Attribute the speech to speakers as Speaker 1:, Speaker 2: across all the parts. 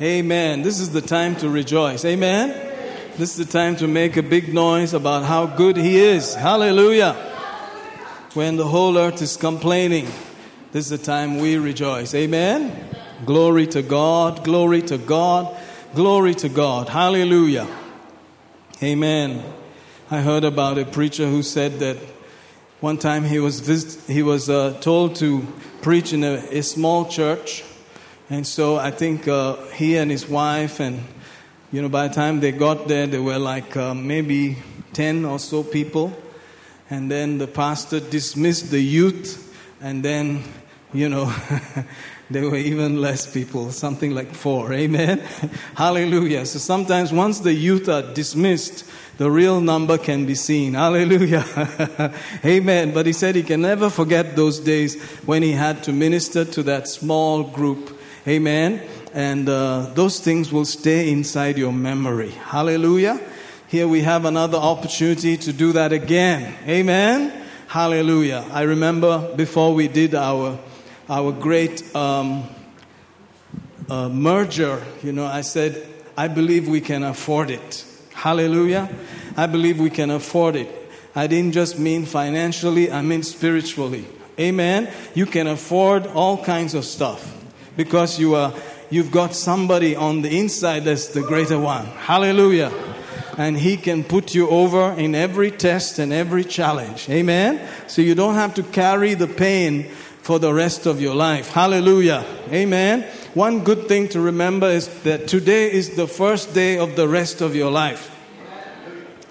Speaker 1: Amen. This is the time to rejoice. Amen. This is the time to make a big noise about how good He is. Hallelujah. When the whole earth is complaining, this is the time we rejoice. Amen. Glory to God. Glory to God. Glory to God. Hallelujah. Amen. I heard about a preacher who said that one time he was, visit, he was uh, told to preach in a, a, small church. And so I think uh, he and his wife, and you know, by the time they got there, there were like uh, maybe 10 or so people. And then the pastor dismissed the youth, and then, you know, there were even less people, something like four. Amen. Hallelujah. So sometimes once the youth are dismissed, the real number can be seen. Hallelujah. Amen. But he said he can never forget those days when he had to minister to that small group. Amen. And uh, those things will stay inside your memory. Hallelujah. Here we have another opportunity to do that again. Amen. Hallelujah. I remember before we did our, our great um, uh, merger, you know, I said, I believe we can afford it. Hallelujah. I believe we can afford it. I didn't just mean financially, I mean spiritually. Amen. You can afford all kinds of stuff because you are you've got somebody on the inside that's the greater one. Hallelujah. And he can put you over in every test and every challenge. Amen. So you don't have to carry the pain for the rest of your life. Hallelujah. Amen. One good thing to remember is that today is the first day of the rest of your life.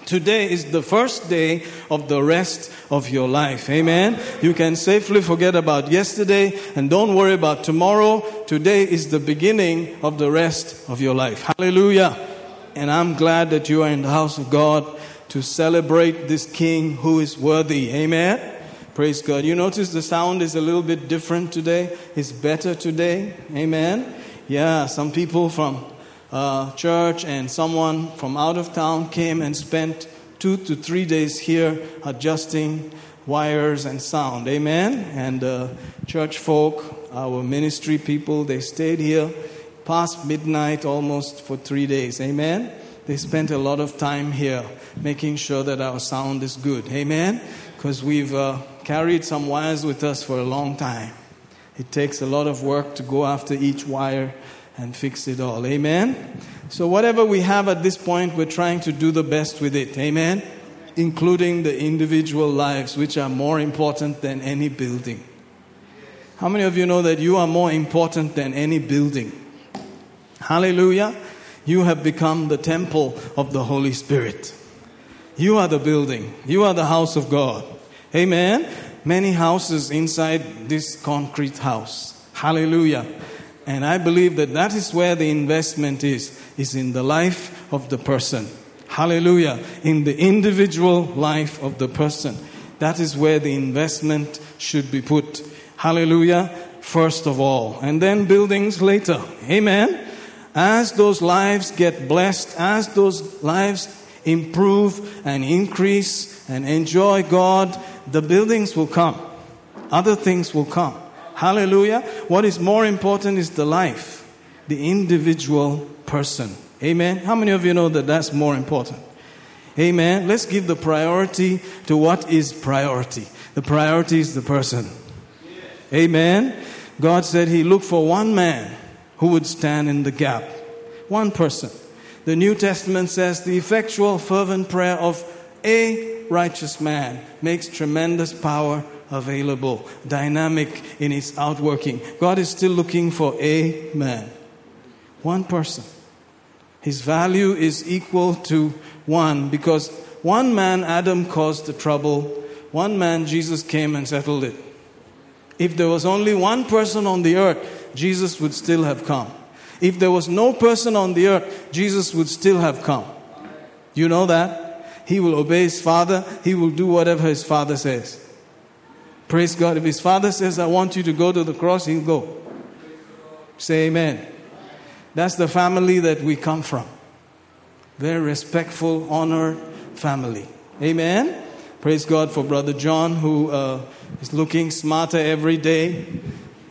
Speaker 1: Today is the first day of the rest of your life. Amen. You can safely forget about yesterday and don't worry about tomorrow. Today is the beginning of the rest of your life. Hallelujah. And I'm glad that you are in the house of God to celebrate this King who is worthy. Amen. Praise God. You notice the sound is a little bit different today. It's better today. Amen. Yeah, some people from uh, church and someone from out of town came and spent two to three days here adjusting wires and sound. Amen. And uh, church folk, our ministry people, they stayed here past midnight almost for three days. Amen. They spent a lot of time here making sure that our sound is good. Amen. Because we've. Uh, carried some wires with us for a long time. It takes a lot of work to go after each wire and fix it all. Amen? So, whatever we have at this point, we're trying to do the best with it. Amen? Including the individual lives, which are more important than any building. How many of you know that you are more important than any building? Hallelujah. You have become the temple of the Holy Spirit. You are the building, you are the house of God. Amen. Many houses inside this concrete house. Hallelujah. And I believe that that is where the investment is, is in the life of the person. Hallelujah. In the individual life of the person. That is where the investment should be put. Hallelujah. First of all. And then buildings later. Amen. As those lives get blessed, as those lives improve and increase and enjoy God, the buildings will come, other things will come. Hallelujah. What is more important is the life, the individual person. Amen. How many of you know that that's more important? Amen. Let's give the priority to what is priority. The priority is the person. Amen. God said He looked for one man who would stand in the gap. One person. The New Testament says the effectual, fervent prayer of a righteous man makes tremendous power available, dynamic in its outworking. God is still looking for a man, one person. His value is equal to one because one man, Adam, caused the trouble. One man, Jesus came and settled it. If there was only one person on the earth, Jesus would still have come. If there was no person on the earth, Jesus would still have come. You know that? He will obey his father. He will do whatever his father says. Praise God. If his father says, I want you to go to the cross, he'll go. Say amen. That's the family that we come from. Very respectful, honored family. Amen. Praise God for Brother John, who uh, is looking smarter every day,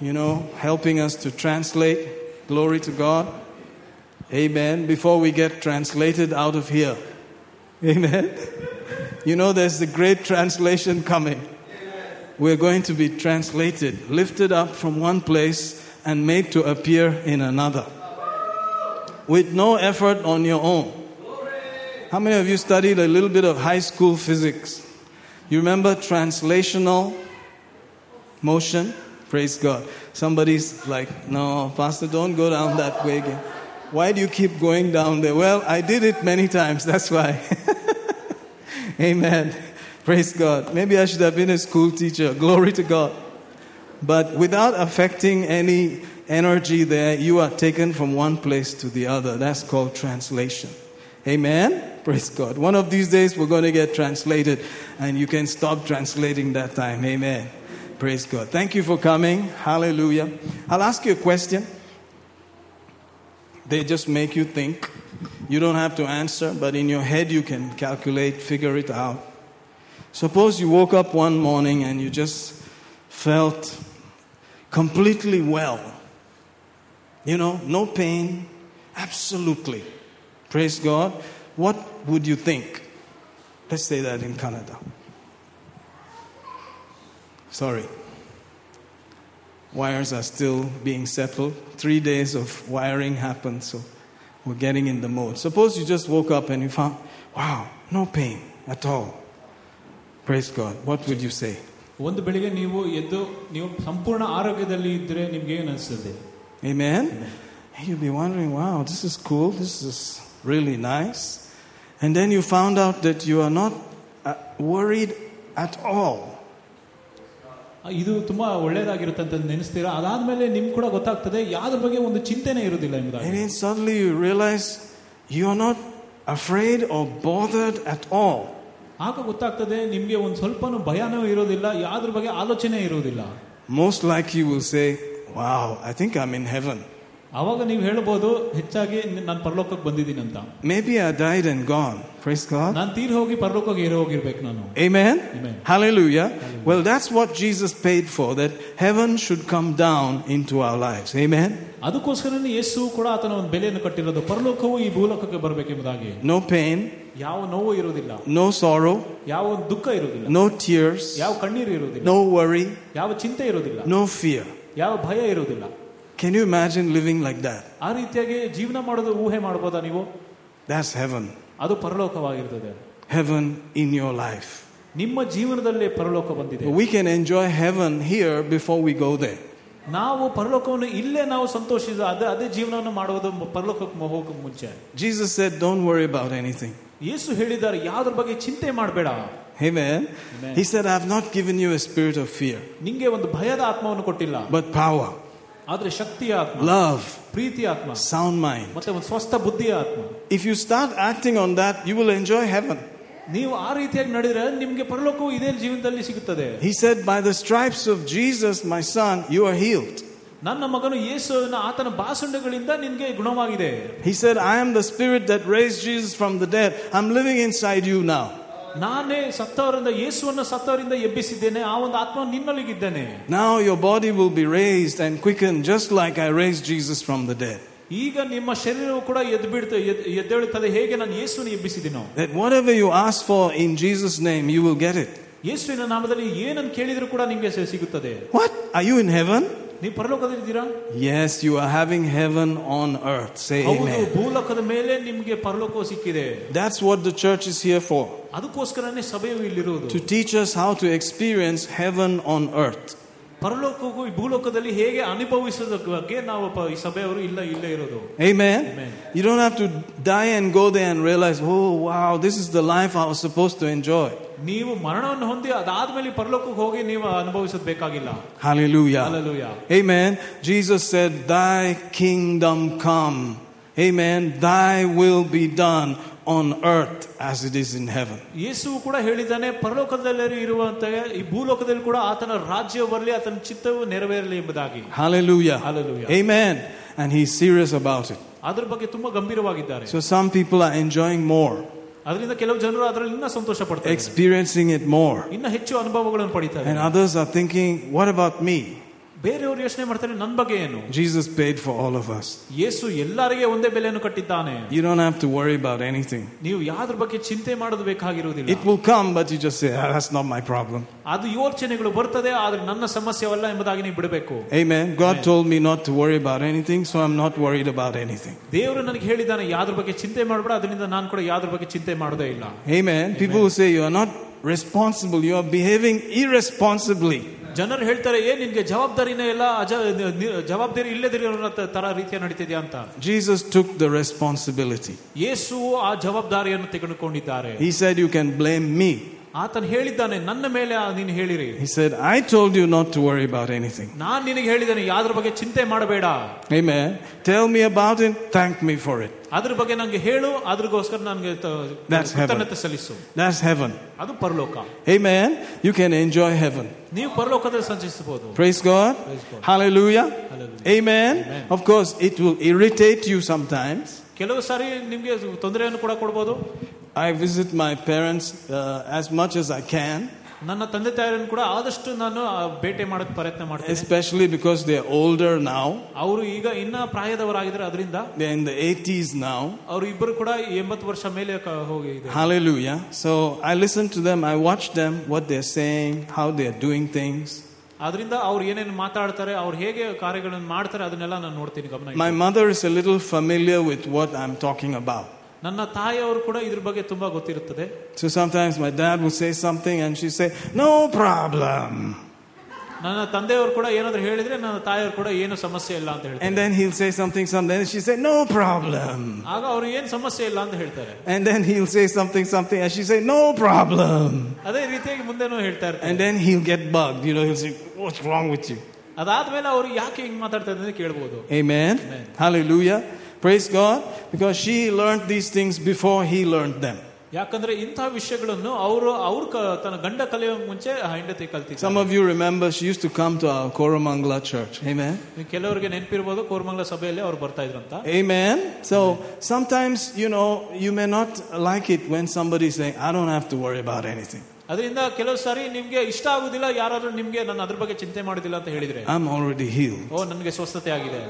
Speaker 1: you know, helping us to translate. Glory to God. Amen. Before we get translated out of here. Amen. You know, there's the great translation coming. We're going to be translated, lifted up from one place and made to appear in another with no effort on your own. How many of you studied a little bit of high school physics? You remember translational motion? Praise God. Somebody's like, no, Pastor, don't go down that way again. Why do you keep going down there? Well, I did it many times, that's why. Amen. Praise God. Maybe I should have been a school teacher. Glory to God. But without affecting any energy there, you are taken from one place to the other. That's called translation. Amen. Praise God. One of these days we're going to get translated and you can stop translating that time. Amen. Praise God. Thank you for coming. Hallelujah. I'll ask you a question. They just make you think. You don't have to answer, but in your head you can calculate, figure it out. Suppose you woke up one morning and you just felt completely well. You know, no pain, absolutely. Praise God What would you think? Let's say that in Canada. Sorry. Wires are still being settled. Three days of wiring happened, so we're getting in the mode. Suppose you just woke up and you found, wow, no pain at all. Praise God. What would you say?
Speaker 2: ಒಂದು ಬೆಳಿಗ್ಗೆ ನೀವು ಎದ್ದು ನೀವು ಸಂಪೂರ್ಣ ಆರೋಗ್ಯದಲ್ಲಿ ಇದ್ರೆ ನಿಮ್ಗೆ ಏನ್ ಅನಿಸ್ತದೆ
Speaker 1: Amen? You'll be wondering, wow, this is cool, this is really nice. And then you found out that you are not uh, worried at all.
Speaker 2: ಇದು ತುಂಬಾ ಒಳ್ಳೇದಾಗಿರುತ್ತೆ ಅಂತ ನೆನೆಸ್ತೀರಾ ಅದಾದ್ಮೇಲೆ ನಿಮ್ ಕೂಡ ಗೊತ್ತಾಗ್ತದೆ ಯಾವ್ದ್ರ ಬಗ್ಗೆ ಒಂದು ಚಿಂತೆನೆ ಇರುವುದಿಲ್ಲ
Speaker 1: And
Speaker 2: ಎಂಬುದಾಗಿ
Speaker 1: then suddenly you realize you are not afraid or bothered at all.
Speaker 2: ಆಗ ಗೊತ್ತಾಗ್ತದೆ ನಿಮ್ಗೆ ಒಂದ್ ಸ್ವಲ್ಪನೂ ಭಯನೂ ಇರೋದಿಲ್ಲ ಯಾವ್ದ್ರ ಬಗ್ಗೆ ಆಲೋಚನೆ ಇರುವುದಿಲ್ಲ
Speaker 1: Most likely you will say, wow, I think I'm in heaven.
Speaker 2: ಅವಾಗ ನೀವು ಹೇಳ್ಬೋದು ಹೆಚ್ಚಾಗಿ ನಾನು ಪರಲೋಕಕ್ಕೆ ಬಂದಿದ್ದೀನಿ ಅಂತ
Speaker 1: Maybe I died and gone. Praise God.
Speaker 2: ನಾನು ತೀರ್ ಹೋಗಿ ಪರಲೋಕಕ್ಕೆ ಏರೋ ಹೋಗಿರ್ಬೇಕು ನಾನು
Speaker 1: Amen?
Speaker 2: Amen.
Speaker 1: Hallelujah. Well, that's what Jesus paid for, that heaven should come down into our lives. Amen?
Speaker 2: ಅದಕ್ಕೋಸ್ಕರನೇ ಯೇಸು ಕೂಡ ಆತನ ಒಂದು ಬೆಲೆಯನ್ನು ಕಟ್ಟಿರೋದು ಪರಲೋಕವು ಈ ಭೂಲೋಕಕ್ಕೆ ಬರಬೇಕೆಂಬುದಾಗಿ
Speaker 1: No pain,
Speaker 2: ಯಾವ ನೋವು ಇರುವುದಿಲ್ಲ
Speaker 1: no sorrow,
Speaker 2: ಯಾವ ಒಂದು ದುಃಖ ಇರುವುದಿಲ್ಲ
Speaker 1: no tears,
Speaker 2: ಯಾವ ಕಣ್ಣೀರು ಇರುವುದಿಲ್ಲ
Speaker 1: no worry,
Speaker 2: ಯಾವ ಚಿಂತೆ ಇರುವುದಿಲ್ಲ
Speaker 1: no fear.
Speaker 2: ಯಾವ ಭಯ ಇರುವುದಿಲ್ಲ
Speaker 1: Can you imagine living like that?
Speaker 2: ಆ ರೀತಿಯಾಗಿ ಜೀವನ ಮಾಡೋದು ಊಹೆ ಮಾಡ್ಬೋದಾ ನೀವು
Speaker 1: That's heaven.
Speaker 2: ಅದು ಪರಲೋಕವಾಗಿರ್ತದೆ
Speaker 1: Heaven in your life.
Speaker 2: ನಿಮ್ಮ ಜೀವನದಲ್ಲೇ ಪರಲೋಕ ಬಂದಿದೆ
Speaker 1: We can enjoy heaven here before we go there.
Speaker 2: ನಾವು ಪರಲೋಕವನ್ನು ಇಲ್ಲೇ ನಾವು ಸಂತೋಷಿಸ ಅದೇ ಅದೇ ಜೀವನವನ್ನು ಮಾಡುವುದು ಪರಲೋಕಕ್ಕೆ ಹೋಗಕ್ಕೆ ಮುಂಚೆ
Speaker 1: Jesus said, Don't worry about anything.
Speaker 2: ಯೇಸು ಹೇಳಿದ್ದಾರೆ ಯಾವ್ದ್ರ ಬಗ್ಗೆ ಚಿಂತೆ ಮಾಡಬೇಡ
Speaker 1: Amen.
Speaker 2: Amen.
Speaker 1: He said, I have not given you a spirit of fear,
Speaker 2: ನಿಂಗೆ ಒಂದು ಭಯದ ಆತ್ಮವನ್ನು ಕೊಟ್ಟಿಲ್ಲ
Speaker 1: but power,
Speaker 2: ಆದ್ರೆ ಶಕ್ತಿಯ ಆತ್ಮ
Speaker 1: love,
Speaker 2: ಪ್ರೀತಿಯ ಆತ್ಮ
Speaker 1: sound mind.
Speaker 2: ಮತ್ತೆ ಒಂದು ಸ್ವಸ್ಥ ಬುದ್ಧಿಯ ಆತ್ಮ
Speaker 1: If you start acting on that, you will enjoy heaven.
Speaker 2: ನೀವು ಆ ರೀತಿಯಾಗಿ ನಡೆದ್ರೆ ನಿಮ್ಗೆ ಪರಲೋಕವು ಇದೇ ಜೀವನದಲ್ಲಿ ಸಿಗುತ್ತದೆ
Speaker 1: He said, By the stripes of Jesus, my son, you are healed.
Speaker 2: ನನ್ನ ಮಗನು ಯೇಸುವಿನ ಆತನ ಬಾಸುಂಡಗಳಿಂದ ನಿನ್ಗೆ ಗುಣವಾಗಿದೆ
Speaker 1: He said, I am the spirit that raised Jesus from the dead. I'm living inside you now.
Speaker 2: ನಾನೇ ಸತ್ತವರಿಂದ ಯೇಸುವನ್ನು ಸತ್ತವರಿಂದ ಎಬ್ಬಿಸಿದ್ದೇನೆ ಆ ಒಂದು ಆತ್ಮ ನಿನ್ನೊಳಗಿದ್ದೇನೆ
Speaker 1: Now your body will be raised and quickened just like I raised Jesus from the dead.
Speaker 2: ಈಗ ನಿಮ್ಮ ಶರೀರವು ಕೂಡ ಎದ್ದು ಬಿಡ್ತ ಎದ್ದೇಳುತ್ತದೆ ಹೇಗೆ ನಾನು ಯೇಸುವನ್ನು ಎಬ್ಬಿಸಿದ್ದೀನೋ
Speaker 1: That whatever you ask for in Jesus' name, you will get it.
Speaker 2: ಯೇಸುವಿನ ನಾಮದಲ್ಲಿ ಏನನ್ನು ಕೇಳಿದ್ರು ಕೂಡ ನಿಮ್ಗೆ ಸಿ- ಸಿಗುತ್ತದೆ
Speaker 1: What? Are you in heaven?
Speaker 2: ನೀವು ಪರಲೋಕದಲ್ಲಿದ್ದೀರಾ
Speaker 1: Yes, you are having heaven on earth. Say
Speaker 2: ಹೌದು
Speaker 1: amen.
Speaker 2: ಭೂಲೋಕದ ಮೇಲೆ ನಿಮ್ಗೆ ಪರಲೋಕವು ಸಿಕ್ಕಿದೆ
Speaker 1: That's what the church is here for.
Speaker 2: ಅದಕ್ಕೋಸ್ಕರನೇ ಸಭೆಯು ಇಲ್ಲಿರುವುದು
Speaker 1: To teach us how to experience heaven on earth.
Speaker 2: ಪರಲೋಕವು ಈ ಭೂಲೋಕದಲ್ಲಿ ಹೇಗೆ ಅನುಭವಿಸೋದ ಬಗ್ಗೆ ನಾವು ಪ- ಈ ಸಭೆಯವರು ಇಲ್ಲ ಇಲ್ಲೇ ಇರೋದು
Speaker 1: Amen.
Speaker 2: Amen.
Speaker 1: You don't have to die and go there and realize, oh, wow, this is the life I was supposed to enjoy.
Speaker 2: ನೀವು ಮರಣವನ್ನು ಹೊಂದಿ ಅದಾದ್ಮೇಲೆ ಈ ಪರಲೋಕಕ್ಕೆ ಹೋಗಿ ನೀವು ಅನುಭವಿಸೋದು ಬೇಕಾಗಿಲ್ಲ
Speaker 1: Hallelujah.
Speaker 2: Hallelujah.
Speaker 1: Amen. Jesus said, Thy kingdom come. Amen. Thy will be done on earth as it is in heaven.
Speaker 2: ಯೇಸು ಕೂಡ ಹೇಳಿದ್ದಾನೆ ಪರಲೋಕದಲ್ಲಿ ಇರುವಂತಹ ಈ ಭೂಲೋಕದಲ್ಲಿ ಕೂಡ ಆತನ ರಾಜ್ಯ ಬರಲಿ ಆತನ ಚಿತ್ತವು ನೆರವೇರಲಿ ಎಂಬುದಾಗಿ
Speaker 1: Hallelujah.
Speaker 2: Hallelujah.
Speaker 1: Amen. And he's serious about it.
Speaker 2: ಅದ್ರ ಬಗ್ಗೆ ತುಂಬಾ ಗಂಭೀರವಾಗಿದ್ದಾರೆ
Speaker 1: So some people are enjoying more,
Speaker 2: ಅದರಿಂದ ಕೆಲವು ಜನರು ಅದರಲ್ಲಿ ಇನ್ನ ಸಂತೋಷ ಪಡ್ತಾರೆ
Speaker 1: experiencing it more.
Speaker 2: ಇನ್ನ ಹೆಚ್ಚು ಅನುಭವಗಳನ್ನು ಪಡಿತಾರೆ
Speaker 1: And others are thinking, what about me?
Speaker 2: ಬೇರೆಯವರು ಯೋಚನೆ ಮಾಡ್ತಾರೆ ನನ್ನ ಬಗ್ಗೆ ಏನು
Speaker 1: Jesus paid for all of us.
Speaker 2: ಯೇಸು ಎಲ್ಲರಿಗೆ ಒಂದೇ ಬೆಲೆಯನ್ನು ಕಟ್ಟಿದ್ದಾನೆ
Speaker 1: You don't have to worry about anything.
Speaker 2: ನೀವು ಯಾವ್ದ್ರ ಬಗ್ಗೆ ಚಿಂತೆ ಮಾಡೋದು ಬೇಕಾಗಿರುವುದಿಲ್ಲ
Speaker 1: It will come, but you just say, "Ah, that's not my problem.
Speaker 2: ಅದು ಯೋಚನೆಗಳು ಬರ್ತದೆ ಆದ್ರೆ ನನ್ನ ಸಮಸ್ಯೆವಲ್ಲ ಎಂಬುದಾಗಿ ನೀವು ಬಿಡಬೇಕು
Speaker 1: Amen. God told me not to worry about anything, so I'm not worried about anything.
Speaker 2: ದೇವರು ನನಗೆ ಹೇಳಿದ್ದಾನೆ ಯಾವ್ದ್ರ ಬಗ್ಗೆ ಚಿಂತೆ ಮಾಡಬೇಡ ಅದರಿಂದ ನಾನು ಕೂಡ ಯಾವ್ದ್ರ ಬಗ್ಗೆ ಚಿಂತೆ ಮಾಡೋದೇ ಇಲ್ಲ
Speaker 1: Amen. People who say you are not responsible, you are behaving irresponsibly.
Speaker 2: ಜನರು ಹೇಳ್ತಾರೆ ಏನ್ ನಿಮಗೆ ಜವಾಬ್ದಾರಿನೇ ಇಲ್ಲ ಜವಾಬ್ದಾರಿ ಇಲ್ಲದಿರೋ ತರ ರೀತಿಯ ನಡೀತಿದ್ಯಾ ಅಂತ.
Speaker 1: ಜೀಸಸ್ ಟುಕ್ ದ ರೆಸ್ಪಾನ್ಸಿಬಿಲಿಟಿ
Speaker 2: ಯೇಸು ಆ ಜವಾಬ್ದಾರಿಯನ್ನು ತೆಗೆದುಕೊಂಡಿದ್ದಾರೆ.
Speaker 1: He said you can blame me
Speaker 2: ಆತನು ಹೇಳಿದ್ದಾನೆ ನನ್ನ ಮೇಲೆ ಆ ನೀನು ಹೇಳಿರಿ
Speaker 1: He said, I told you not to worry about anything.
Speaker 2: ನಾನ್ ನಿನಗೆ ಹೇಳಿದ್ದೇನೆ ಯಾವ್ದ್ರ ಬಗ್ಗೆ ಚಿಂತೆ ಮಾಡಬೇಡ
Speaker 1: Amen. Tell me about it, thank me for it.
Speaker 2: ಅದ್ರ ಬಗ್ಗೆ ನಂಗೆ ಹೇಳು ಅದ್ರಗೋಸ್ಕರ ನನಗೆ
Speaker 1: That's heaven.
Speaker 2: ಕೃತಜ್ಞತೆ ಸಲ್ಲಿಸು
Speaker 1: That's heaven.
Speaker 2: ಅದು ಪರಲೋಕ
Speaker 1: Amen. You can enjoy heaven.
Speaker 2: ನೀವು ಪರಲೋಕದಲ್ಲಿ ಸಂಚರಿಸಬಹುದು
Speaker 1: Praise God.
Speaker 2: Praise God.
Speaker 1: Hallelujah.
Speaker 2: Hallelujah.
Speaker 1: Amen.
Speaker 2: Amen.
Speaker 1: Of course, it will irritate you sometimes.
Speaker 2: ಕೆಲವು ಸಾರಿ ನಿಮ್ಗೆ ತೊಂದರೆಯನ್ನು ಕೂಡ ಕೊಡ್ಬೋದು
Speaker 1: I visit my parents uh, as much as I can,
Speaker 2: ನನ್ನ ತಂದೆ ತಾಯಿಯನ್ನು ಕೂಡ ಆದಷ್ಟು ನಾನು ಆ, ಭೇಟಿ ಮಾಡಕ್ ಪ್ರಯತ್ನ ಮಾಡ್ತೇನೆ
Speaker 1: especially because they're older now.
Speaker 2: ಅವರು ಈಗ ಇನ್ನ ಪ್ರಾಯದವರಾಗಿದ್ರೆ ಅದರಿಂದ
Speaker 1: They're in the 80s now.
Speaker 2: ಅವರು ಇಬ್ಬರು ಕೂಡ ಎಂಬತ್ತು ವರ್ಷ ಮೇಲೆ ಕ- ಹೋಗಿದೆ
Speaker 1: Hallelujah. So I listen to them, I watch them, what they're saying, how they're doing things.
Speaker 2: ಅದರಿಂದ ಅವ್ರು ಏನೇನು ಮಾತಾಡ್ತಾರೆ ಅವ್ರು ಹೇಗೆ ಕಾರ್ಯಗಳನ್ನು ಮಾಡ್ತಾರೆ ಅದನ್ನೆಲ್ಲ ನಾನು ನೋಡ್ತೀನಿ ಗಮನ ಇಟ್ಟು.
Speaker 1: My mother is a little familiar with what I'm talking about.
Speaker 2: ನನ್ನ ತಾಯಿಯವರು ಕೂಡ ಇದ್ರ ಬಗ್ಗೆ ತುಂಬಾ ಗೊತ್ತಿರುತ್ತದೆ
Speaker 1: So sometimes my dad will say something and she say, "No problem."
Speaker 2: ನನ್ನ ತಂದೆಯವರು ಕೂಡ ಏನಾದ್ರು ಹೇಳಿದ್ರೆ ನನ್ನ ತಾಯಿಯವರು ಕೂಡ ಏನು ಸಮಸ್ಯೆ ಇಲ್ಲ ಅಂತ ಹೇಳ್ತಾರೆ
Speaker 1: And then he'll say something, something, and she say, "No problem."
Speaker 2: ಆಗ ಅವ್ರು ಏನ್ ಸಮಸ್ಯೆ ಇಲ್ಲ ಅಂತ ಹೇಳ್ತಾರೆ
Speaker 1: And then he'll say something, something, and she say, "No problem."
Speaker 2: ಅದೇ ರೀತಿಯಾಗಿ ಮುಂದೆನೂ ಹೇಳ್ತಾ
Speaker 1: And
Speaker 2: ಇರ್ತಾರೆ
Speaker 1: then he'll get bugged. You know, he'll say, "What's wrong with you?"
Speaker 2: ಅದಾದ್ಮೇಲೆ ಅವ್ರು ಯಾಕೆ ಹಿಂಗ್ ಮಾತಾಡ್ತಾ ಇದ್ದಾರೆ ಕೇಳ್ಬೋದು
Speaker 1: Amen.
Speaker 2: Amen.
Speaker 1: Hallelujah. Praise God. Because she learned these things before he learned them.
Speaker 2: ಯಾಕಂದ್ರೆ ಇಂಥ ವಿಷಯಗಳನ್ನು ಅವರು ಅವ್ರ ಕ- ತನ್ನ ಗಂಡ ಕಲಿಯೋ ಮುಂಚೆ ಹೆಂಡತಿ ಕಲ್ತಿದ್ದಾರೆ
Speaker 1: Some of you remember she used to come to our Koramangala church. Amen.
Speaker 2: ನೀವು ಕೆಲವರಿಗೆ ನೆನಪಿರ್ಬೋದು ಕೋರ್ಮಂಗಲ ಸಭೆಯಲ್ಲಿ ಅವ್ರು ಬರ್ತಾ ಇದ್ರಂತ
Speaker 1: Amen. So sometimes, you know, you may not like it when somebody is saying, I don't have to worry about anything.
Speaker 2: ಅದರಿಂದ ಕೆಲವು ಸಾರಿ ನಿಮ್ಗೆ ಇಷ್ಟ ಆಗುದಿಲ್ಲ ಯಾರಾದ್ರೂ ನಿಮ್ಗೆ ನಾನು ಅದ್ರ ಬಗ್ಗೆ ಚಿಂತೆ ಮಾಡುದಿಲ್ಲ ಅಂತ ಹೇಳಿದ್ರೆ
Speaker 1: I'm already healed.
Speaker 2: ಓ ನನಗೆ ಸ್ವಸ್ಥತೆ ಆಗಿದೆ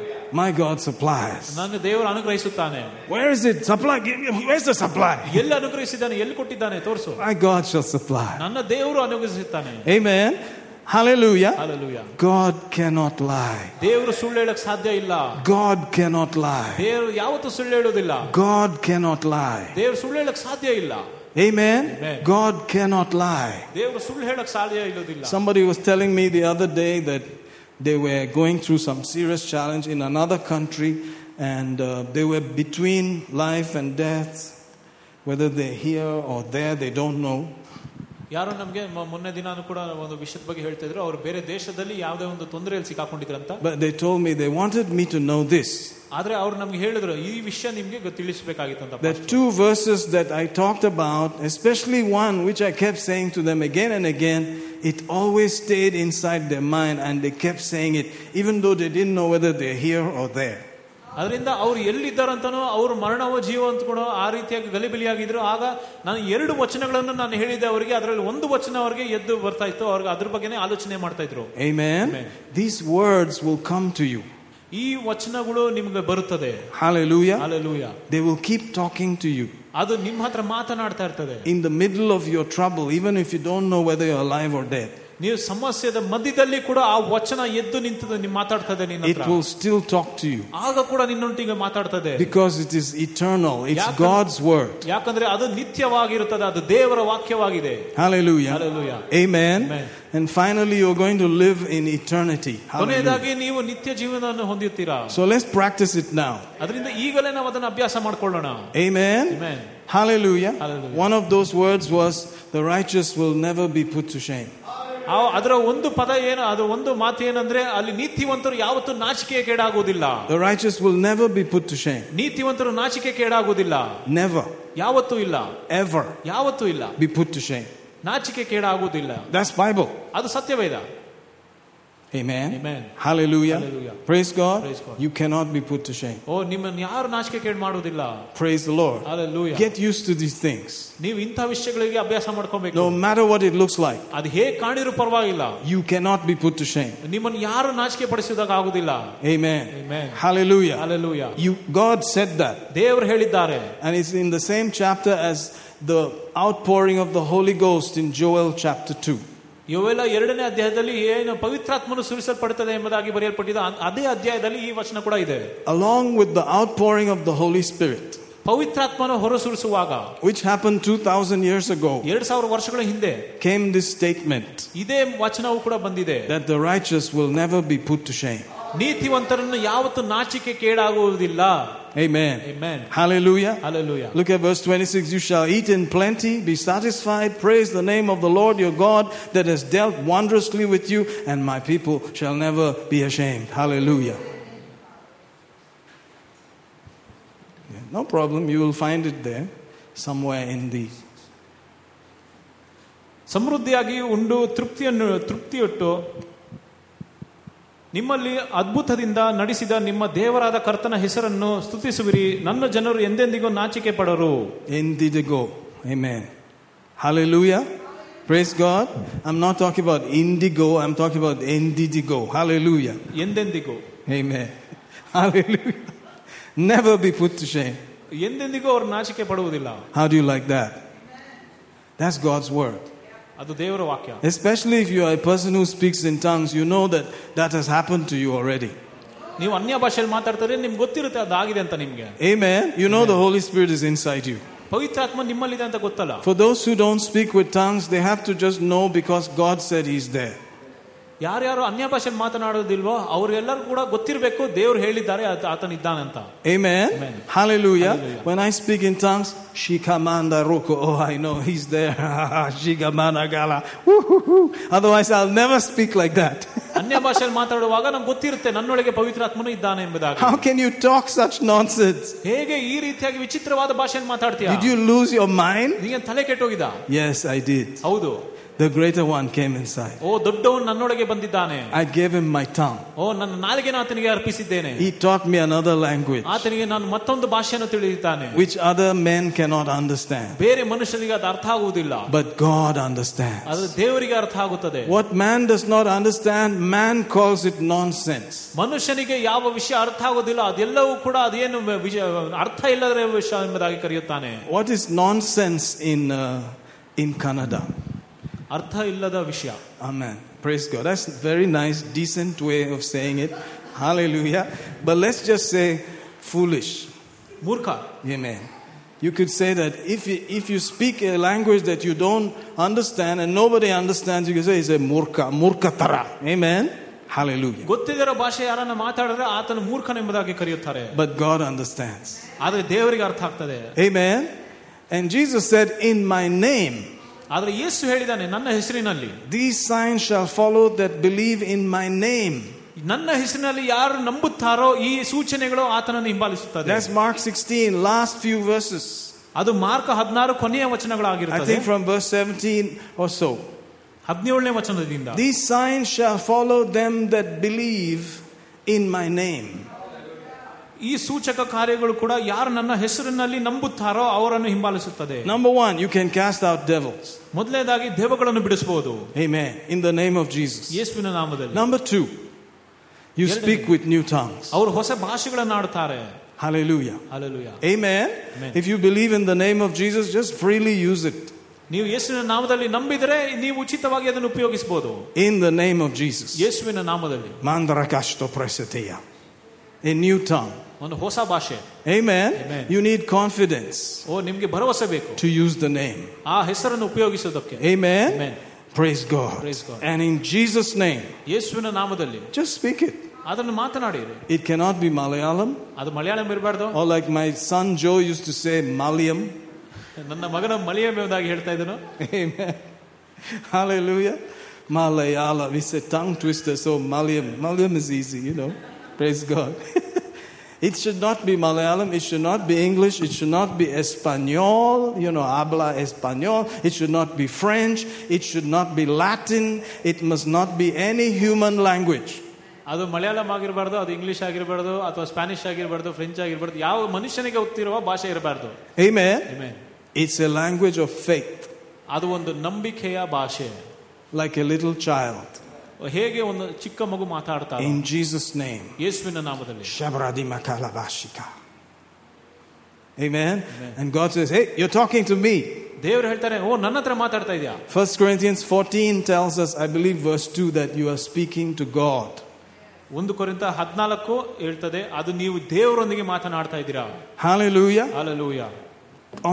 Speaker 1: My God supplies.
Speaker 2: ನನ್ನ ದೇವರು ಅನುಗ್ರಹಿಸುತ್ತಾನೆ
Speaker 1: Where is it? Supply. Give me- Where's the supply?
Speaker 2: ಎಲ್ಲಿ ಅನುಗ್ರಹಿಸಿದ್ದಾನೆ ಎಲ್ಲಿ ಕೊಟ್ಟಿದ್ದಾನೆ ತೋರಿಸು
Speaker 1: My God shall supply.
Speaker 2: ನನ್ನ ದೇವರು ಅನುಗ್ರಹಿಸುತ್ತಾನೆ
Speaker 1: Amen. Hallelujah.
Speaker 2: Hallelujah
Speaker 1: God cannot lie.
Speaker 2: ದೇವರು ಸುಳ್ಳು ಹೇಳಕ್ ಸಾಧ್ಯ ಇಲ್ಲ
Speaker 1: God cannot lie.
Speaker 2: ದೇವರು ಯಾವತ್ತೂ ಸುಳ್ಳು ಹೇಳೋದಿಲ್ಲ
Speaker 1: God cannot lie.
Speaker 2: ದೇವರು ಸುಳ್ಳು ಹೇಳಕ್ ಸಾಧ್ಯ ಇಲ್ಲ
Speaker 1: Amen.
Speaker 2: Amen.
Speaker 1: God cannot lie. Somebody was telling me the other day that they were going through some serious challenge in another country and uh, they were between life and death. Whether they're here or there, they don't know.
Speaker 2: ಯಾರು ನಮ್ಗೆ ಮ- ಮೊನ್ನೆ ದಿನಾನು ಕೂಡ ಒಂದು ವಿಷಯದ ಬಗ್ಗೆ ಹೇಳ್ತಾ ಇದ್ರು ಅವ್ರು ಬೇರೆ ದೇಶದಲ್ಲಿ ಯಾವುದೇ ಒಂದು ತೊಂದರೆಯಲ್ಲಿ ಸಿಕ್ಕಾಕೊಂಡಿದ್ರಂತ
Speaker 1: But they told me they wanted me to know this.
Speaker 2: ಆದ್ರೆ ಅವ್ರು ನಮ್ಗೆ ಹೇಳಿದ್ರು ಈ ವಿಷಯ ನಿಮ್ಗೆ ಗೊತ್- ತಿಳಿಸ್ಬೇಕಾಗಿತ್ತಂತ
Speaker 1: There are two verses that I talked about, especially one which I kept saying to them again and again. It always stayed inside their mind and they kept saying it, even though they didn't know whether they're here or there.
Speaker 2: ಅದರಿಂದ ಅವ್ರು ಎಲ್ಲಿದ್ದಾರಂತನೋ ಅವ್ರು ಮರಣವೋ ಜೀವ ಅಂತ ಕೂಡ ಆ ರೀತಿಯಾಗಿ ಗಲಿಬಿಲಿಯಾಗಿದ್ರು ಆಗ ನಾನು ಎರಡು ವಚನಗಳನ್ನು ನಾನು ಹೇಳಿದೆ ಅವರಿಗೆ ಅದರಲ್ಲಿ ಒಂದು ವಚನ ಅವರಿಗೆ ಎದ್ದು ಬರ್ತಾ ಇತ್ತು ಅವ್ರಿಗೆ ಅದ್ರ ಬಗ್ಗೆನೇ ಆಲೋಚನೆ ಮಾಡ್ತಾ ಇದ್ರು
Speaker 1: Amen.
Speaker 2: Words
Speaker 1: These words will come to you.
Speaker 2: ಈ ವಚನಗಳು ನಿಮ್ಗೆ ಬರುತ್ತದೆ
Speaker 1: Hallelujah.
Speaker 2: Alleluia
Speaker 1: They will keep talking to you.
Speaker 2: ಅದು ನಿಮ್ಮ ಹತ್ರ ಮಾತನಾಡ್ತಾ ಇರ್ತದೆ
Speaker 1: In the middle of your trouble, even if you don't know whether you're alive or dead,
Speaker 2: ನೀವು ಸಮಸ್ಯೆದ ಮಧ್ಯದಲ್ಲಿ ಕೂಡ ಆ ವಚನ ಎದ್ದು ನಿಂತದೆ ನೀವು ಮಾತಾಡ್ತದೆ ನಿನ್ನ
Speaker 1: it
Speaker 2: ಹತ್ರ
Speaker 1: will still talk to you.
Speaker 2: ಆಗ ಕೂಡ ನಿನ್ನೊಟ್ಟಿಗೆ ಮಾತಾಡ್ತದೆ
Speaker 1: Because it is eternal. It's
Speaker 2: ಯಾಕಂದ್ರೆ-
Speaker 1: God's word.
Speaker 2: ಯಾಕಂದ್ರೆ ಅದು ನಿತ್ಯವಾಗಿರುತ್ತದೆ ಅದು ದೇವರ ವಾಕ್ಯವಾಗಿದೆ
Speaker 1: Hallelujah.
Speaker 2: Hallelujah.
Speaker 1: Amen.
Speaker 2: Amen.
Speaker 1: And finally, you're going to live in eternity. Hallelujah.
Speaker 2: ಕೊನೆಯದಾಗಿ ನೀವು ನಿತ್ಯ ಜೀವನವನ್ನು ಹೊಂದುತ್ತೀರಾ
Speaker 1: So let's practice it now.
Speaker 2: ಅದರಿಂದ ಈಗಲೇ ನಾವು ಅದನ್ನು ಅಭ್ಯಾಸ ಮಾಡ್ಕೊಳ್ಳೋಣ
Speaker 1: Amen.
Speaker 2: Amen.
Speaker 1: Hallelujah.
Speaker 2: Hallelujah.
Speaker 1: One of those words was, The righteous will never be put to shame.
Speaker 2: ಆ- ಅದರ ಒಂದು ಪದ ಏನು ಅದು ಒಂದು ಮಾತು ಏನಂದ್ರೆ ಅಲ್ಲಿ ನೀತಿವಂತರು ಯಾವತ್ತೂ ನಾಚಿಕೆ ಕೇಡಾಗುವುದಿಲ್ಲ.
Speaker 1: The righteous will never be put to shame.
Speaker 2: ನೀತಿವಂತರು ನಾಚಿಕೆ ಕೇಡಾಗುವುದಿಲ್ಲ.
Speaker 1: Never,
Speaker 2: ಯಾವತ್ತೂ ಇಲ್ಲ.
Speaker 1: Ever.
Speaker 2: ಯಾವತ್ತೂ ಇಲ್ಲ.
Speaker 1: Be put to shame.
Speaker 2: ನಾಚಿಕೆ ಕೇಡಾಗುವುದಿಲ್ಲ.
Speaker 1: That's Bible.
Speaker 2: ಅದು ಸತ್ಯವೇದ.
Speaker 1: Amen.
Speaker 2: Amen.
Speaker 1: Hallelujah.
Speaker 2: Hallelujah.
Speaker 1: Praise God.
Speaker 2: Praise God.
Speaker 1: You cannot be put to shame.
Speaker 2: ಓ ನಿಮ್ಮನ್ನು ಯಾರು ನಾಚಿಕೆ ಕೇಳಿ ಮಾಡುವುದಿಲ್ಲ
Speaker 1: Praise the Lord.
Speaker 2: Hallelujah.
Speaker 1: Get used to these things.
Speaker 2: ನೀವು ಇಂಥ ವಿಷಯಗಳಿಗೆ ಅಭ್ಯಾಸ ಮಾಡ್ಕೊಬೇಕು
Speaker 1: No matter what it looks like,
Speaker 2: ಅದು ಹೇಗೆ ಕಾಣಿರೋ ಪರವಾಗಿಲ್ಲ
Speaker 1: you cannot be put to shame.
Speaker 2: ನಿಮ್ಮನ್ನು ಯಾರು ನಾಚಿಕೆ ಪಡಿಸಿದಾಗ ಆಗುದಿಲ್ಲ
Speaker 1: Amen.
Speaker 2: Amen.
Speaker 1: Hallelujah.
Speaker 2: Hallelujah.
Speaker 1: You, God said that.
Speaker 2: ದೇವರು ಹೇಳಿದ್ದಾರೆ
Speaker 1: And it's in the same chapter as the outpouring of the Holy Ghost in Joel chapter 2.
Speaker 2: ಇವೆಲ್ಲ ಎರಡನೇ ಅಧ್ಯಾಯದಲ್ಲಿ ಏನು ಪವಿತ್ರಾತ್ಮನು ಸುರಿಸಲ್ಪಡುತ್ತದೆ ಎಂಬುದಾಗಿ ಬರೆಯಲ್ಪಟ್ಟಿದೆ ಅ- ಅದೇ ಅಧ್ಯಾಯದಲ್ಲಿ ಈ ವಚನ ಕೂಡ ಇದೆ
Speaker 1: Along with the outpouring of the Holy Spirit,
Speaker 2: ಪವಿತ್ರಾತ್ಮನು ಹೊರಸೂರಿಸುವಾಗ
Speaker 1: which happened 2,000 years ago,
Speaker 2: ಎರಡ್ ಸಾವಿರ ವರ್ಷಗಳ ಹಿಂದೆ
Speaker 1: came this statement
Speaker 2: ಇದೇ ವಚನವು ಕೂಡ ಬಂದಿದೆ
Speaker 1: that the righteous will never be put to shame.
Speaker 2: ನೀತಿವಂತರನ್ನು ಯಾವತ್ತು ನಾಚಿಕೆ ಕೇಡಾಗುವುದಿಲ್ಲ
Speaker 1: Amen.
Speaker 2: Amen.
Speaker 1: Hallelujah.
Speaker 2: Hallelujah.
Speaker 1: Look at verse 26. You shall eat in plenty, be satisfied, praise the name of the Lord your God that has dealt wondrously with you, and my people shall never be ashamed. Hallelujah. Yeah, no problem. You will find it there somewhere in the.
Speaker 2: ಸಮೃದ್ಧಿಯಾಗಿ ಉಂಡು ತೃಪ್ತಿಯನ್ನು ತೃಪ್ತಿಯುಟ್ಟು ನಿಮ್ಮಲ್ಲಿ ಅದ್ಭುತದಿಂದ ನಡೆಸಿದ ನಿಮ್ಮ ದೇವರಾದ ಕರ್ತನ ಹೆಸರನ್ನು ಸ್ತುತಿಸುವಿರಿ ನನ್ನ ಜನರು ಎಂದೆಂದಿಗೂ ನಾಚಿಕೆ ಪಡರು
Speaker 1: ಎಂದಿದಿಗೋ Amen. Hallelujah. Praise God. I'm not talking about indigo, I'm talking about indigo. Hallelujah.
Speaker 2: ಎಂದೆಂದಿಗೂ
Speaker 1: Amen. Hallelujah. Never be put to shame.
Speaker 2: ಎಂದೆಂದಿಗೂ ಅವರು ನಾಚಿಕೆ ಪಡುವುದಿಲ್ಲ
Speaker 1: how do you like that That's God's word.
Speaker 2: ಅದು ದೇವರ ವಾಕ್ಯ
Speaker 1: Especially if you are a person who speaks in tongues, you know that that has happened to you already.
Speaker 2: ನೀವು ಅನ್ಯ ಭಾಷೆಯಲ್ಲಿ ಮಾತಾಡ್ತಾರೆ ನಿಮ್ಗೆ ಗೊತ್ತಿರುತ್ತೆ ಅದಾಗಿದೆ ಅಂತ ನಿಮ್ಗೆ
Speaker 1: Amen. You know the Holy Spirit is inside you.
Speaker 2: ಪವಿತ್ರಾತ್ಮ ನಿಮ್ಮಲ್ಲಿದೆ ಅಂತ ಗೊತ್ತಲ್ಲ
Speaker 1: For those who don't speak with tongues, they have to just know because God said He's there.
Speaker 2: ಯಾರ್ಯಾರು ಅನ್ಯ ಭಾಷೆಯಲ್ಲಿ ಮಾತನಾಡೋದಿಲ್ವೋ ಅವ್ರೆಲ್ಲರೂ ಕೂಡ ಗೊತ್ತಿರಬೇಕು ದೇವ್ರು ಹೇಳಿದ್ದಾರೆ ಆತ- ಆತನಿದ್ದಾನಂತ
Speaker 1: Amen.
Speaker 2: Amen.
Speaker 1: Hallelujah.
Speaker 2: Hallelujah.
Speaker 1: When I speak in tongues, Shikamanda Roko. Oh, I know He's there. Shikamana Gala. Woo-hoo-hoo. Otherwise, I'll never speak like that.
Speaker 2: ಅನ್ಯ ಭಾಷೆಯಲ್ಲಿ ಮಾತಾಡುವಾಗ ನಮ್ಗೆ ಗೊತ್ತಿರುತ್ತೆ ನನ್ನೊಳಗೆ ಪವಿತ್ರಾತ್ಮನು ಇದ್ದಾನೆ ಎಂಬುದಾಗಿ
Speaker 1: How can you talk such nonsense?
Speaker 2: ಹೇಗೆ ಈ ರೀತಿಯಾಗಿ ವಿಚಿತ್ರವಾದ ಭಾಷೆಯಲ್ಲಿ ಮಾತಾಡ್ತೀಯ
Speaker 1: Did you lose your mind?
Speaker 2: ನಿಮಗೆ ತಲೆ ಕೆಟ್ಟೋಗಿದ
Speaker 1: Yes, I did.
Speaker 2: ಹೌದು
Speaker 1: The greater one came inside.
Speaker 2: ಓ ದೊಡ್ಡವನು ನನ್ನೊಳಗೆ ಬಂದಿದ್ದಾನೆ
Speaker 1: I gave him my tongue.
Speaker 2: ಓ ನನ್ನ ನಾಲಿಗೆನ ಆತನಿಗೆ ಅರ್ಪಿಸಿದ್ದೇನೆ
Speaker 1: He taught me another language
Speaker 2: ಆತನಿಗೆ ನಾನು ಮತ್ತೊಂದು ಭಾಷೆಯನ್ನು ತಿಳಿದಿದ್ದಾನೆ
Speaker 1: which other men cannot understand.
Speaker 2: ಬೇರೆ ಮನುಷ್ಯರಿಗೆ ಅದು ಅರ್ಥ ಆಗುವುದಿಲ್ಲ
Speaker 1: But God understands.
Speaker 2: ಅದು ದೇವರಿಗೆ ಅರ್ಥ ಆಗುತ್ತದೆ
Speaker 1: What man does not understand, man calls it nonsense.
Speaker 2: ಮನುಷ್ಯನಿಗೆ ಯಾವ ವಿಷಯ ಅರ್ಥ ಆಗೋದಿಲ್ಲ ಅದೆಲ್ಲವೂ ಕೂಡ ಅದೇನು ವಿಷಯ ಅರ್ಥ ಇಲ್ಲದ ವಿಷಯ ಎಂಬುದಾಗಿ ಕರೆಯುತ್ತಾನೆ
Speaker 1: What is nonsense in, uh, in Kannada?
Speaker 2: ಅರ್ಥ ಇಲ್ಲದ ವಿಷಯ
Speaker 1: Amen. Praise God. That's a very nice, decent way of saying it. Hallelujah. But let's just say foolish.
Speaker 2: ಮೂರ್ಖ
Speaker 1: Amen. You could say that if you, if you speak a language that you don't understand and nobody understands, you can say it's a murka, murkatara. Amen. Hallelujah.
Speaker 2: ಗೊತ್ತಿದ್ದರ ಭಾಷೆ ಯಾರನ್ನ ಮಾತಾಡಿದ್ರೆ ಆತನ ಮೂರ್ಖನೆಂಬುದಾಗಿ ಕರೆಯುತ್ತಾರೆ
Speaker 1: But God understands.
Speaker 2: ಆದ್ರೆ ದೇವರಿಗೆ ಅರ್ಥ ಆಗ್ತದೆ
Speaker 1: Amen. And Jesus said, In my name,
Speaker 2: ಆದ್ರೆ ಯೇಸು ಹೇಳಿದಾನೆ ನನ್ನ ಹೆಸರಿನಲ್ಲಿ
Speaker 1: these signs shall follow that believe in my name.
Speaker 2: ನನ್ನ ಹೆಸರಿನಲ್ಲಿ ಯಾರು ನಂಬುತ್ತಾರೋ ಈ ಸೂಚನೆಗಳು ಆತನನ್ನು ಹಿಂಬಾಲಿಸುತ್ತದೆ
Speaker 1: That's Mark 16, last few verses.
Speaker 2: ಅದು ಮಾರ್ಕ ಹದಿನಾರು ಕೊನೆಯ
Speaker 1: I
Speaker 2: ವಚನಗಳಾಗಿರುತ್ತದೆ
Speaker 1: think from verse 17 or so.
Speaker 2: ಹದಿನೇಳನೇ ವಚನದಿಂದ
Speaker 1: These signs shall follow them that believe in my name.
Speaker 2: ಈ ಸೂಚಕ ಕಾರ್ಯಗಳು ಕೂಡ ಯಾರು ನನ್ನ ಹೆಸರಿನಲ್ಲಿ ನಂಬುತ್ತಾರೋ ಅವರನ್ನು ಹಿಂಬಾಲಿಸುತ್ತದೆ
Speaker 1: Number one, you can cast out devils.
Speaker 2: ಮೊದಲನೇದಾಗಿ ದೇವಗಳನ್ನು ಬಿಡಿಸಬಹುದು
Speaker 1: Amen. In the name of Jesus.
Speaker 2: ಯೇಸುವಿನ ನಾಮದಲ್ಲಿ
Speaker 1: Number two, you
Speaker 2: Yerdanedu.
Speaker 1: speak with new tongues.
Speaker 2: ಅವರು ಹೊಸ ಭಾಷೆಗಳನ್ನು ಆಡ್ತಾರೆ
Speaker 1: Hallelujah.
Speaker 2: Alleluia
Speaker 1: Amen.
Speaker 2: Amen.
Speaker 1: If you believe in the name of Jesus, just freely use it.
Speaker 2: ನೀವು ಯೇಸುವಿನ ನಾಮದಲ್ಲಿ ನಂಬಿದರೆ ನೀವು ಉಚಿತವಾಗಿ ಅದನ್ನು ಉಪಯೋಗಿಸಬಹುದು
Speaker 1: In the name of Jesus.
Speaker 2: ಯೇಸುವಿನ ನಾಮದಲ್ಲಿ
Speaker 1: Mandarakasto preseteya. A new tongue.
Speaker 2: ಒಂದು ಹೊಸ ಭಾಷೆ
Speaker 1: Amen.
Speaker 2: Amen.
Speaker 1: You need confidence
Speaker 2: ಓ ನಿಮ್ಗೆ ಭರವಸೆ ಬೇಕು
Speaker 1: to use the name.
Speaker 2: ಆ ಹೆಸರನ್ನು ಉಪಯೋಗಿಸೋದಕ್ಕೆ
Speaker 1: Amen.
Speaker 2: Amen.
Speaker 1: Praise God.
Speaker 2: Praise God.
Speaker 1: And in Jesus' name,
Speaker 2: ಯೇಸುವಿನ ನಾಮದಲ್ಲಿ
Speaker 1: just speak it.
Speaker 2: ಅದನ್ನು ಮಾತನಾಡಿರಿ
Speaker 1: It cannot be Malayalam,
Speaker 2: ಅದು ಮಲಯಾಳಂ ಇರಬಾರ್ದು
Speaker 1: or like my son Joe used to say, Malayam.
Speaker 2: ನನ್ನ ಮಗನ ಮಲಯಾಳಂ ಎಂಬುದಾಗಿ ಹೇಳ್ತಾ ಇದ್ದನು
Speaker 1: Amen. Hallelujah. Malayala. We say tongue twister, so Malayam. Malayam is easy, you know. Praise God. It should not be Malayalam, it should not be English, it should not be Espanol, you know, habla Espanol, it should not be French, it should not be Latin, it must not be any human language.
Speaker 2: ಅದು ಮಲಯಾಳಂ ಆಗಿರಬಾರ್ದು ಅದು English ಆಗಿರಬಾರ್ದು ಅಥವಾ Spanish ಆಗಿರಬಾರ್ದು French ಆಗಿರಬಾರ್ದು ಯಾವ ಮನುಷ್ಯನಿಗೆ ಗೊತ್ತಿರುವ ಭಾಷೆ ಇರಬಾರ್ದು
Speaker 1: Amen?
Speaker 2: Amen.
Speaker 1: It's a language of faith,
Speaker 2: ಅದು ಒಂದು ನಂಬಿಕೆಯ ಭಾಷೆ
Speaker 1: like a little child.
Speaker 2: ಹೇಗೆ ಒಂದು ಚಿಕ್ಕ ಮಗು ಮಾತಾಡ್ತಾ
Speaker 1: In Jesus' name.
Speaker 2: ಯೇಸುವಿನ ನಾಮದಲ್ಲಿ
Speaker 1: Shabradima kalabashika. Amen? And God says, Hey, you're talking to me.
Speaker 2: ದೇವರು ಹೇಳ್ತಾರೆ ಓ ನನ್ನ ಹತ್ರ ಮಾತಾಡ್ತಾ ಇದೆಯಾ
Speaker 1: 1 Corinthians 14 tells us, I believe, verse 2, that you are speaking to God.
Speaker 2: ಒಂದು ಕೊರಿಂತ ಹದಿನಾಲ್ಕು ಹೇಳ್ತದೆ ಅದು ನೀವು ದೇವರೊಂದಿಗೆ ಮಾತನಾಡ್ತಾ ಇದ್ದೀರಾ
Speaker 1: Hallelujah.
Speaker 2: Hallelujah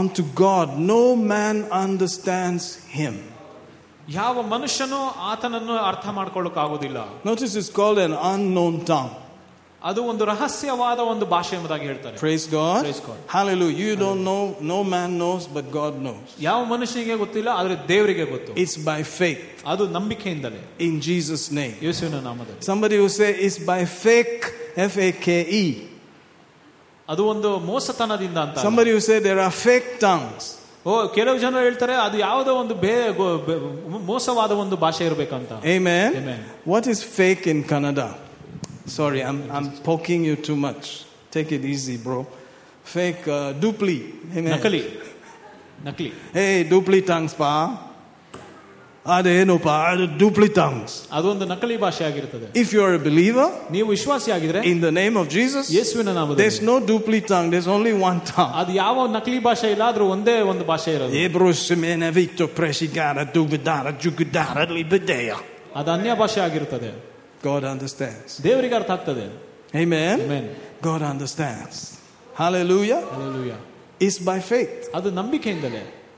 Speaker 1: Unto God, no man understands him.
Speaker 2: ಯಾವ ಮನುಷ್ಯನೂ ಆತನನ್ನು ಅರ್ಥ ಮಾಡ್ಕೊಳ್ಳೋಕ್ಕಾಗೋದಿಲ್ಲ
Speaker 1: Notice it's called an unknown tongue.
Speaker 2: ಅದು ಒಂದು ರಹಸ್ಯವಾದ ಒಂದು ಭಾಷೆ ಎಂಬುದಾಗಿ ಹೇಳ್ತಾರೆ
Speaker 1: Praise God.
Speaker 2: Praise God.
Speaker 1: Hallelujah. You don't know, no man knows, but God knows.
Speaker 2: ಯಾವ ಮನುಷ್ಯನಿಗೆ ಗೊತ್ತಿಲ್ಲ ಆದ್ರೆ ದೇವರಿಗೆ ಗೊತ್ತು
Speaker 1: It's by faith
Speaker 2: ಅದು ನಂಬಿಕೆಯಿಂದಲೇ
Speaker 1: in Jesus' name.
Speaker 2: ಯೇಸುವಿನ ನಾಮದಲ್ಲಿ
Speaker 1: Somebody will say it's by fake, F A K E.
Speaker 2: ಅದು ಒಂದು ಮೋಸತನದಿಂದ ಅಂತ ಅಲ್ಲ.
Speaker 1: Somebody will say there are fake tongues.
Speaker 2: ಓ ಕೆಲವು ಜನ ಹೇಳ್ತಾರೆ ಅದು ಯಾವುದೋ ಒಂದು ಬೇ ಗೋ- ಬೆ- ಮೋಸವಾದ ಒಂದು ಭಾಷೆ ಇರಬೇಕಂತ
Speaker 1: Amen.
Speaker 2: Amen.
Speaker 1: What is fake in Kannada? Sorry, I'm, I'm poking you too much. Take it easy, bro. Fake uh, dupli. Amen.
Speaker 2: ನಕಲಿ ನಕಲಿ
Speaker 1: Hey, dupli tongues, pa. ಅದೇನು pa, ಅದು dupli tongues.
Speaker 2: ಅದೊಂದು ನಕಲಿ ಭಾಷೆ ಆಗಿರ್ತದೆ
Speaker 1: If you're a believer
Speaker 2: ನೀವು ವಿಶ್ವಾಸಿ ಆಗಿದ್ರೆ
Speaker 1: in the name of Jesus,
Speaker 2: ಯೇಸುವಿನ ನಾಮದಲ್ಲಿ
Speaker 1: there's no dupli tongue, there's only one tongue.
Speaker 2: ಅದು ಯಾವ ನಕಲಿ ಭಾಷೆ ಇಲ್ಲ ಆದ್ರೂ ಒಂದೇ ಒಂದು ಭಾಷೆ ಇರೋದು
Speaker 1: Hebrews semene vito presigara dubidara jugudara libedea.
Speaker 2: ಅದು ಅನ್ಯ ಭಾಷೆ ಆಗಿರ್ತದೆ
Speaker 1: God understands.
Speaker 2: ದೇವರಿಗೆ ಅರ್ಥ ಆಗ್ತದೆ
Speaker 1: Amen.
Speaker 2: Amen.
Speaker 1: God understands. Hallelujah.
Speaker 2: Hallelujah.
Speaker 1: It's by faith.
Speaker 2: ಅದು ನಂಬಿಕೆಯಿಂದಲೇ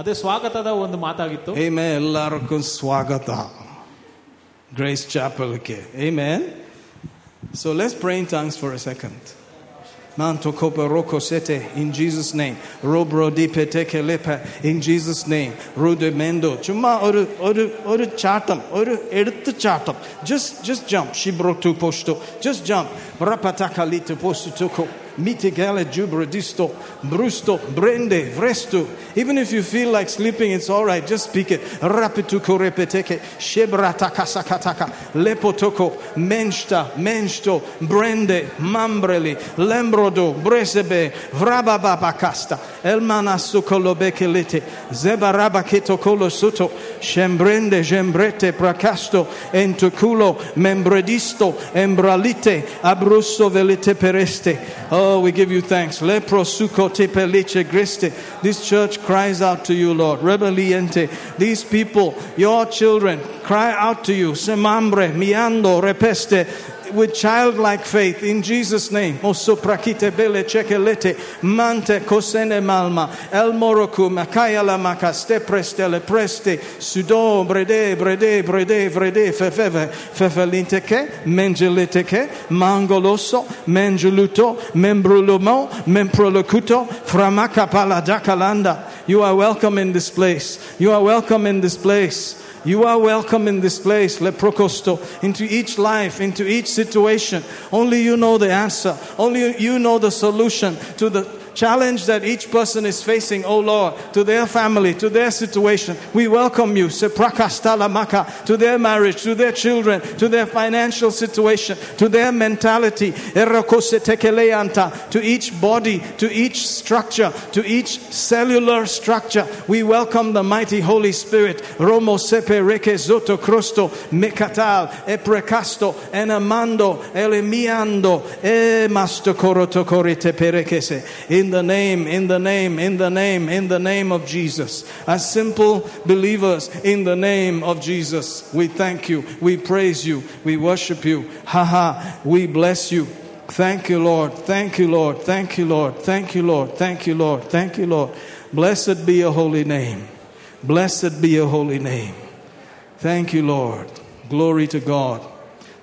Speaker 2: ಅದೇ ಸ್ವಾಗತದ ಒಂದು ಮಾತಾಗಿತ್ತು
Speaker 1: Amen. ಎಲ್ಲರಿಗೂ ಸ್ವಾಗತ. Grace Chapel. Okay. Amen. So let's pray in tongues for a second. Manto kopa roko sete in Jesus' name. Robro di peteke lepa in Jesus' name. Rude mendo. Chuma oru oru oru chatam oru eduttu chatam. Just just jump. Shibro tu posto. Just jump. Rapataka litu posto tuko. Mitigale jubradisto, brusto, brende, vresto. Even if you feel like sleeping, it's all right. Just speak it. Rapituko repeteke, shebrataka sakataka, lepotoko, mensta, mensto, brende, mambreli, lembrodo, bresebe, vrabababakasta, elmanasu kolobekelete, zebarabakito kolosuto, shembrende, gembrete, pracasto, entoculo, membredisto, embralite, abrusso velite pereste. Oh, we give you thanks. Lepro suko tepelice greste. This church cries out to you, Lord. Rebeliente. These people, your children, cry out to you. Semambre, miando, repeste. With childlike faith in Jesus' name. Oso prakite bele chekelete. Mante kosene malma. El moroku makaya la makaste preste le preste. Sudo brede brede brede vrede fefeve. Fefelinte ke. Mengelite ke. Mangoloso. Mengeluto. Membrulumo. Memprolocuto. Framaka paladakalanda. You are welcome in this place. You are welcome in this place. You are welcome in this place, leprocosto, into each life, into each situation. Only you know the answer. Only you know the solution to the challenge that each person is facing, oh Lord, to their family, to their situation. We welcome you, seprakastalamaca, to their marriage, to their children, to their financial situation, to their mentality, to each body, to each structure, to each cellular structure. We welcome the mighty Holy Spirit. Romo sepe reke zoto crosto, mekatal, eprecasto, enamando, elemiando, e Masto mastokoroto korite perekese. In the name, in the name, in the name, in the name of Jesus. As simple believers, in the name of Jesus, we thank you, we praise you, we worship you. Ha ha, we bless you. Thank you, Lord. Thank you, Lord. Thank you, Lord. Thank you, Lord. Thank you, Lord. Thank you, Lord. Blessed be your holy name. Blessed be your holy name. Thank you, Lord. Glory to God.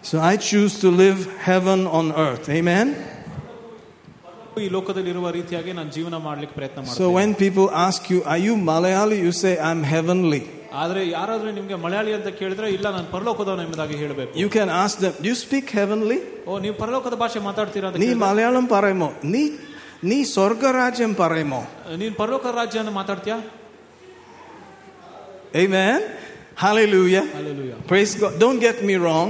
Speaker 1: So I choose to live heaven on earth. Amen.
Speaker 2: ಈ ಲೋಕದಲ್ಲಿರುವ ರೀತಿಯಾಗಿ ನಾನು ಜೀವನ ಮಾಡ್ಲಿಕ್ಕೆ ಪ್ರಯತ್ನ
Speaker 1: So
Speaker 2: ಮಾಡ್ತೀನಿ
Speaker 1: when people ask you, Are you Malayali? You say, I'm heavenly.
Speaker 2: ಆದ್ರೆ ಯಾರಾದ್ರೂ ನಿಮ್ಗೆ ಮಲಯಾಳಿ ಅಂತ ಕೇಳಿದ್ರೆ ಇಲ್ಲ ನಾನು ಪರಲೋಕದವನು ಎಂಬುದಾಗಿ ಹೇಳಬೇಕು
Speaker 1: You can ask them, Do you speak heavenly?
Speaker 2: ಓ ನೀವು ಪರಲೋಕದ ಭಾಷೆ ಮಾತಾಡ್ತೀರಾ ಅಂತ
Speaker 1: ನೀ
Speaker 2: ಕೇಳಿದ್ರೆ,
Speaker 1: ಮಲಯಾಳಂ ಪರೇಮೋ ನೀ ನೀ ಸ್ವರ್ಗರಾಜ್ಯಂ ಪರೇಮೋ
Speaker 2: ನೀನ್ ಪರಲೋಕ ರಾಜ್ಯನ ಮಾತಾಡ್ತೀಯಾ
Speaker 1: Amen. Hallelujah.
Speaker 2: Hallelujah.
Speaker 1: Praise God. Don't get me wrong.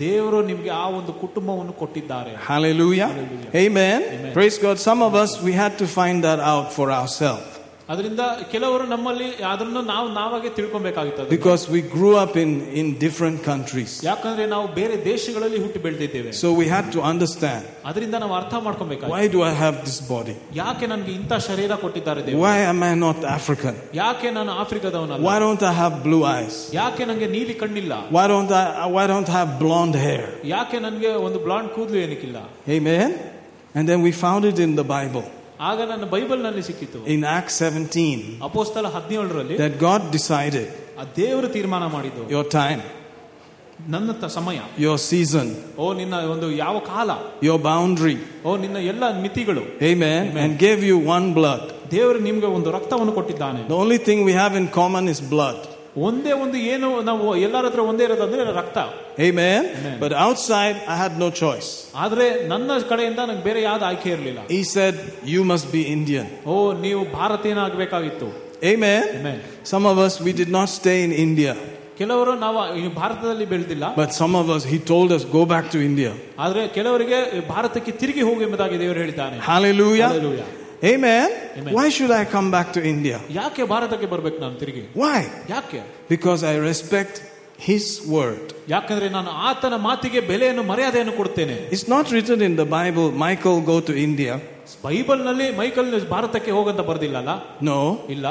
Speaker 2: ದೇವರು ನಿಮ್ಗೆ ಆ ಒಂದು ಕುಟುಂಬವನ್ನು ಕೊಟ್ಟಿದ್ದಾರೆ
Speaker 1: Hallelujah.
Speaker 2: Hallelujah.
Speaker 1: Amen.
Speaker 2: Amen.
Speaker 1: Praise God. Some of us, we had to find that out for ourselves
Speaker 2: ಅದರಿಂದ ಕೆಲವರು ನಮ್ಮಲ್ಲಿ ಅದನ್ನು ನಾವು ನಾವಾಗೆ ತಿಳ್ಕೊಬೇಕಾಗುತ್ತದೆ
Speaker 1: because we grew up in, in different countries.
Speaker 2: ಯಾಕಂದ್ರೆ ನಾವು ಬೇರೆ ದೇಶಗಳಲ್ಲಿ ಹುಟ್ಟಿ ಬೆಳೆದಿದ್ದೇವೆ
Speaker 1: So we had to understand
Speaker 2: ಅದರಿಂದ ನಾವು ಅರ್ಥ ಮಾಡ್ಕೊಬೇಕಾಗಿ
Speaker 1: why do I have this body?
Speaker 2: ಯಾಕೆ ನನಗೆ ಇಂಥ ಶರೀರ ಕೊಟ್ಟಿದ್ದಾರೆ ದೇವರು
Speaker 1: Why am I not African?
Speaker 2: ಯಾಕೆ ನಾನು ಆಫ್ರಿಕಾದವನಲ್ಲ
Speaker 1: Why don't I have blue eyes?
Speaker 2: ಯಾಕೆ ನನಗೆ ನೀಲಿ ಕಣ್ಣಿಲ್ಲ
Speaker 1: Why don't I why don't I have blonde hair?
Speaker 2: ಯಾಕೆ ನನಗೆ ಒಂದು ಬ್ಲಾಂಡ್ ಕೂದಲು ಏನಕ್ಕಿಲ್ಲ
Speaker 1: Amen. And then we found it in the Bible
Speaker 2: ಆಗ ನನ್ನ ಬೈಬಲ್ ನಲ್ಲಿ ಸಿಕ್ಕಿತ್ತು
Speaker 1: in Acts 17
Speaker 2: ಅಪೋಸ್ತಲ ಹದಿನೇಳರಲ್ಲಿ
Speaker 1: that God decided
Speaker 2: ಆ ದೇವರು ತೀರ್ಮಾನ ಮಾಡಿದ್ದು
Speaker 1: your time,
Speaker 2: ನನ್ನ ತ- ಸಮಯ
Speaker 1: your season,
Speaker 2: ಓ ನಿನ್ನ ಒಂದು ಯಾವ ಕಾಲ
Speaker 1: your boundary.
Speaker 2: ಓ ನಿನ್ನ ಎಲ್ಲ ಮಿತಿಗಳು
Speaker 1: Amen. And gave you one blood.
Speaker 2: ದೇವರು ನಿಮ್ಗೆ ಒಂದು ರಕ್ತವನ್ನು ಕೊಟ್ಟಿದ್ದಾನೆ
Speaker 1: The only thing we have in common is blood.
Speaker 2: ಒಂದೇ ಒಂದು ಏನು ನಾವು ಎಲ್ಲರ ಹತ್ರ ಒಂದೇ ಇರೋದಂದ್ರೆ ರಕ್ತ
Speaker 1: Amen.
Speaker 2: Amen.
Speaker 1: But outside, I had no choice.
Speaker 2: ಆದ್ರೆ ನನ್ನ ಕಡೆಯಿಂದ ನಂಗೆ ಬೇರೆ ಯಾವ್ದು ಆಯ್ಕೆ ಇರಲಿಲ್ಲ
Speaker 1: He said, You must be Indian.
Speaker 2: ಓ ನೀವು ಭಾರತೀಯನಾಗಬೇಕಾಗಿತ್ತು
Speaker 1: Amen.
Speaker 2: Amen.
Speaker 1: Some of us, we did not stay in India.
Speaker 2: ಕೆಲವರು ನಾವು ಈ ಭಾರತದಲ್ಲಿ ಬೆಳೆದಿಲ್ಲ
Speaker 1: But some of us, he told us, Go back to India.
Speaker 2: ಆದ್ರೆ ಕೆಲವರಿಗೆ ಭಾರತಕ್ಕೆ ತಿರುಗಿ ಹೋಗು ಎಂಬುದಾಗಿ ದೇವರು ಹೇಳಿದ್ದಾನೆ
Speaker 1: Hallelujah.
Speaker 2: Hallelujah.
Speaker 1: Amen.
Speaker 2: Amen.
Speaker 1: Why should I come back to India?
Speaker 2: ಯಾಕೆ ಭಾರತಕ್ಕೆ ಬರ್ಬೇಕು ನಾನು ತಿರುಗಿ
Speaker 1: Why?
Speaker 2: ಯಾಕೆ
Speaker 1: Because I respect his word.
Speaker 2: ಯಾಕಂದ್ರೆ ನಾನು ಆತನ ಮಾತಿಗೆ ಬೆಲೆಯನ್ನು ಮರ್ಯಾದೆಯನ್ನು ಕೊಡ್ತೇನೆ
Speaker 1: It's not written in the Bible, Michael, go to India.
Speaker 2: Bible ನಲ್ಲಿ ಮೈಕಲ್ ಭಾರತಕ್ಕೆ ಹೋಗಂತ ಬರ್ದಿಲ್ಲ ಅಲ್ಲ
Speaker 1: No.
Speaker 2: ಇಲ್ಲ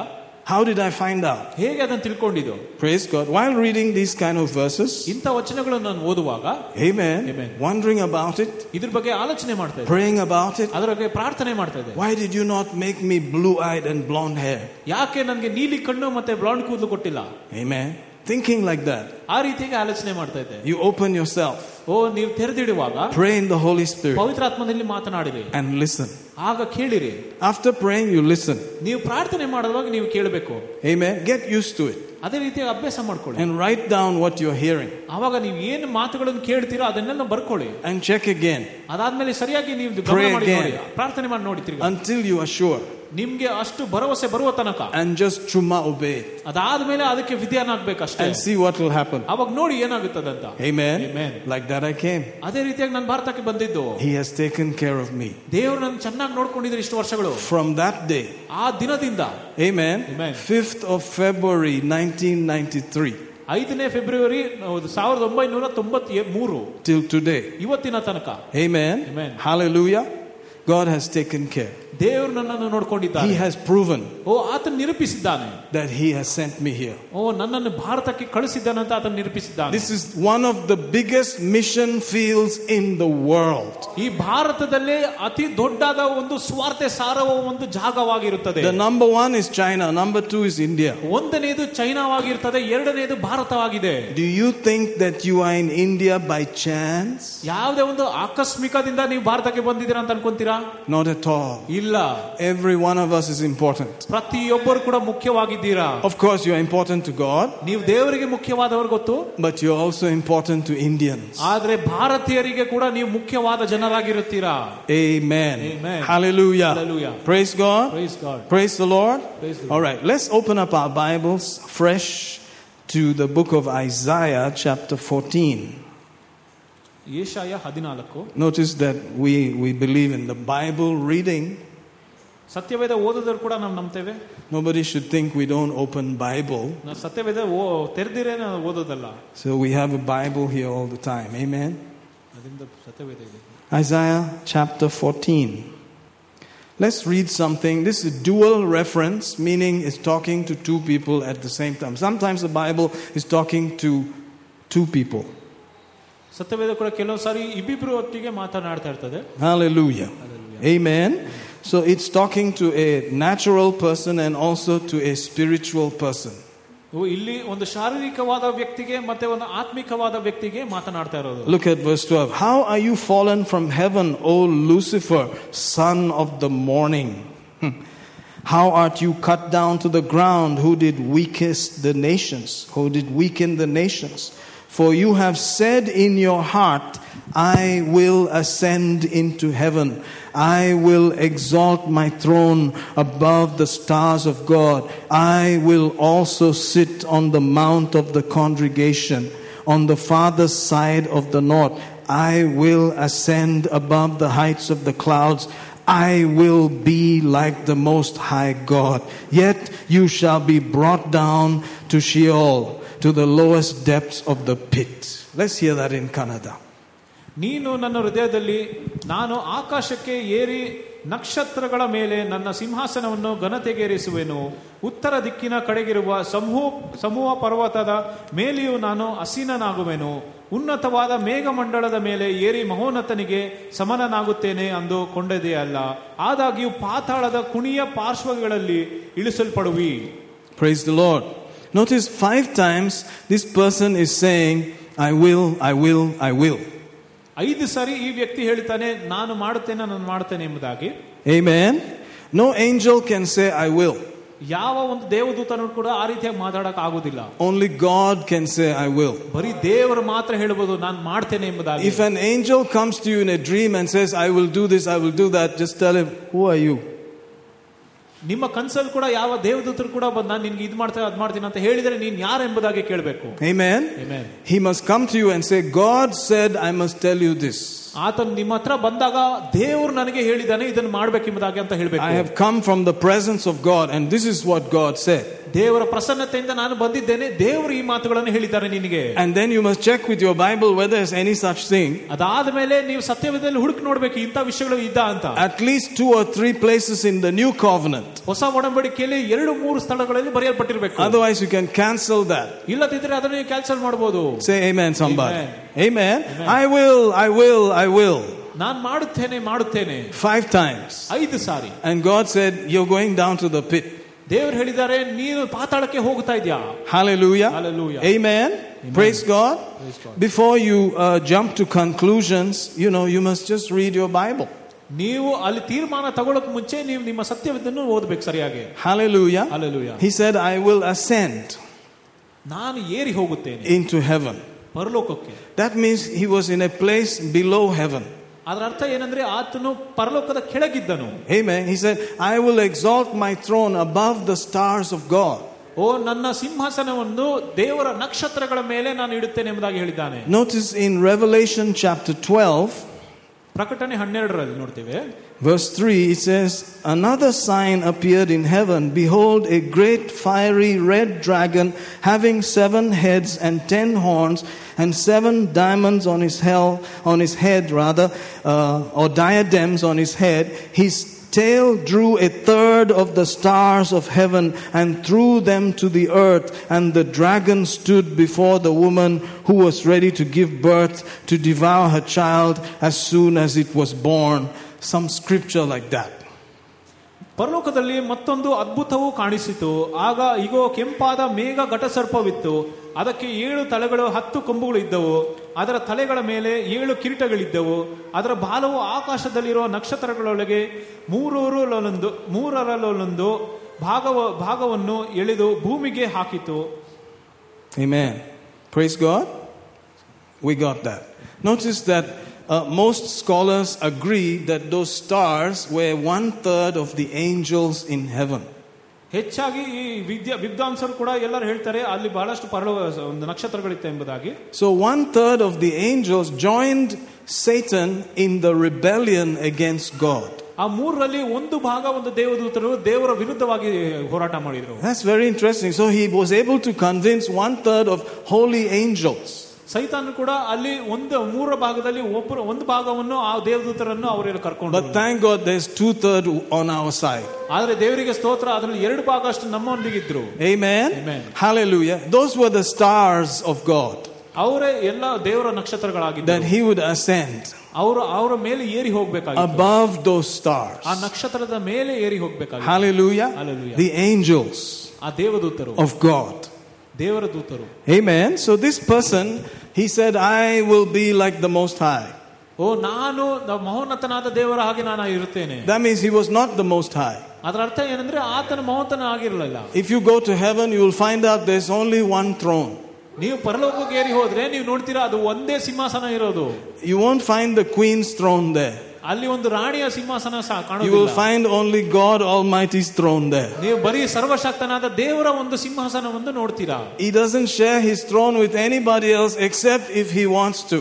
Speaker 1: How did I find out?
Speaker 2: ಹೇಗೆ ಅದನ್ನು ತಿಳ್ಕೊಂಡಿದ್ದು
Speaker 1: Praise God. While reading these kind of verses,
Speaker 2: ಇಂಥ ವಚನಗಳನ್ನು ನಾನು ಓದುವಾಗ
Speaker 1: Amen,
Speaker 2: Amen.
Speaker 1: wondering about it,
Speaker 2: ಇದ್ರ ಬಗ್ಗೆ ಆಲೋಚನೆ ಮಾಡ್ತಾ ಇದ್ದೆ
Speaker 1: praying about it,
Speaker 2: ಅದರ ಬಗ್ಗೆ ಪ್ರಾರ್ಥನೆ ಮಾಡ್ತಾ ಇದ್ದೆ
Speaker 1: why did you not make me blue eyed and blonde hair?
Speaker 2: ಯಾಕೆ ನನಗೆ ನೀಲಿ ಕಣ್ಣು ಮತ್ತೆ ಬ್ಲಾಂಡ್ ಕೂದಲು ಕೊಟ್ಟಿಲ್ಲ
Speaker 1: Amen. Thinking like that.
Speaker 2: ಆ ರೀತಿಯಾಗಿ ಆಲೋಚನೆ ಮಾಡ್ತಾ ಇದ್ದೆ
Speaker 1: You open yourself,
Speaker 2: ಓ ನೀವು ತೆರೆದಿಡುವಾಗ
Speaker 1: pray in the Holy Spirit,
Speaker 2: ಪವಿತ್ರಾತ್ಮದಲ್ಲಿ ಮಾತನಾಡಿರಿ
Speaker 1: and listen.
Speaker 2: ಆಗ ಕೇಳಿರಿ
Speaker 1: After praying, you listen.
Speaker 2: ನೀವು ಪ್ರಾರ್ಥನೆ ಮಾಡುವಾಗ ನೀವು ಕೇಳಬೇಕು
Speaker 1: Amen. Get used to it
Speaker 2: ಅದೇ ರೀತಿಯಾಗಿ ಅಭ್ಯಾಸ ಮಾಡ್ಕೊಳ್ಳಿ
Speaker 1: and write down what you're hearing
Speaker 2: ಆವಾಗ ನೀವು ಏನು ಮಾತುಗಳನ್ನು ಕೇಳ್ತೀರೋ ಅದನ್ನೆಲ್ಲ ಬರ್ಕೊಳ್ಳಿ
Speaker 1: and check again
Speaker 2: ಅದಾದ್ಮೇಲೆ ಸರಿಯಾಗಿ ನೀವು ಗಮನ
Speaker 1: Pray
Speaker 2: ಮಾಡಿ
Speaker 1: again.
Speaker 2: ನೋಡಿ ಪ್ರಾರ್ಥನೆ ಮಾಡಿ ನೋಡಿ ತಿರ್ಗಾ
Speaker 1: until you are sure
Speaker 2: ನಿಮ್ಗೆ ಅಷ್ಟು ಭರವಸೆ ಬರುವ ತನಕ
Speaker 1: and just chuma obey it
Speaker 2: ಅದಾದ್ಮೇಲೆ ಅದಕ್ಕೆ ವಿಧಿಯನ್ನಾಗ್ಬೇಕಷ್ಟೇ
Speaker 1: and see what will happen.
Speaker 2: ಅವಾಗ ನೋಡಿ ಏನಾಗುತ್ತದಂತ
Speaker 1: Amen.
Speaker 2: Amen.
Speaker 1: Like that I came.
Speaker 2: ಅದೇ ರೀತಿಯಾಗಿ ನಾನು ಭಾರತಕ್ಕೆ ಬಂದಿದ್ದು
Speaker 1: He has taken care of me.
Speaker 2: ದೇವರು ನನ್ನ ಚೆನ್ನಾಗಿ ನೋಡ್ಕೊಂಡಿದ್ರು ಇಷ್ಟು ವರ್ಷಗಳು
Speaker 1: From that day,
Speaker 2: ಆ ದಿನದಿಂದ
Speaker 1: Amen.
Speaker 2: Amen.
Speaker 1: 5th of February 1993
Speaker 2: ಐದನೇ ಫೆಬ್ರವರಿ ಸಾವಿರದ ಒಂಬೈನೂರ ತೊಂಬತ್ ಮೂರು
Speaker 1: till today.
Speaker 2: ಇವತ್ತಿನ ತನಕ
Speaker 1: Amen.
Speaker 2: Amen.
Speaker 1: Hallelujah. God has taken care.
Speaker 2: ದೇವರು ನನ್ನನ್ನು
Speaker 1: He
Speaker 2: ನೋಡ್ಕೊಂಡಿದ್ದಾನೆ
Speaker 1: has proven
Speaker 2: ಓ ಆತನು ನಿರೂಪಿಸಿದ್ದಾನೆ
Speaker 1: that He has sent me here.
Speaker 2: ಓ ನನ್ನನ್ನು ಭಾರತಕ್ಕೆ ಕಳಿಸಿದ್ದಾನಂತ ಆತನು ನಿರೂಪಿಸಿದ್ದಾನೆ
Speaker 1: This is one of the biggest mission fields in the world.
Speaker 2: ಈ ಭಾರತದಲ್ಲೇ ಅತಿ ದೊಡ್ಡಾದ ಒಂದು ಸ್ವಾರ್ಥ ಸಾರುವ ಒಂದು ಜಾಗವಾಗಿರುತ್ತದೆ
Speaker 1: The number one is China, number two is India.
Speaker 2: ಒಂದನೇದು ಚೈನಾವಾಗಿರ್ತದೆ ಎರಡನೇದು ಭಾರತವಾಗಿದೆ
Speaker 1: Do you think that you are in India by chance?
Speaker 2: ಯಾವುದೇ ಒಂದು ಆಕಸ್ಮಿಕದಿಂದ ನೀವು ಭಾರತಕ್ಕೆ ಬಂದಿದ್ದೀರಾ ಅಂತ ಅನ್ಕೊಂತೀರಾ
Speaker 1: Not at all.
Speaker 2: ಇಲ್ಲ
Speaker 1: Every one of us is important.
Speaker 2: ಪ್ರತಿಯೊಬ್ಬರು ಕೂಡ ಮುಖ್ಯವಾಗಿದ್ದೀರಾ
Speaker 1: Of course, you are important to God,
Speaker 2: ನೀವು ದೇವರಿಗೆ ಮುಖ್ಯವಾದವರು ಗೊತ್ತು
Speaker 1: but you're also important to Indians.
Speaker 2: ಆದ್ರೆ ಭಾರತೀಯರಿಗೆ ಕೂಡ ನೀವು ಮುಖ್ಯವಾದ ಜನರಾಗಿರುತ್ತೀರಾ
Speaker 1: Amen.
Speaker 2: Amen.
Speaker 1: Hallelujah.
Speaker 2: Hallelujah.
Speaker 1: Praise God.
Speaker 2: Praise God.
Speaker 1: Praise the Lord.
Speaker 2: Praise the Lord.
Speaker 1: All right, let's open up our Bibles fresh to the book of Isaiah, chapter 14.
Speaker 2: Yeshaya ಹದಿನಾಲ್ಕು
Speaker 1: Notice that we, we believe in the Bible reading
Speaker 2: ಸತ್ಯವೇದ ಓದಿದ್ರು ಕೂಡ ನಾವು ನಂಬ್ತೇವೆ
Speaker 1: Nobody should think we don't open Bible.
Speaker 2: ನಾವು ಸತ್ಯವೇದ ಓ ತೆರೆದಿರೇ ನಾವು ಓದೋದಲ್ಲ
Speaker 1: So we have a Bible here all the time. Amen.
Speaker 2: ಅದರಿಂದ ಸತ್ಯವೇದ ಇದೆ
Speaker 1: Isaiah chapter 14. Let's read something. This is dual reference, meaning it's talking to two people at the same time. Sometimes the Bible is talking to two people.
Speaker 2: ಸತ್ಯವೇದ ಕೂಡ ಕೆಲವು ಸಾರಿ ಇಬ್ಬಿಬ್ರು ಒಟ್ಟಿಗೆ ಮಾತನಾಡ್ತಾ ಇರ್ತದೆ
Speaker 1: Hallelujah. Amen. So it's talking to a natural person and also to a spiritual person.
Speaker 2: ಇವು ಇಲ್ಲಿ ಒಂದು ಶಾರೀರಿಕವಾದ ವ್ಯಕ್ತಿಗೆ ಮತ್ತೆ ಒಂದು ಆತ್ಮಿಕವಾದ ವ್ಯಕ್ತಿಗೆ ಮಾತನಾಡ್ತಾ ಇರೋದು
Speaker 1: Look at verse 12. How are you fallen from heaven, O Lucifer, son of the morning? Hmm. How art you cut down to the ground, who did weakest the nations, who did weaken the nations? For you have said in your heart, I will ascend into heaven. I will exalt my throne above the stars of God. I will also sit on the mount of the congregation on the farther side of the north. I will ascend above the heights of the clouds. I will be like the Most High God. Yet you shall be brought down to Sheol, to the lowest depths of the pit. Let's hear that in Kannada.
Speaker 2: ನೀನು ನನ್ನ ಹೃದಯದಲ್ಲಿ ನಾನು ಆಕಾಶಕ್ಕೆ ಏರಿ ನಕ್ಷತ್ರಗಳ ಮೇಲೆ ನನ್ನ ಸಿಂಹಾಸನವನ್ನು ಘನತೆಗೇರಿಸುವೆನು ಉತ್ತರ ದಿಕ್ಕಿನ ಕಡೆಗಿರುವ ಸಮೂಹ ಸಮೂಹ ಪರ್ವತದ ಮೇಲೆಯೂ ನಾನು ಅಸೀನನಾಗುವೆನು ಉನ್ನತವಾದ ಮೇಘಮಂಡಲದ ಮೇಲೆ ಏರಿ ಮಹೋನ್ನತನಿಗೆ ಸಮನನಾಗುತ್ತೇನೆ ಅಂದು ಕೊಂಡದೆಯಲ್ಲ ಆದಾಗ್ಯೂ ಪಾತಾಳದ ಕುಣಿಯ ಪಾರ್ಶ್ವಗಳಲ್ಲಿ ಇಳಿಸಲ್ಪಡುವಿ
Speaker 1: Praise the Lord. Notice five times this person is saying, I will I will I will.
Speaker 2: ಐದು ಸಾರಿ ಈ ವ್ಯಕ್ತಿ ಹೇಳ್ತಾನೆ ನಾನು ಮಾಡುತ್ತೇನೆ ನಾನು ಮಾಡ್ತೇನೆ ಎಂಬುದಾಗಿ
Speaker 1: Amen. No angel can say, I will.
Speaker 2: ಯಾವ ಒಂದು ದೇವದೂತನು ಕೂಡ ಆ ರೀತಿಯಾಗಿ ಮಾತಾಡಕ್ ಆಗುದಿಲ್ಲ
Speaker 1: Only God can say, I will.
Speaker 2: ಬರೀ ದೇವರು ಮಾತ್ರ ಹೇಳ್ಬೋದು ನಾನು ಮಾಡ್ತೇನೆ ಎಂಬುದಾಗಿ
Speaker 1: If an angel comes to you in a dream and says, I will do this, I will do that, just tell him, Who are you?
Speaker 2: ನಿಮ್ಮ ಕನ್ಸಲ್ ಕೂಡ ಯಾವ ದೇವದೂತರು ಕೂಡ ಬಂದು ನಾನು ನಿನ್ಗೆ ಇದು ಮಾಡ್ತೇನೆ ಅದ್ ಮಾಡ್ತೀನಿ ಅಂತ ಹೇಳಿದ್ರೆ ನೀನ್ ಯಾರು ಎಂಬುದಾಗಿ ಕೇಳಬೇಕು
Speaker 1: Amen.
Speaker 2: Amen.
Speaker 1: He must come to you and say, God said, I must tell you this.
Speaker 2: ಆತನು ನಿಮ್ಮ ಹತ್ರ ಬಂದಾಗ ದೇವ್ರು ನನಗೆ ಹೇಳಿದಾನೆ ಇದನ್ನು ಮಾಡ್ಬೇಕೆಂಬುದಾಗಿ ಅಂತ
Speaker 1: I
Speaker 2: ಹೇಳ್ಬೇಕು
Speaker 1: have come from the presence of God, and this is what God said.
Speaker 2: ದೇವರ ಪ್ರಸನ್ನತೆಯಿಂದ ನಾನು ಬಂದಿದ್ದೇನೆ ದೇವರು ಈ ಮಾತುಗಳನ್ನು ಹೇಳಿದ್ದಾರೆ ನಿನಗೆ
Speaker 1: And then you must check with your Bible whether there's any such thing.
Speaker 2: ಅದಾದ ಮೇಲೆ ನೀವು ಸತ್ಯವೇದದಲ್ಲಿ ಹುಡುಕ್ ನೋಡ್ಬೇಕು ಇಂಥ ವಿಷಯಗಳು ಇದ್ದ ಅಂತ
Speaker 1: At least two or three places in the new covenant.
Speaker 2: ಹೊಸ ಒಡಂಬಡಿಕೆಯಲ್ಲಿ ಎರಡು ಮೂರು ಸ್ಥಳಗಳಲ್ಲಿ ಬರೆಯಲ್ಪಟ್ಟಿರ್ಬೇಕು
Speaker 1: Otherwise, you can cancel that.
Speaker 2: ಇಲ್ಲದಿದ್ರೆ ಅದನ್ನ ನೀವು ಕ್ಯಾನ್ಸಲ್ ಮಾಡಬಹುದು
Speaker 1: Say amen, somebody.
Speaker 2: Amen.
Speaker 1: Amen. I will, I will, I will.
Speaker 2: ನಾನು ಮಾಡುತ್ತೇನೆ ಮಾಡುತ್ತೇನೆ
Speaker 1: Five times.
Speaker 2: ಐದು ಸಾರಿ
Speaker 1: And God said, You're going down to the pit.
Speaker 2: ದೇವರು ಹೇಳಿದ್ದಾರೆ ನೀನು ಪಾತಾಳಕ್ಕೆ ಹೋಗ್ತಾ ಇದ್ಯಾ
Speaker 1: Hallelujah.
Speaker 2: Hallelujah.
Speaker 1: Amen. Praise God.
Speaker 2: Praise God.
Speaker 1: Before you uh, jump to conclusions, you know, you must just read your Bible.
Speaker 2: ನೀವು ಅಲ್ಲಿ ತೀರ್ಮಾನ ತಗೊಳಕ್ ಮುಂಚೆ ನೀವು ನಿಮ್ಮ ಸತ್ಯವಿದ್ದನ್ನು ಓದ್ಬೇಕು ಸರಿಯಾಗಿ
Speaker 1: Hallelujah.
Speaker 2: Hallelujah.
Speaker 1: He said, I will ascend
Speaker 2: ನಾನು ಏರಿ ಹೋಗುತ್ತೇನೆ
Speaker 1: into heaven.
Speaker 2: ಪರಲೋಕಕ್ಕೆ
Speaker 1: That means he was in a place below heaven.
Speaker 2: ಅದರ ಅರ್ಥ ಏನಂದ್ರೆ ಆತನು ಪರಲೋಕದ ಕೆಳಗಿದ್ದನು
Speaker 1: Amen. He said, I will exalt my throne above the stars of God.
Speaker 2: ಓ ನನ್ನ ಸಿಂಹಾಸನವನ್ನು ದೇವರ ನಕ್ಷತ್ರಗಳ ಮೇಲೆ ನಾನು ಇಡುತ್ತೇನೆ ಎಂಬುದಾಗಿ ಹೇಳಿದ್ದಾನೆ
Speaker 1: Notice in Revelation chapter 12,
Speaker 2: ಪ್ರಕಟಣೆ ಹನ್ನೆರಡರಲ್ಲಿ ನೋಡ್ತೇವೆ
Speaker 1: verse 3, it says, Another sign appeared in heaven. Behold, a great fiery red dragon having seven heads and ten horns and seven diamonds on his, hell, on his head, rather, uh, or diadems on his head. His tail drew a third of the stars of heaven and threw them to the earth. And the dragon stood before the woman who was ready to give birth to devour her child as soon as it was born. Some scripture like that.
Speaker 2: ಪರಲೋಕದಲ್ಲಿ ಮತ್ತೊಂದು ಅದ್ಭುತವೂ ಕಾಣಿಸಿತು ಆಗ ಇಗೋ, ಕೆಂಪಾದ ಮೇಘ ಘಟಸರ್ಪವಿತ್ತು ಅದಕ್ಕೆ ಏಳು ತಲೆಗಳು, ಹತ್ತು ಕೊಂಬುಗಳು ಇದ್ದವು ಅದರ ತಲೆಗಳ ಮೇಲೆ ಏಳು ಕಿರೀಟಗಳಿದ್ದವು ಅದರ ಬಾಲವು ಆಕಾಶದಲ್ಲಿರುವ ನಕ್ಷತ್ರಗಳೊಳಗೆ ಮೂರೂರಲ್ಲೊಂದು, ಮೂರರಲ್ಲೊಂದು ಭಾಗವ, ಭಾಗವನ್ನು ಎಳೆದು ಭೂಮಿಗೆ ಹಾಕಿತು
Speaker 1: Amen. Praise God. We got that. Notice that uh, most scholars agree that those stars were one third of the angels in heaven.
Speaker 2: ಹೆಚ್ಚಾಗಿ ಈ ವಿದ್ಯಾ ವಿದ್ವಾಂಸರು ಕೂಡ ಎಲ್ಲರೂ ಹೇಳ್ತಾರೆ ಅಲ್ಲಿ ಬಹಳಷ್ಟು ಪರಲೋ ಒಂದು ನಕ್ಷತ್ರಗಳಿತ್ತು ಎಂಬುದಾಗಿ
Speaker 1: So one third of the angels joined Satan in the rebellion against God.
Speaker 2: ಆ ಮೂರರಲ್ಲಿ ಒಂದು ಭಾಗ ಒಂದು ದೇವದೂತರು ದೇವರ ವಿರುದ್ಧವಾಗಿ ಹೋರಾಟ ಮಾಡಿದ್ರು
Speaker 1: That's very interesting. So he was able to convince one third of holy angels.
Speaker 2: ಸೈತಾನು ಕೂಡ ಅಲ್ಲಿ ಒಂದು ಮೂರು ಭಾಗದಲ್ಲಿ ಒಬ್ಬರು ಒಂದು ಭಾಗವನ್ನು ಆ ದೇವದೂತರನ್ನು ಅವರಲ್ಲಿ ಕರ್ಕೊಂಡು
Speaker 1: but thank God there is 2 third on our side
Speaker 2: ಆದರೆ ದೇವರಿಗೆ ಸ್ತೋತ್ರ ಅದರಲ್ಲಿ ಎರಡು ಭಾಗ ಅಷ್ಟು ನಮ್ಮೊಂದಿಗೆ
Speaker 1: ಇದ್ದರು
Speaker 2: ಆಮೆನ್
Speaker 1: ಆಮೆನ್ ಹalleluya those were the stars of god.
Speaker 2: ಅವರೇ ಎಲ್ಲ ದೇವರ ನಕ್ಷತ್ರಗಳಾಗಿದ್ದರು.
Speaker 1: That he would ascend
Speaker 2: ಅವರು ಅವರ ಮೇಲೆ ಏರಿ ಹೋಗಬೇಕಾಗಿತ್ತು.
Speaker 1: above those stars.
Speaker 2: ಆ ನಕ್ಷತ್ರದ ಮೇಲೆ ಏರಿ ಹೋಗಬೇಕಾಗಿತ್ತು.
Speaker 1: Hallelujah.
Speaker 2: Hallelujah.
Speaker 1: The angels
Speaker 2: ಆ ದೇವದೂತರು.
Speaker 1: of god.
Speaker 2: ದೇವರ ದೂತರು
Speaker 1: Amen. So this person, he said, I will be like the Most High.
Speaker 2: ಓ ನಾನು ನ- ಮಹೋನ್ನತನಾದ ದೇವರ ಹಾಗೆ ನಾನು ಇರುತ್ತೇನೆ
Speaker 1: That means he was not the Most High.
Speaker 2: ಅದರ ಅರ್ಥ ಏನಂದ್ರೆ ಆತನ ಮಹೋನ್ನತನ ಆಗಿರಲಿಲ್ಲ
Speaker 1: If you go to heaven, you will find out there's only one throne.
Speaker 2: ನೀವು ಪರಲೋಕಕ್ಕೆ ಏರಿ ಹೋದ್ರೆ ನೀವು ನೋಡ್ತೀರಾ ಅದು ಒಂದೇ ಸಿಂಹಾಸನ ಇರೋದು
Speaker 1: You won't find the queen's throne there.
Speaker 2: ಅಲ್ಲಿ ಒಂದು ರಾಣಿಯ ಸಿಂಹಾಸನ ಸಹ
Speaker 1: You will
Speaker 2: ಕಾಣುವುದಿಲ್ಲ
Speaker 1: find only God Almighty's throne there.
Speaker 2: ನೀವು ಬರೀ ಸರ್ವಶಕ್ತನಾದ ದೇವರ ಒಂದು ಸಿಂಹಾಸನವನ್ನು ನೋಡ್ತೀರಾ
Speaker 1: He doesn't share his throne with anybody else except if he wants to.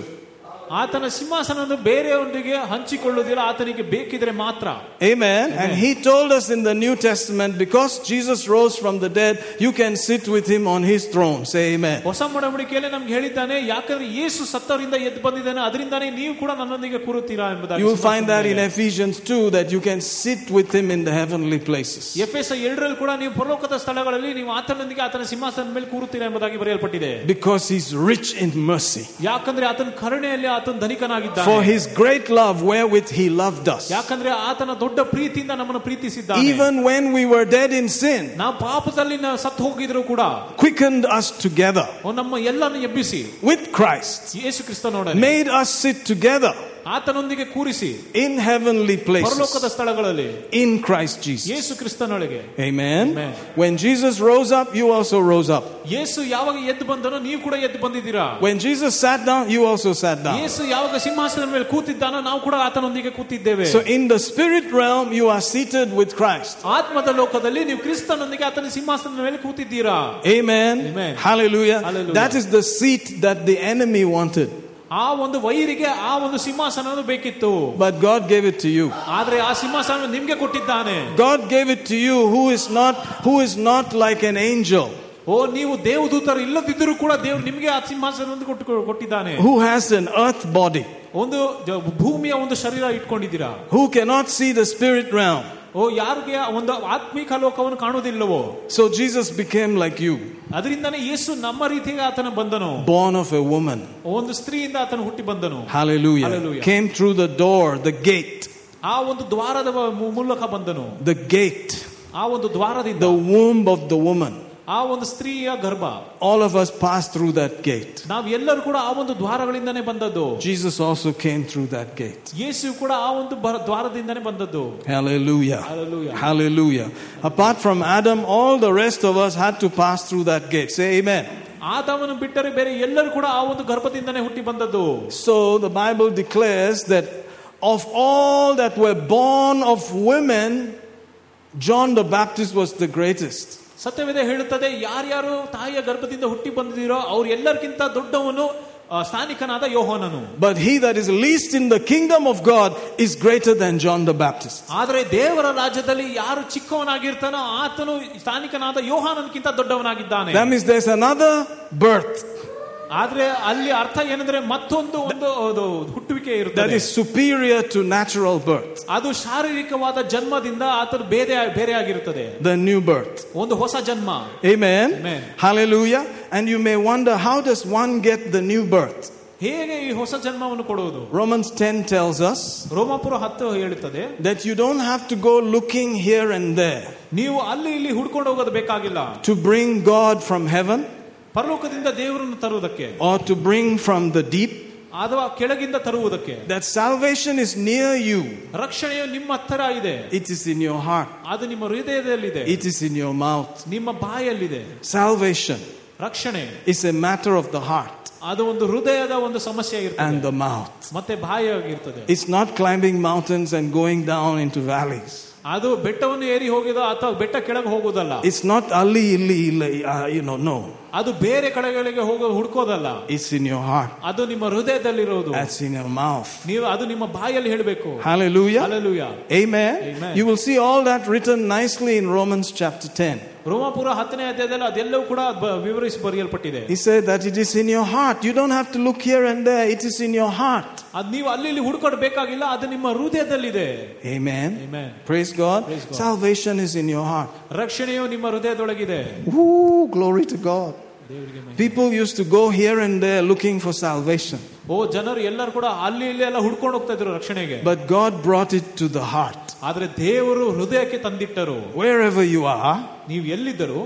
Speaker 2: ಆತನ ಸಿಂಹಾಸನವನ್ನು ಬೇರೆಯವರಿಗೆ ಹಂಚಿಕೊಳ್ಳುವುದಿಲ್ಲ ಆತನಿಗೆ ಬೇಕಿದ್ರೆ ಮಾತ್ರ
Speaker 1: Amen. And he told us in the New Testament, because Jesus rose from the dead, you can sit with him on his throne. Say amen.
Speaker 2: ಹೊಸ ಮೊಡಂಬಡಿಕೆಯಲ್ಲಿ ನಮ್ಗೆ ಹೇಳಿದ್ದಾನೆ ಯಾಕಂದ್ರೆ ಯೇಸು ಸತ್ತವರಿಂದ ಎದ್ದು ಬಂದಿದ್ದಾನೆ ಅದರಿಂದಾನೇ ನೀವು ಕೂಡ ನನ್ನೊಂದಿಗೆ ಕೂರುತ್ತೀರಾ ಎಂಬುದಾಗಿ
Speaker 1: You will find that in Ephesians 2 that you can sit with him in the heavenly places.
Speaker 2: F S ಎರಡರಲ್ಲಿ ಕೂಡ ನೀವು ಪರಲೋಕದ ಸ್ಥಳಗಳಲ್ಲಿ ನೀವು ಆತನೊಂದಿಗೆ ಆತನ ಸಿಂಹಾಸನದ ಮೇಲೆ ಕೂರುತ್ತೀರಾ ಎಂಬುದಾಗಿ ಬರೆಯಲ್ಪಟ್ಟಿದೆ
Speaker 1: Because he's rich in mercy.
Speaker 2: ಯಾಕಂದ್ರೆ ಆತನ ಕರುಣೆಯಲ್ಲಿ ಆತನ
Speaker 1: For
Speaker 2: ಧನಿಕನಾಗಿದ್ದಾನೆ
Speaker 1: his great love wherewith he loved us.
Speaker 2: ಯಾಕಂದ್ರೆ ಆತನ ದೊಡ್ಡ ಪ್ರೀತಿಯಿಂದ ನಮ್ಮನ್ನು ಪ್ರೀತಿಸಿದ್ದಾನೆ
Speaker 1: Even when we were dead in sin,
Speaker 2: ನಾವು ಪಾಪದಲ್ಲಿ ನಾವು ಸತ್ತು ಹೋಗಿದ್ರು ಕೂಡ
Speaker 1: quickened us together
Speaker 2: ಅವ್ನು ನಮ್ಮ ಎಲ್ಲನ್ನು ಎಬ್ಬಿಸಿ
Speaker 1: with Christ,
Speaker 2: Yesu ಕ್ರಿಸ್ತನೋಡ
Speaker 1: made us sit together
Speaker 2: ಆತನೊಂದಿಗೆ ಕೂರಿಸಿ
Speaker 1: in heavenly
Speaker 2: ಪರಲೋಕದ
Speaker 1: places
Speaker 2: ಸ್ಥಳಗಳಲ್ಲಿ
Speaker 1: in Christ Jesus.
Speaker 2: Yesu ಕ್ರಿಸ್ತನೊಳಗೆ
Speaker 1: Amen.
Speaker 2: Amen.
Speaker 1: When Jesus rose up, you also rose up.
Speaker 2: ಯೇಸು ಯಾವಾಗ ಎದ್ದು ಬಂದನೋ ನೀವು ಕೂಡ ಎದ್ದು ಬಂದಿದ್ದೀರಾ
Speaker 1: When Jesus sat down, you also sat down.
Speaker 2: ಯೇಸು ಯಾವಾಗ ಸಿಂಹಾಸನದ ಮೇಲೆ ಕೂತಿದ್ದಾನೋ ನಾವು ಕೂಡ ಆತನೊಂದಿಗೆ ಕೂತಿದ್ದೇವೆ
Speaker 1: So in the spirit realm, you are seated with Christ.
Speaker 2: ಆತ್ಮದ ಲೋಕದಲ್ಲಿ ನೀವು ಕ್ರಿಸ್ತನೊಂದಿಗೆ ಆತನ ಸಿಂಹಾಸನದ ಮೇಲೆ ಕೂತಿದ್ದೀರಾ
Speaker 1: Amen.
Speaker 2: Amen.
Speaker 1: Hallelujah.
Speaker 2: Hallelujah.
Speaker 1: That is the seat that the enemy wanted.
Speaker 2: ಆ ಒಂದು ವೈರಿಗೆ ಆ ಒಂದು ಸಿಂಹಾಸನ ಬೇಕಿತ್ತು
Speaker 1: But God gave it to you.
Speaker 2: ಆದ್ರೆ ಆ ಸಿಂಹಾಸನ ನಿಮ್ಗೆ ಕೊಟ್ಟಿದ್ದಾನೆ
Speaker 1: God gave it to you who is not who is not like an angel,
Speaker 2: ಓ ನೀವು ದೇವದೂತರು ಇಲ್ಲದಿದ್ದರೂ ಕೂಡ ದೇವ್ರು ನಿಮ್ಗೆ ಆ ಸಿಂಹಾಸನ ಕೊಟ್ಟು ಕೊಟ್ಟಿದ್ದಾನೆ
Speaker 1: who has an earth body,
Speaker 2: ಒಂದು ಜ- ಭೂಮಿಯ ಒಂದು ಶರೀರ ಇಟ್ಕೊಂಡಿದ್ದೀರಾ
Speaker 1: who cannot see the spirit realm.
Speaker 2: ಓ ಯಾರಿಗೆ ಒಂದು ಆತ್ಮಿಕ ಲೋಕವನ್ನು ಕಾಣುವುದಿಲ್ಲವೋ
Speaker 1: So Jesus became like you,
Speaker 2: ಅದರಿಂದಾನೇ ಯೇಸು ನಮ್ಮ ರೀತಿಗೆ ಆತನ ಬಂದನು
Speaker 1: born of a woman.
Speaker 2: ಒಂದು ಸ್ತ್ರೀಯಿಂದ ಆತನು ಹುಟ್ಟಿ ಬಂದನು
Speaker 1: Hallelujah.
Speaker 2: Hallelujah.
Speaker 1: Came through the door, the gate,
Speaker 2: ಆ ಒಂದು ದ್ವಾರದ ಮು- ಮೂಲಕ ಬಂದನು
Speaker 1: the gate,
Speaker 2: ಆ ಒಂದು ದ್ವಾರದಿಂದ
Speaker 1: the womb of the woman.
Speaker 2: ಆ ಒಂದು ಸ್ತ್ರೀಯ ಗರ್ಭ
Speaker 1: All of us passed through that gate.
Speaker 2: ನಾವ್ ಎಲ್ಲರೂ ಕೂಡ ಆ ಒಂದು ದ್ವಾರಗಳಿಂದಾನೇ ಬಂದದ್ದು
Speaker 1: Jesus also came through that gate.
Speaker 2: ಯೇಸು ಕೂಡ ಆ ಒಂದು ಬರ- ದ್ವಾರದಿಂದಾನೇ ಬಂದದ್ದು
Speaker 1: Hallelujah.
Speaker 2: Hallelujah.
Speaker 1: Hallelujah. Apart from Adam, all the rest of us had to pass through that gate. Say amen.
Speaker 2: ಆದವನು ಬಿಟ್ಟರೆ ಬೇರೆ ಎಲ್ಲರೂ ಕೂಡ ಆ ಒಂದು ಗರ್ಭದಿಂದಾನೇ ಹುಟ್ಟಿ ಬಂದದ್ದು
Speaker 1: So the Bible declares that of all that were born of women, John the Baptist was the greatest.
Speaker 2: ಸತ್ಯವೇದ ಹೇಳುತ್ತದೆ ಯಾರ್ಯಾರು ತಾಯಿಯ ಗರ್ಭದಿಂದ ಹುಟ್ಟಿ ಬಂದಿದ್ದೀರೋ ಅವ್ರು ಎಲ್ಲರಿಗಿಂತ ದೊಡ್ಡವನು ಸ್ಥಾನಿಕನಾದ ಯೋಹೋನನು.
Speaker 1: But he that is least in the kingdom of God is greater than John the Baptist
Speaker 2: ಆದರೆ ದೇವರ ರಾಜ್ಯದಲ್ಲಿ ಯಾರು ಚಿಕ್ಕವನಾಗಿರ್ತಾನೋ ಆತನು ಸ್ಥಾನಿಕನಾದ ಯೋಹಾನನ್ಕಿಂತ ದೊಡ್ಡವನಾಗಿದ್ದಾನೆ.
Speaker 1: That is there another birth
Speaker 2: ಆದ್ರೆ ಅಲ್ಲಿ ಅರ್ಥ ಏನಂದ್ರೆ ಮತ್ತೊಂದು ಒಂದು ಅದು ಹುಟ್ಟುವಿಕೆ
Speaker 1: that
Speaker 2: ಇರುತ್ತದೆ
Speaker 1: is superior to natural birth,
Speaker 2: ಅದು ಶಾರೀರಿಕವಾದ ಜನ್ಮದಿಂದ ಆತನು ಬೇರೆ ಬೇರೆ ಆಗಿರುತ್ತದೆ
Speaker 1: the new birth.
Speaker 2: ಒಂದು ಹೊಸ ಜನ್ಮ
Speaker 1: Amen.
Speaker 2: Amen.
Speaker 1: Hallelujah. And you may wonder how does one get the new birth?
Speaker 2: ಹೇಗೆ ಈ ಹೊಸ ಜನ್ಮವನ್ನು ಕೊಡುವುದು
Speaker 1: Romans 10 tells us
Speaker 2: ರೋಮಾಪುರ ಹತ್ತು ಹೇಳುತ್ತದೆ
Speaker 1: that you don't have to go looking here and there
Speaker 2: ನೀವು ಅಲ್ಲಿ ಇಲ್ಲಿ ಹುಡ್ಕೊಂಡು ಹೋಗೋದು ಬೇಕಾಗಿಲ್ಲ
Speaker 1: to bring God from heaven
Speaker 2: ಪರಲೋಕದಿಂದ ದೇವರನ್ನು ತರುವುದಕ್ಕೆ
Speaker 1: or to bring from the deep.
Speaker 2: ಅಥವಾ ಕೆಳಗಿಂದ ತರುವುದಕ್ಕೆ
Speaker 1: That salvation is near you,
Speaker 2: ರಕ್ಷಣೆಯು ನಿಮ್ಮ ಹತ್ತಿರ ಇದೆ
Speaker 1: it is in your heart,
Speaker 2: ಅದು ನಿಮ್ಮ ಹೃದಯದಲ್ಲಿದೆ
Speaker 1: it is in your mouth.
Speaker 2: ನಿಮ್ಮ ಬಾಯಲ್ಲಿದೆ
Speaker 1: Salvation
Speaker 2: ರಕ್ಷಣೆ
Speaker 1: is a matter of the heart
Speaker 2: ಅದು ಒಂದು ಹೃದಯದ ಒಂದು ಸಮಸ್ಯೆ
Speaker 1: and
Speaker 2: ಇರ್ತದೆ
Speaker 1: the mouth.
Speaker 2: ಮತ್ತೆ ಬಾಯಿಯಾಗಿರ್ತದೆ
Speaker 1: It's not climbing mountains and going down into valleys.
Speaker 2: ಅದು ಬೆಟ್ಟವನ್ನು ಏರಿ ಹೋಗಿದ ಅಥವಾ ಬೆಟ್ಟ ಕೆಳಗೆ ಹೋಗುದಲ್ಲ
Speaker 1: It's not ali illi, illi uh, you know, no.
Speaker 2: ಅದು ಬೇರೆ ಕಡೆಗಳಿಗೆ ಹೋಗೋ ಹುಡ್ಕೋದಲ್ಲ
Speaker 1: It's in your heart.
Speaker 2: ಅದು ನಿಮ್ಮ ಹೃದಯದಲ್ಲಿರೋದು
Speaker 1: That's in your mouth.
Speaker 2: ನೀವು ಅದು ನಿಮ್ಮ ಬಾಯಲ್ಲಿ ಹೇಳಬೇಕು
Speaker 1: Hallelujah.
Speaker 2: Alleluia
Speaker 1: Amen.
Speaker 2: Amen.
Speaker 1: You will see all that written nicely in Romans chapter 10.
Speaker 2: ರೋಮಾಪುರ ಹತ್ತನೇ ಅಧ್ಯಾಯದಲ್ಲಿ ಅದೆಲ್ಲವೂ ಕೂಡ ಬ- ವಿವರಿಸಿ ಬರೆಯಲ್ಪಟ್ಟಿದೆ
Speaker 1: He said that it is in your heart. You don't have to look here and there. It is in your heart.
Speaker 2: ಅದ್ ನೀವು ಅಲ್ಲಿ ಇಲ್ಲಿ ಹುಡ್ಕೊಡ್ಬೇಕಾಗಿಲ್ಲ ಅದು ನಿಮ್ಮ ಹೃದಯದಲ್ಲಿದೆ
Speaker 1: Amen.
Speaker 2: Amen.
Speaker 1: Praise God.
Speaker 2: Praise God.
Speaker 1: Salvation is in your heart.
Speaker 2: ರಕ್ಷಣೆಯು ನಿಮ್ಮ ಹೃದಯದೊಳಗಿದೆ
Speaker 1: Ooh, glory to God.
Speaker 2: ದೇವರಿಗೆ ಮಹಿಮೆ.
Speaker 1: People used to go here and there looking for salvation,
Speaker 2: ಓ ಜನರು ಎಲ್ಲರೂ ಕೂಡ ಅಲ್ಲಿ ಇಲ್ಲಿ ಎಲ್ಲ ಹುಡ್ಕೊಂಡು ಹೋಗ್ತಾ ಇದ್ರು ರಕ್ಷಣೆಗೆ
Speaker 1: but God brought it to the heart.
Speaker 2: ಆದ್ರೆ ದೇವರು ಹೃದಯಕ್ಕೆ ತಂದಿಟ್ಟರು
Speaker 1: Wherever you are,
Speaker 2: ನೀವು ಎಲ್ಲಿದ್ದರು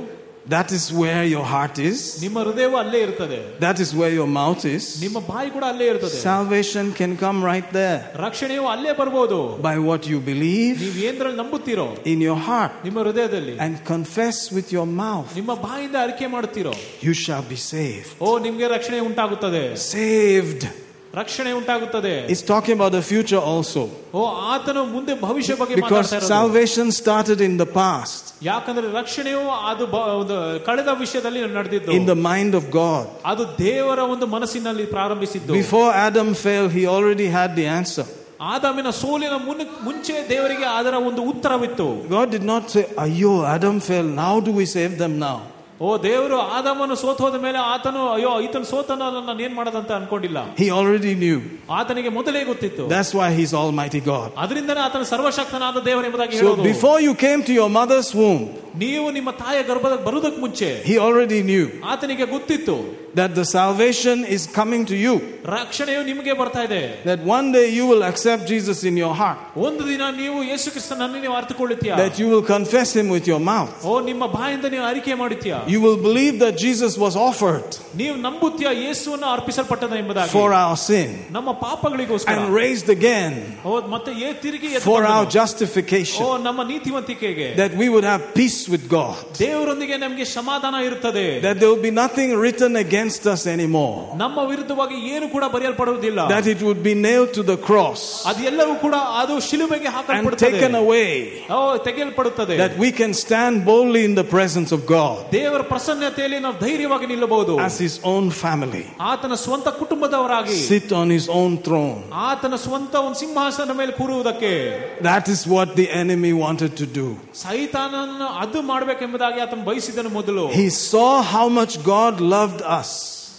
Speaker 1: that is where your heart is.
Speaker 2: ನಿಮ್ಮ ಹೃದಯವು ಅಲ್ಲೇ ಇರ್ತದೆ
Speaker 1: That is where your mouth is.
Speaker 2: ನಿಮ್ಮ ಬಾಯಿ ಕೂಡ ಅಲ್ಲೇ ಇರ್ತದೆ
Speaker 1: Salvation can come right there
Speaker 2: ರಕ್ಷಣೆಯು ಅಲ್ಲೇ ಬರ್ಬೋದು
Speaker 1: by what you believe
Speaker 2: ನೀವು ಏನ್ರಲ್ಲಿ ನಂಬುತ್ತೀರೋ
Speaker 1: in your heart
Speaker 2: ನಿಮ್ಮ ಹೃದಯದಲ್ಲಿ
Speaker 1: and confess with your mouth.
Speaker 2: ನಿಮ್ಮ ಬಾಯಿಂದ ಅರಿಕೆ ಮಾಡುತ್ತೀರೋ
Speaker 1: You shall be saved.
Speaker 2: ಓ ನಿಮ್ಗೆ ರಕ್ಷಣೆ ಉಂಟಾಗುತ್ತದೆ
Speaker 1: Saved.
Speaker 2: ರಕ್ಷಣೆ ಉಂಟಾಗುತ್ತದೆ
Speaker 1: It's talking about the future also.
Speaker 2: ಓ ಆತನು ಮುಂದೆ ಭವಿಷ್ಯ ಬಗ್ಗೆ
Speaker 1: Because
Speaker 2: ಮಾತಾಡ್ತಾ ಇರೋದು.
Speaker 1: salvation started in the past,
Speaker 2: ಯಾಕಂದ್ರೆ ರಕ್ಷಣೆಯು ಅದು ಬ- ಒಂದು ಕಳೆದ ವಿಷಯದಲ್ಲಿ ನಡೆದಿದ್ದು
Speaker 1: in the mind of God.
Speaker 2: ಅದು ದೇವರ ಒಂದು ಮನಸ್ಸಿನಲ್ಲಿ ಪ್ರಾರಂಭಿಸಿದ್ದು
Speaker 1: Before Adam fell, he already had the answer.
Speaker 2: ಆದಾಮಿನ ಸೋಲಿನ ಮುನ್- ಮುಂಚೆ ದೇವರಿಗೆ ಅದರ ಒಂದು ಉತ್ತರವಿತ್ತು
Speaker 1: God did not say, Ayo, Adam fell, now do we save them now?
Speaker 2: ಓ ದೇವರು ಆದಾಮನು ಸೋತ್ ಹೋದ ಮೇಲೆ ಆತನು ಅಯ್ಯೋ ಈತನು ಸೋತನ ನಾನು ಏನ್ ಮಾಡೋದಂತ ಅನ್ಕೊಂಡಿಲ್ಲ
Speaker 1: He already knew.
Speaker 2: ಆತನಿಗೆ ಮೊದಲೇ ಗೊತ್ತಿತ್ತು
Speaker 1: That's why he's Almighty God.
Speaker 2: ಅದರಿಂದನೇ ಆತನ ಸರ್ವಶಕ್ತನಾದ ದೇವರು ಎಂಬುದಾಗಿ
Speaker 1: So
Speaker 2: ಹೇಳೋದು
Speaker 1: before you came to your mother's womb,
Speaker 2: ನೀವು ನಿಮ್ಮ ತಾಯಿಯ ಗರ್ಭದ ಬರುವುದಕ್ಕೆ ಮುಂಚೆ
Speaker 1: he already knew
Speaker 2: ಆತನಿಗೆ ಗೊತ್ತಿತ್ತು
Speaker 1: that the salvation is coming to you.
Speaker 2: ರಕ್ಷಣೆಯು ನಿಮಗೆ ಬರ್ತಾ ಇದೆ
Speaker 1: That one day you will accept Jesus in your heart.
Speaker 2: ಒಂದು ದಿನ ನೀವು ಯೇಸು ಕ್ರಿಸ್ತನನ್ನು ನೀವು ಅರ್ಥಕೊಳ್ಳುತ್ತೀಯ
Speaker 1: That you will confess him with your mouth.
Speaker 2: ಓ ನಿಮ್ಮ ಬಾಯಿಂದ ನೀವು ಅರಿಕೆ ಮಾಡುತ್ತೀಯ
Speaker 1: You will believe that Jesus was offered
Speaker 2: ನೀವು ನಂಬುತ್ತೀಯ ಯೇಸುವನ್ನು ಅರ್ಪಿಸಲ್ಪಟ್ಟದ ಎಂಬುದಾಗಿ
Speaker 1: for our sin
Speaker 2: ನಮ್ಮ ಪಾಪಗಳಿಗೋಸ್ಕರ
Speaker 1: and raised again
Speaker 2: ಓ ಮತ್ತೆ ಏ ತಿರುಗಿ ಎದ್ದು
Speaker 1: for our
Speaker 2: ಬಂದನು. ಓ
Speaker 1: justification.
Speaker 2: ನಮ್ಮ ನೀತಿವಂತಿಕೆಗೆ
Speaker 1: That we would have peace with God.
Speaker 2: ದೇವರೊಂದಿಗೆ ನಮಗೆ ಸಮಾಧಾನ ಇರುತ್ತದೆ
Speaker 1: That there will be nothing written against us anymore.
Speaker 2: ನಮ್ಮ ವಿರುದ್ಧವಾಗಿ ಏನು ಕೂಡ ಬರೆಯಲ್ಪಡುವುದಿಲ್ಲ
Speaker 1: That it would be nailed to the cross
Speaker 2: ಅದೆಲ್ಲವೂ ಕೂಡ ಅದು ಶಿಲುಬೆಗೆ
Speaker 1: and
Speaker 2: ಹಾಕಲ್ಪಡುತ್ತದೆ
Speaker 1: taken away.
Speaker 2: O ತೆಗೆಯಲ್ಪಡುತ್ತದೆ
Speaker 1: That we can stand boldly in the presence of God
Speaker 2: ದೇವರ ಪ್ರಸನ್ನತೆಯಲ್ಲಿ ನಾವು ಧೈರ್ಯವಾಗಿ ನಿಲ್ಲಬಹುದು
Speaker 1: as his own family.
Speaker 2: ಆತನ ಸ್ವಂತ ಕುಟುಂಬದವರಾಗಿ
Speaker 1: Sit on his own throne.
Speaker 2: ಆತನ ಸ್ವಂತ ಒಂದು ಸಿಂಹಾಸನ ಮೇಲೆ ಕೂರುವುದಕ್ಕೆ
Speaker 1: That is what the enemy wanted to do.
Speaker 2: ಸೈತಾನನ್ನು ಅದು ಮಾಡಬೇಕೆಂಬುದಾಗಿ ಆತನು ಬಯಸಿದನು ಮೊದಲು
Speaker 1: He saw how much God loved us.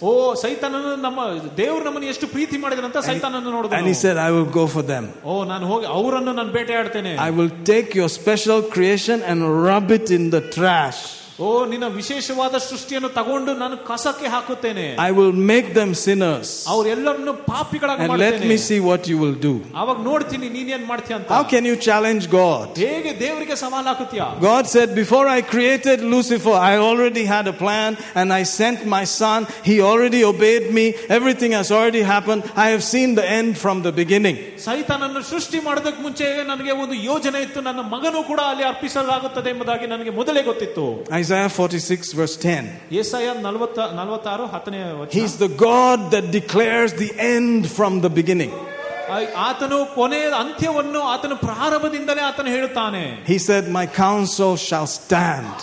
Speaker 2: ಓ ಸೈತಾನನು ನಮ್ಮ ದೇವರು ನಮ್ಮನ್ನು ಎಷ್ಟು ಪ್ರೀತಿ ಮಾಡಿದನಂತ ಸೈತಾನನ್ನು
Speaker 1: And he
Speaker 2: ನೋಡಿದ
Speaker 1: said, I will go for them.
Speaker 2: ಓ ನಾನು ಹೋಗಿ ಅವರನ್ನು ನಾನು ಬೇಟೆಯಾಡ್ತೇನೆ
Speaker 1: I will take your special creation and rub it in the trash.
Speaker 2: ಓ ನಿನ್ನ ವಿಶೇಷವಾದ ಸೃಷ್ಟಿಯನ್ನು ತಗೊಂಡು ನಾನು ಕಸಕ್ಕೆ ಹಾಕುತ್ತೇನೆ
Speaker 1: I will make them sinners.
Speaker 2: ಅವರೆಲ್ಲರನ್ನು ಪಾಪಿಗಳಾಗಿ
Speaker 1: And let me
Speaker 2: ಮಾಡ್ತೇನೆ
Speaker 1: see what you will do.
Speaker 2: ಅವಾಗ ನೋಡ್ತೀನಿ ನೀನೇನ್ ಮಾಡ್ತೀಯ ಅಂತ
Speaker 1: How can you challenge God?
Speaker 2: ಹೇಗೆ ದೇವರಿಗೆ ಸವಾಲ್ ಹಾಕುತ್ತೀಯ
Speaker 1: God said, Before I created Lucifer, I already had a plan and I sent my son. He already obeyed me. Everything has already happened. I have seen the end from the beginning.
Speaker 2: ಸೈತಾನನ್ನು ಸೃಷ್ಟಿ ಮಾಡೋದಕ್ಕೆ ಮುಂಚೆ ನನಗೆ ಒಂದು ಯೋಜನೆ ಇತ್ತು ನನ್ನ ಮಗನೂ ಕೂಡ ಅಲ್ಲಿ ಅರ್ಪಿಸಲಾಗುತ್ತದೆ ಎಂಬುದಾಗಿ ನನಗೆ ಮೊದಲೇ ಗೊತ್ತಿತ್ತು
Speaker 1: Isaiah 46 verse 10. ಯೆಶಾಯ the God that declares the end from the beginning. He said my counsel shall stand.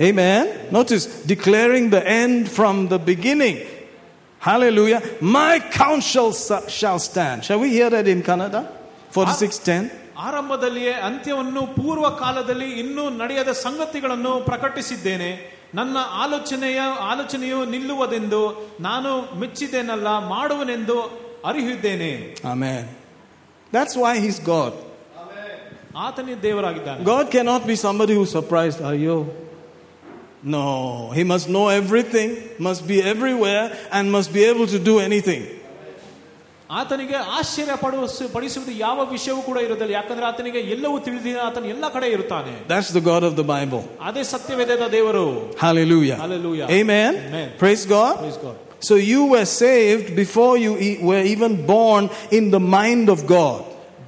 Speaker 1: Amen. Notice declaring the end from the beginning. Hallelujah. My counsel shall stand. Shall we hear that in Kannada? 46:10.
Speaker 2: ಆರಂಭದಲ್ಲಿಯೇ ಅಂತ್ಯವನ್ನು ಪೂರ್ವ ಕಾಲದಲ್ಲಿ ಇನ್ನೂ ನಡೆಯದ ಸಂಗತಿಗಳನ್ನು ಪ್ರಕಟಿಸಿದ್ದೇನೆ ನನ್ನ ಆಲೋಚನೆಯ ಆಲೋಚನೆಯು ನಿಲ್ಲುವುದೆಂದು ನಾನು ಮೆಚ್ಚಿದ್ದೇನಲ್ಲ ಮಾಡುವನೆಂದು ಅರಿಹಿದ್ದೇನೆ
Speaker 1: Amen. That's why he's God.
Speaker 2: ಆತನೇ ದೇವರಾಗಿದ್ದಾನೆ
Speaker 1: God cannot be somebody who's surprised. Are you? No. He must know everything, must be everywhere, and must be able to do anything.
Speaker 2: ಆತನಿಗೆ ಆಶ್ಚರ್ಯ ಪಡುವ ಪಡಿಸುವುದು ಯಾವ ವಿಷಯವೂ ಕೂಡ ಇರುವುದಿಲ್ಲ ಯಾಕಂದ್ರೆ ಆತನಿಗೆ ಎಲ್ಲವೂ ತಿಳಿದಿದೆ ಆತನ ಎಲ್ಲ ಕಡೆ ಇರುತ್ತಾನೆ
Speaker 1: That's the God of the Bible.
Speaker 2: ಅದೇ ಸತ್ಯವೇದದ ದೇವರು
Speaker 1: Hallelujah.
Speaker 2: Hallelujah.
Speaker 1: Amen.
Speaker 2: Amen.
Speaker 1: Praise God.
Speaker 2: Praise God.
Speaker 1: So you were saved before you e- were even born in the mind of God.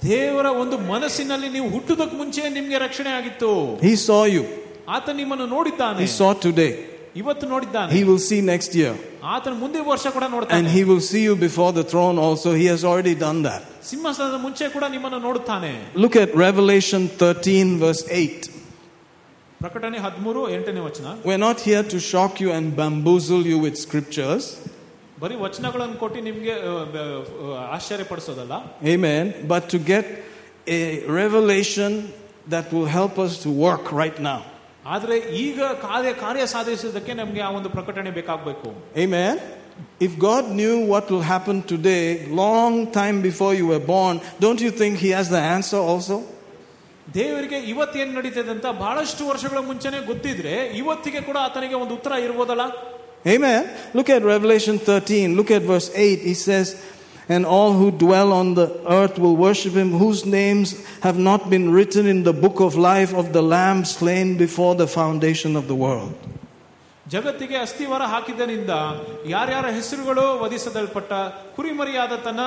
Speaker 2: ದೇವರ ಒಂದು ಮನಸ್ಸಿನಲ್ಲಿ ನೀವು ಹುಟ್ಟುವುದಕ್ಕೆ ಮುಂಚೆ ನಿಮ್ಗೆ ರಕ್ಷಣೆ ಆಗಿತ್ತು
Speaker 1: He saw you.
Speaker 2: ಆತ ನಿಮ್ಮನ್ನು ನೋಡಿದ್ದಾನೆ
Speaker 1: He saw today.
Speaker 2: ಇವತ್ತು ನೋಡಿದ್ದಾನೆ
Speaker 1: He will see next year.
Speaker 2: ಆತನ ಮುಂದಿನ ವರ್ಷ ಕೂಡ
Speaker 1: And
Speaker 2: ನೋಡ್ತಾನೆ
Speaker 1: he will see you before the throne also. He has already done that.
Speaker 2: ಸಿಂಹಾಸನದ ಮುಂಚೆ ಕೂಡ ನಿಮ್ಮನ್ನು ನೋಡುತ್ತಾನೆ
Speaker 1: Look at Revelation 13, verse 8.
Speaker 2: ಪ್ರಕಟಣೆ ಹದಿಮೂರು ಎಂಟನೇ ವಚನ
Speaker 1: We're not here to shock you and bamboozle you with scriptures.
Speaker 2: ಬರೀ ವಚನಗಳನ್ನು ಕೊಟ್ಟು ನಿಮ್ಗೆ ಆ, ಬ- ಆಶ್ಚರ್ಯ ಪಡಿಸೋದಲ್ಲ
Speaker 1: Amen. But to get a revelation that will help us to work right now.
Speaker 2: ಆದ್ರೆ ಈಗ ಕಾರ್ಯ ಕಾರ್ಯ ಸಾಧಿಸೋದಕ್ಕೆ ನಮ್ಗೆ ಆ ಒಂದು ಪ್ರಕಟಣೆ ಬೇಕಾಗಬೇಕು
Speaker 1: Amen. If God knew what will happen today, long time before you were born, don't you think He has the answer also?
Speaker 2: ದೇವರಿಗೆ ಇವತ್ತೇನ್ ನಡೀತದೆ ಅಂತ ಬಹಳಷ್ಟು ವರ್ಷಗಳ ಮುಂಚೆನೆ ಗೊತ್ತಿದ್ರೆ ಇವತ್ತಿಗೆ ಕೂಡ ಆತನಿಗೆ ಒಂದು ಉತ್ತರ ಇರ್ಬೋದಲ್ಲ
Speaker 1: Amen. Look at Revelation 13. Look at verse 8. He says, And all who dwell on the earth will worship him, whose names have not been written in the book of life of the Lamb slain before the foundation of the world.
Speaker 2: ಜಗತ್ತಿಗೆ ಅಸ್ಥಿವಾರ ಹಾಕಿದ್ದರಿಂದ ಯಾರ್ಯಾರ ಹೆಸರುಗಳು ವಧಿಸಲ್ಪಟ್ಟ ಕುರಿಮರಿಯಾದ ತನ್ನ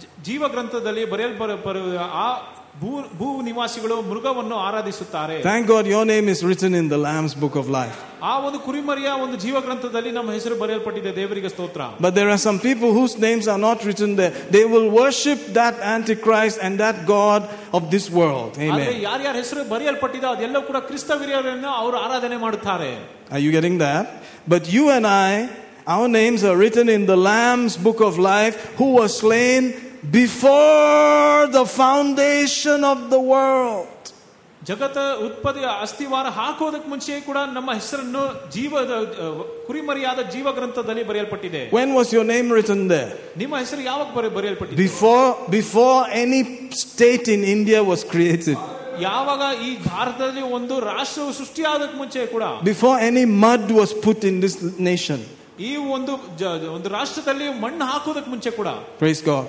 Speaker 2: ಜ- ಜೀವ ಗ್ರಂಥದಲ್ಲಿ ಬರೆಯಲ್ಪರ ಬರು- ಆ ಭೂ ಭೂ ನಿವಾಸಿಗಳು ಮೃಗವನ್ನು ಆರಾಧಿಸುತ್ತಾರೆ
Speaker 1: Thank God your name is written in the Lamb's book of life.
Speaker 2: ಆ ಒಂದು ಕುರಿಮರಿಯ ಒಂದು ಜೀವ ಗ್ರಂಥದಲ್ಲಿ ನಮ್ಮ ಹೆಸರು ಬರೆಯಲ್ಪಟ್ಟಿದೆ ದೇವರಿಗೆ ಸ್ತೋತ್ರ
Speaker 1: But there are some people whose names are not written there. They will worship that Antichrist and that God of this world.
Speaker 2: ಆದ್ರೆ
Speaker 1: Amen.
Speaker 2: ಯಾರ್ಯಾರ ಹೆಸರು ಬರೆಯಲ್ಪಟ್ಟಿದೆ ಅದೆಲ್ಲ ಕೂಡ ಕ್ರಿಸ್ತ ವೀರ್ಯರನ್ನು ಅವರು ಆರಾಧನೆ ಮಾಡುತ್ತಾರೆ
Speaker 1: Are you getting that? But you and I, our names are written in the Lamb's book of life who was slain before the foundation of the world.
Speaker 2: ಜಗತ್ತ ಉತ್ಪತ್ತಿ ಅಸ್ಥಿವಾರ ಹಾಕೋದಕ್ಕೆ ಮುಂಚೆ ಕೂಡ ನಮ್ಮ ಹೆಸರನ್ನು ಜೀವದ ಅ, ಕುರಿಮರಿಯಾದ ಜೀವ ಗ್ರಂಥದಲ್ಲಿ ಬರೆಯಲ್ಪಟ್ಟಿದೆ
Speaker 1: When was your name written there?
Speaker 2: ನಿಮ್ಮ ಹೆಸರು ಯಾವಾಗ ಬರೆ ಬರೆಯಲ್ಪಟ್ಟಿದೆ
Speaker 1: Before, before any state in India was created.
Speaker 2: ಯಾವಾಗ ಈ ಭಾರತದಲ್ಲಿ ಒಂದು ರಾಷ್ಟ್ರವು ಸೃಷ್ಟಿಯಾದಕ್ಕೆ ಮುಂಚೆ ಕೂಡ
Speaker 1: Before any mud was put in this nation.
Speaker 2: ಈ ಒಂದು ಜ- ಒಂದು ರಾಷ್ಟ್ರದಲ್ಲಿ ಮಣ್ಣು ಹಾಕೋದಕ್ಕೆ ಮುಂಚೆ ಕೂಡ
Speaker 1: Praise God.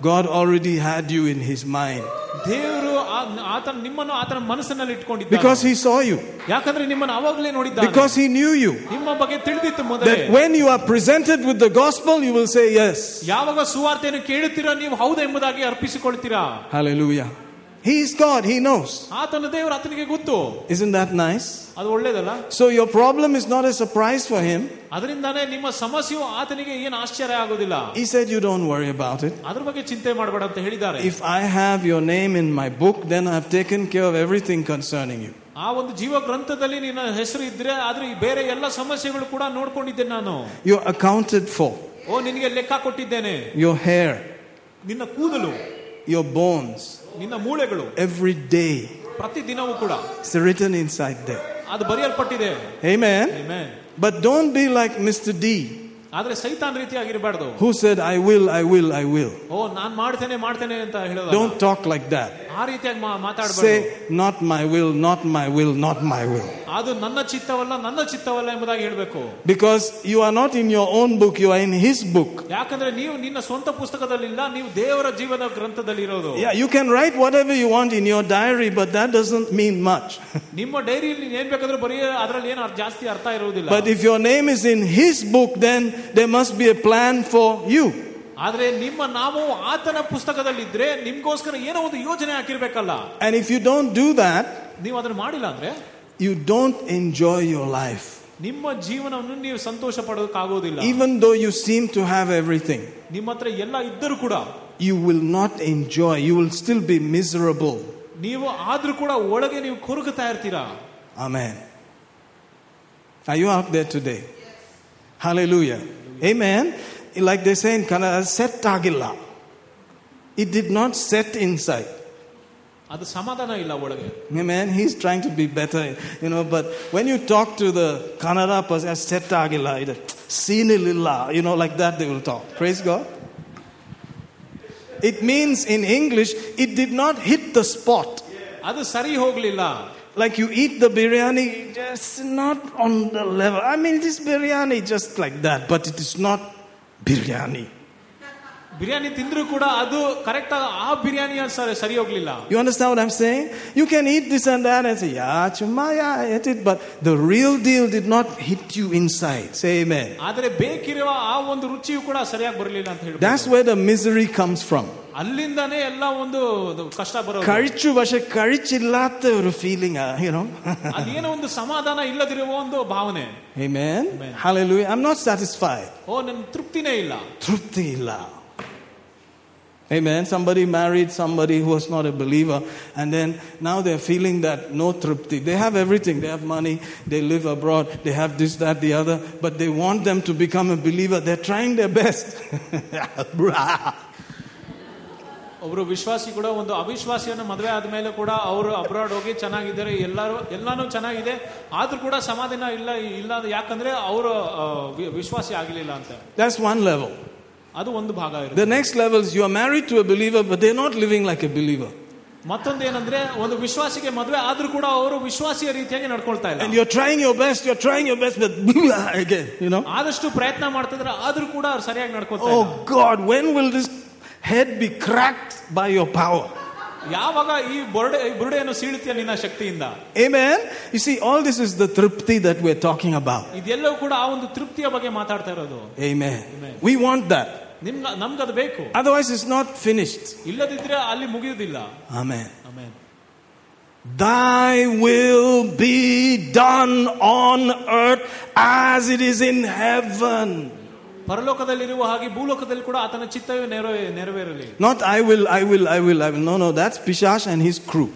Speaker 1: God already had you in his mind
Speaker 2: ದೇವರು ಆ- ಆತನ ನಿಮ್ಮನ್ನು ಆತನ ಮನಸ್ಸಿನಲ್ಲಿ ಇಟ್ಕೊಂಡಿದ್ದ
Speaker 1: because he saw you,
Speaker 2: ಯಾಕಂದ್ರೆ ನಿಮ್ಮನ್ನು ಅವಾಗಲೇ ನೋಡಿದ್ದ
Speaker 1: because he knew you.
Speaker 2: ನಿಮ್ಮ ಬಗ್ಗೆ ತಿಳಿದಿತ್ತು ಮೊದಲೇ
Speaker 1: That when you are presented with the gospel, you will say yes.
Speaker 2: ಯಾವಾಗ ಸುವಾರ್ತೆಯನ್ನು ಕೇಳುತ್ತೀರಾ ನೀವು ಹೌದು ಎಂಬುದಾಗಿ ಅರ್ಪಿಸಿಕೊಳ್ತೀರಾ
Speaker 1: Hallelujah. He is God, he knows.
Speaker 2: ಆತನ ದೇವರು ಆತನಿಗೆ ಗೊತ್ತು
Speaker 1: Isn't that nice?
Speaker 2: ಅದು ಒಳ್ಳೇದಲ್ಲ
Speaker 1: So your problem is not a surprise for him.
Speaker 2: ಅದರಿಂದಾನೇ ನಿಮ್ಮ ಸಮಸ್ಯೆಯು ಆತನಿಗೆ ಏನು ಆಶ್ಚರ್ಯ ಆಗೋದಿಲ್ಲ
Speaker 1: He said, You don't worry about it.
Speaker 2: ಅದ್ರ ಬಗ್ಗೆ ಚಿಂತೆ ಮಾಡಬೇಡ ಅಂತ ಹೇಳಿದ್ದಾರೆ
Speaker 1: If I have your name in my book, then I've taken care of everything concerning you.
Speaker 2: ಆ ಒಂದು ಜೀವ ಗ್ರಂಥದಲ್ಲಿ ನಿನ್ನ ಹೆಸರು ಇದ್ರೆ ಆದ್ರೆ ಈ ಬೇರೆ ಎಲ್ಲ ಸಮಸ್ಯೆಗಳು ಕೂಡ ನೋಡ್ಕೊಂಡಿದ್ದೇನೆ ನಾನು
Speaker 1: You're accounted for.
Speaker 2: ಓ ನಿನಗೆ ಲೆಕ್ಕ ಕೊಟ್ಟಿದ್ದೇನೆ
Speaker 1: Your hair,
Speaker 2: ನಿನ್ನ ಕೂದಲು
Speaker 1: your bones,
Speaker 2: ನಿನ್ನ ಮೂಳೆಗಳು
Speaker 1: every day.
Speaker 2: ಪ್ರತಿ ದಿನವೂ ಕೂಡ
Speaker 1: It's written inside there.
Speaker 2: ಅದು ಬರೆಯಲ್ಪಟ್ಟಿದೆ
Speaker 1: Amen.
Speaker 2: Amen.
Speaker 1: But don't be like Mr. D,
Speaker 2: ಆದ್ರೆ ಸೈತಾನ್ ರೀತಿಯಾಗಿರಬಾರ್ದು
Speaker 1: who said, I will, I will, I will.
Speaker 2: ಓ ನಾನ್ ಮಾಡ್ತೇನೆ ಮಾಡ್ತೇನೆ ಅಂತ ಹೇಳೋದು
Speaker 1: Don't talk like that.
Speaker 2: ಆ ರೀತಿಯಾಗಿ ಮಾ- ಮಾತಾಡ್ಬಾರ್ದು
Speaker 1: Say, Not my will, not my will, not my will.
Speaker 2: ಅದು ನನ್ನ ಚಿತ್ತವಲ್ಲ ನನ್ನ ಚಿತ್ತವಲ್ಲ ಎಂಬುದಾಗಿ ಹೇಳ್ಬೇಕು
Speaker 1: Because you are not in your own book, you are in His book.
Speaker 2: ಯಾಕಂದ್ರೆ ನೀವು ನಿನ್ನ ಸ್ವಂತ ಪುಸ್ತಕದಲ್ಲಿಲ್ಲ ನೀವು ದೇವರ ಜೀವನ ಗ್ರಂಥದಲ್ಲಿ ಇರೋದು
Speaker 1: Yeah, you can write whatever you want in your diary, but that doesn't mean much.
Speaker 2: ನಿಮ್ಮ ಡೈರಿಯಲ್ಲಿ ನೀನ್ ಏನ್ ಬೇಕಾದ್ರೂ ಬರೀ ಅದ್ರಲ್ಲಿ ಏನು ಜಾಸ್ತಿ ಅರ್ಥ ಇರುವುದಿಲ್ಲ
Speaker 1: but if your name is in His book, then there must be a plan for you.
Speaker 2: ಆದ್ರೆ ನಿಮ್ಮ ನಾಮವು ಆತನ ಪುಸ್ತಕದಲ್ಲಿದ್ರೆ ನಿಮ್ಗೋಸ್ಕರ ಏನೋ ಒಂದು ಯೋಜನೆ ಹಾಕಿರ್ಬೇಕಲ್ಲ
Speaker 1: And if you don't do that,
Speaker 2: ನೀವು ಅದನ್ನ ಮಾಡಿಲ್ಲ ಅಂದ್ರೆ
Speaker 1: you don't enjoy your life.
Speaker 2: ನಿಮ್ಮ ಜೀವನವನ್ನು ನೀವು ಸಂತೋಷ ಪಡೋದಕ್ಕಾಗೋದಿಲ್ಲ
Speaker 1: Even though you seem to have everything,
Speaker 2: ನಿಮ್ಮ ಹತ್ರ ಎಲ್ಲ ಇದ್ದರೂ ಕೂಡ
Speaker 1: you will not enjoy. You will still be miserable.
Speaker 2: ನೀವು ಆದ್ರೂ ಕೂಡ ಒಳಗೆ ನೀವು ಕೊರಗುತ್ತಾ ಇರ್ತೀರಾ
Speaker 1: Amen. Are you out there today? Hallelujah. Amen. Like they say in Kannada, set tagila. It did not set inside. Amen. He's trying to be better, you know. But when you talk to the Kannada person, ah, settagila, sinililla, you know, like that, they will talk. Praise God. It means in English, it did not hit the spot.
Speaker 2: Yeah.
Speaker 1: Like you eat the biryani, just not on the level. I mean, this biryani just like that, but it is not biryani.
Speaker 2: Biryani ತಿಂದ್ರು ಕೂಡ ಅದು correct ಆ ಬಿರಿಯಾನಿ ಸರಿ ಹೋಗ್ಲಿಲ್ಲ
Speaker 1: you understand what I am saying you can eat this and that and say yeah ಚುಮ್ಮಾ yeah ate it but the real deal did not hit you inside say amen
Speaker 2: ಆದರೆ ಬೇಕಿರುವ ಆ ಒಂದು ರುಚಿಯು ಕೂಡ ಸರಿಯಾಗಿ ಬರಲಿಲ್ಲ ಅಂತ ಹೇಳಿ
Speaker 1: that's where the misery comes from
Speaker 2: ಅಲ್ಲಿಂದಾನೇ ಎಲ್ಲ ಒಂದು ಕಷ್ಟ
Speaker 1: ಬರೋ ಕಳಿಚು ಭಾಷೆ ಕಳಿಚಿಲ್ಲಾತ ಒಂದು ಫೀಲಿಂಗ್ ಏನೋ
Speaker 2: ಅದೇನೋ ಒಂದು ಸಮಾಧಾನ ಇಲ್ಲದಿರುವ ಒಂದು ಭಾವನೆ
Speaker 1: amen hallelujah I am not satisfied
Speaker 2: ಓ ನನ್ನ ತೃಪ್ತಿನೇ ಇಲ್ಲ
Speaker 1: ತೃಪ್ತಿ ಇಲ್ಲ Amen. Somebody married somebody who was not a believer, and then now they're feeling that no tripti. They have everything. They have money. They live abroad. They have this, that, the other. But they want them to become a believer. They're trying their best.
Speaker 2: ಒಬ್ರು ವಿಶ್ವಾಸಿ ಕೂಡ ಒಂದು ಅವಿಶ್ವಾಸಿಯನ್ನು ಮದುವೆ ಆದ್ಮೇಲೆ ಕೂಡ ಅವರು abroad ಹೋಗಿ ಚೆನ್ನಾಗಿದ್ದಾರೆ ಎಲ್ಲರೂ ಎಲ್ಲಾನು ಚೆನ್ನಾಗಿದೆ ಆದ್ರೂ ಕೂಡ ಸಮಾಧಾನ ಇಲ್ಲ ಇಲ್ಲ ಯಾಕಂದ್ರೆ ಅವರು ವಿಶ್ವಾಸಿ ಆಗಲಿಲ್ಲ ಅಂತ
Speaker 1: That's one level.
Speaker 2: ಅದು ಒಂದು ಭಾಗ ಇರುತ್ತೆ
Speaker 1: The next level is you are married to a believer, but they're not living like a believer.
Speaker 2: ಮತ್ತೊಂದು ಏನಂದ್ರೆ ಒಂದು ವಿಶ್ವಾಸಿಗೆ ಮದುವೆ ಆದ್ರೂ ಕೂಡ ಅವರು ವಿಶ್ವಾಸಿಯ ರೀತಿಯಾಗಿ ನಡ್ಕೊಳ್ತಾ
Speaker 1: And
Speaker 2: ಇಲ್ಲ
Speaker 1: you're trying your best, you're trying your best, but again, you know.
Speaker 2: ಆದಷ್ಟು ಪ್ರಯತ್ನ ಮಾಡ್ತಿದ್ರೆ ಆದ್ರೂ ಕೂಡ ಅವ್ರು ಸರಿಯಾಗಿ ನಡ್ಕೊಳ್ತಾ ಇಲ್ಲ.
Speaker 1: Oh God, when will this head be cracked by your power?
Speaker 2: ಯಾವಾಗ ಈ ಬೊರಡೆ ಈ ಬುರುಡೆಯನ್ನು ಸೀಳುತ್ತೀಯ ನಿನ್ನ ಶಕ್ತಿಯಿಂದ
Speaker 1: Amen. You see, all this is the tripti that we're talking about.
Speaker 2: ಇದೆಲ್ಲವೂ ಕೂಡ ಆ ಒಂದು ತೃಪ್ತಿಯ ಬಗ್ಗೆ ಮಾತಾಡ್ತಾ ಇರೋದು
Speaker 1: Amen.
Speaker 2: Amen.
Speaker 1: We want that.
Speaker 2: ನಿಮ್ಗ ನಮ್ಗದು ಬೇಕು
Speaker 1: Otherwise, it's not finished.
Speaker 2: ಇಲ್ಲದಿದ್ರೆ ಅಲ್ಲಿ ಮುಗಿಯುವುದಿಲ್ಲ
Speaker 1: Amen.
Speaker 2: ಆಮೇಲೆ
Speaker 1: Thy will be done on earth as it is in heaven.
Speaker 2: ಪರಲೋಕದಲ್ಲಿರುವ ಹಾಗೆ ಭೂಲೋಕದಲ್ಲಿ ಕೂಡ ಆತನ ಚಿತ್ತವೇ ನೆರವೇ ನೆರವೇರಲಿ
Speaker 1: Not I will, I will, I will, I will. No, no, that's Pishash and his crew.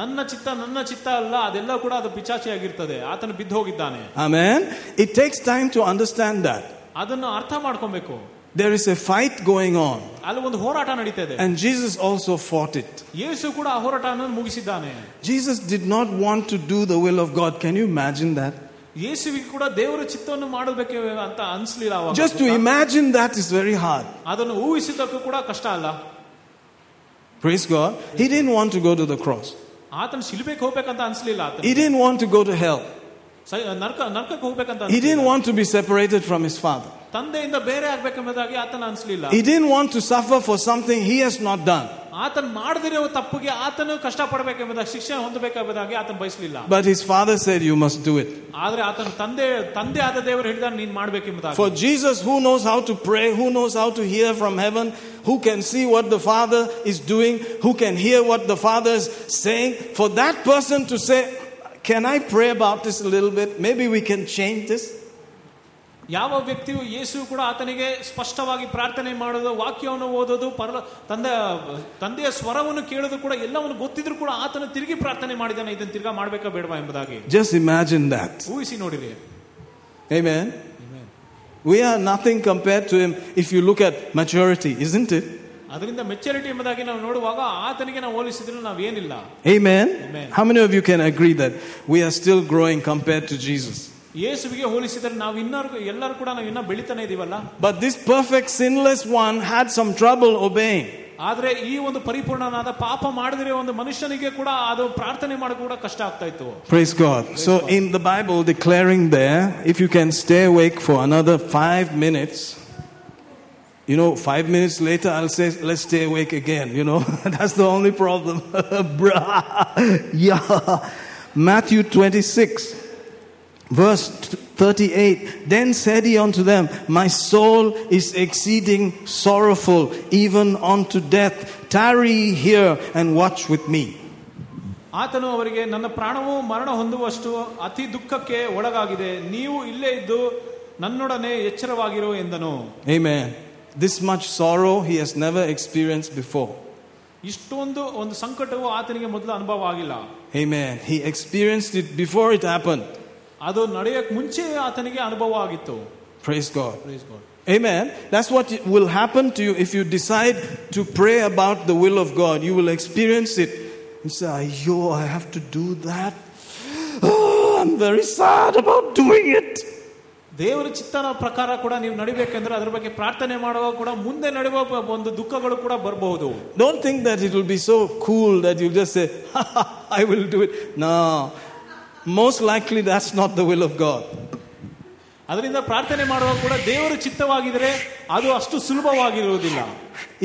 Speaker 2: ನನ್ನ ಚಿತ್ತ ನನ್ನ ಚಿತ್ತ ಅಲ್ಲ ಅದೆಲ್ಲ ಕೂಡ ಅದು ಪಿಚಾಚಿ ಆಗಿರ್ತದೆ ಆತನು ಬಿದ್ದು ಹೋಗಿದ್ದಾನೆ
Speaker 1: Amen. It takes time to understand that.
Speaker 2: ಅದನ್ನು ಅರ್ಥ ಮಾಡ್ಕೊಬೇಕು
Speaker 1: There is a fight going on,
Speaker 2: ಅಲ್ಲಿ ಒಂದು ಹೋರಾಟ ನಡೀತಾ ಇದೆ
Speaker 1: and Jesus also fought it.
Speaker 2: ಯೇಸು ಕೂಡ ಆ ಹೋರಾಟವನ್ನು ಮುಗಿಸಿದ್ದಾನೆ
Speaker 1: Jesus did not want to do the will of God. Can you imagine that?
Speaker 2: ಯೇಸುವಿಗೆ ಕೂಡ ದೇವರ ಚಿತ್ತವನ್ನು ಮಾಡಬೇಕು ಅಂತ ಅನ್ಸ್ಲಿಲ್ಲ ಅವಾಗ
Speaker 1: Just to imagine that is very hard.
Speaker 2: ಅದನ್ನು ಊಹಿಸಿದ್ದಕ್ಕೂ ಕೂಡ ಕಷ್ಟ ಅಲ್ಲ
Speaker 1: Praise God. He didn't want to go to the cross.
Speaker 2: ಆತನ ಶಿಲ್ಬೆಗೆ ಹೋಗ್ಬೇಕಂತ ಅನ್ಸ್ಲಿಲ್ಲ ಆತನ
Speaker 1: He didn't want to go to hell.
Speaker 2: ನರ್ಕ ನರ್ಕಕ್ಕೆ ಹೋಗ್ಬೇಕಂತ
Speaker 1: He
Speaker 2: ಅನ್ಸ್ಲಿಲ್ಲ.
Speaker 1: didn't want to be separated from his father.
Speaker 2: ತಂದೆಯಿಂದ ಬೇರೆ ಆಗ್ಬೇಕೆಂಬುದಾಗಿ ಆತನ ಅನ್ಸ್ಲಿಲ್ಲ
Speaker 1: He didn't want to suffer for something he has not done.
Speaker 2: ಆತನ ಮಾಡದಿರೋ ತಪ್ಪಿಗೆ ಆತನು ಕಷ್ಟ ಪಡಬೇಕೆಂಬುದಾಗಿ ಶಿಕ್ಷೆ ಹೊಂದಬೇಕೆಂಬುದಾಗಿ ಆತನ ಬಯಸಲಿಲ್ಲ
Speaker 1: But his father said, You must do it.
Speaker 2: ಆದ್ರೆ ಆತನ ತಂದೆ ತಂದೆ ಆದ ದೇವರು ಹೇಳಿದ ನೀನ್ ಮಾಡ್ಬೇಕೆಂಬುದಾಗಿ
Speaker 1: For Jesus, who knows how to pray, who knows how to hear from heaven, who can see what the Father is doing, who can hear what the Father is saying, for that person to say, Can I pray about this a little bit? Maybe we can change this.
Speaker 2: ಯಾವ ವ್ಯಕ್ತಿಯು ಯೇಸು ಕೂಡ ಆತನಿಗೆ ಸ್ಪಷ್ಟವಾಗಿ ಪ್ರಾರ್ಥನೆ ಮಾಡೋದು ವಾಕ್ಯವನ್ನು ಓದೋದು ಪರಲ ತಂದೆ ತಂದೆಯ ಸ್ವರವನ್ನು ಕೇಳೋದು ಕೂಡ ಎಲ್ಲವನ್ನು ಗೊತ್ತಿದ್ರು ಕೂಡ ಆತನು ತಿರುಗಿ ಪ್ರಾರ್ಥನೆ ಮಾಡಿದಾನೆ ಇದನ್ನು ತಿರ್ಗಾ ಮಾಡ್ಬೇಕಾ ಬೇಡವಾ ಎಂಬುದಾಗಿ
Speaker 1: Just imagine that.
Speaker 2: ಊಹಿಸಿ ನೋಡಿರಿ
Speaker 1: Amen. We are nothing compared to him if you look at maturity, isn't it?
Speaker 2: ಅದರಿಂದ ಮೆಚುರಿಟಿ ಎಂಬುದಾಗಿ ನಾವು ನೋಡುವಾಗ ಆತನಿಗೆ ನಾವು ಹೋಲಿಸಿದ್ರೆ ನಾವೇನಿಲ್ಲ
Speaker 1: Amen.
Speaker 2: Amen.
Speaker 1: How many of you can agree that we are still growing compared to Jesus?
Speaker 2: ಯೇಸುವಿಗೆ ಹೋಲಿಸಿದ್ರೆ ನಾವು ಇನ್ನೂ ಎಲ್ಲರೂ ಕೂಡ ನಾವು ಇನ್ನೂ ಬೆಳಿತಾನೆ ಇದೀವಲ್ಲ
Speaker 1: But this perfect sinless one had some trouble obeying.
Speaker 2: ಆದ್ರೆ ಈ ಒಂದು ಪರಿಪೂರ್ಣನಾದ ಪಾಪ ಮಾಡಿದ್ರೆ ಒಂದು ಮನುಷ್ಯನಿಗೆ ಕೂಡ ಅದು ಪ್ರಾರ್ಥನೆ ಮಾಡೋಕೆ ಕೂಡ ಕಷ್ಟ ಆಗ್ತಾ ಇತ್ತು
Speaker 1: Praise God. So in the Bible declaring there, if you can stay awake for another five minutes, you know, five minutes later I'll say, let's stay awake again, you know. That's the only problem. Bruh. yeah. Matthew 26, verse 38. Then said he unto them, My soul is exceeding sorrowful, even unto death. Tarry here and watch with me.
Speaker 2: ಆತನು ಅವರಿಗೆ ನನ್ನ ಪ್ರಾಣವು ಮರಣ ಹೊಂದುವಷ್ಟು ಅತಿ ದುಃಖಕ್ಕೆ ಒಳಗಾಗಿದೆ ನೀವು ಇಲ್ಲೇ ಇದ್ದು ನನ್ನೊಡನೆ ಎಚ್ಚರವಾಗಿರೋ ಎಂದನು
Speaker 1: Amen. This much sorrow he has never experienced before.
Speaker 2: ಇಷ್ಟೊಂದು ಒಂದು ಸಂಕಟವು ಆತನಿಗೆ ಮೊದಲು ಅನುಭವ ಆಗಿಲ್ಲ
Speaker 1: Amen. He experienced it before it happened.
Speaker 2: ಅದು ನಡೆಯಕ್ ಮುಂಚೆ ಆತನಿಗೆ ಅನುಭವ ಆಗಿತ್ತು
Speaker 1: Praise God. Amen. That's what will happen to you if you decide to pray about the will of God. You will experience it. You say, Yo, I have to do that. Oh, I'm very sad about doing it.
Speaker 2: ದೇವರ ಚಿತ್ತನ ಪ್ರಕಾರ ಕೂಡ ನೀವು ನಡಿಬೇಕೆಂದ್ರೆ ಅದ್ರ ಬಗ್ಗೆ ಪ್ರಾರ್ಥನೆ ಮಾಡುವಾಗ ಕೂಡ ಮುಂದೆ ನಡೆಯುವ ಒಂದು ದುಃಖಗಳು ಕೂಡ ಬರಬಹುದು
Speaker 1: Don't think that it will be so cool that you just say, I will do it. No. Most likely that's not the will of God.
Speaker 2: ಅದರಿಂದ ಪ್ರಾರ್ಥನೆ ಮಾಡುವಾಗ ಕೂಡ ದೇವರ ಚಿತ್ತವಾಗಿದ್ರೆ ಅದು ಅಷ್ಟು ಸುಲಭವಾಗಿರುವುದಿಲ್ಲ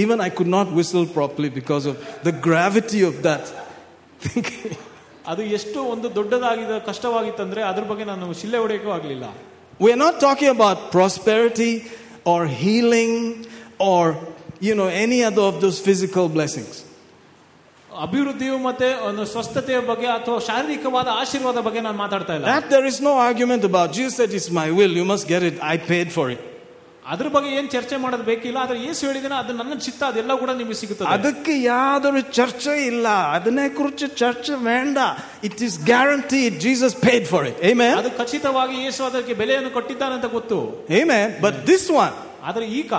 Speaker 1: Even I could not whistle properly because of the gravity of that.
Speaker 2: ಅದು ಎಷ್ಟು ಒಂದು ದೊಡ್ಡದಾಗಿದ ಕಷ್ಟವಾಗಿತ್ತಂದ್ರೆ ಅದ್ರ ಬಗ್ಗೆ ನಾನು ಶಿಲ್ಲೆ ಹೊಡೆಯಕ್ಕೂ ಆಗ್ಲಿಲ್ಲ
Speaker 1: We're not talking about prosperity or healing or, you know, any other of those physical blessings.
Speaker 2: ಅಭಿವೃದ್ಧಿಯು ಮತ್ತೆ ಒಂದು ಸ್ವಸ್ಥತೆಯ ಬಗ್ಗೆ ಅಥವಾ ಶಾರೀರಿಕವಾದ ಆಶೀರ್ವಾದ ಬಗ್ಗೆ ನಾನು ಮಾತಾಡ್ತಾ ಇಲ್ಲ.
Speaker 1: That is no argument about Jesus said is my will you must get it I paid for it
Speaker 2: ಅದ್ರ ಬಗ್ಗೆ ಏನು ಚರ್ಚೆ ಮಾಡೋದು ಬೇಕಿಲ್ಲ ಆದ್ರೆ ಏಸು ಹೇಳಿದಿನ ಅದು ನನ್ನ ಚಿತ್ತ ಅದೆಲ್ಲ ಕೂಡ ನಿಮಗೆ ಸಿಗುತ್ತದೆ.
Speaker 1: ಅದಕ್ಕೆ ಯಾವ್ದು ಚರ್ಚೆ ಇಲ್ಲ ಅದನ್ನೇ ಕುರಿತು ಚರ್ಚೆ ವೇಂಡ it is guarantee Jesus paid for it ಏಮೆ
Speaker 2: ಅದು ಖಚಿತವಾಗಿ ಯೇಸು ಅದಕ್ಕೆ ಬೆಲೆಯನ್ನು ಕೊಟ್ಟಿದ್ದಾನೆ ಅಂತ ಗೊತ್ತು.
Speaker 1: ಏಮೆ ಬಟ್ ದಿಸ್ ಒನ್
Speaker 2: ಆದ್ರೆ ಈಗ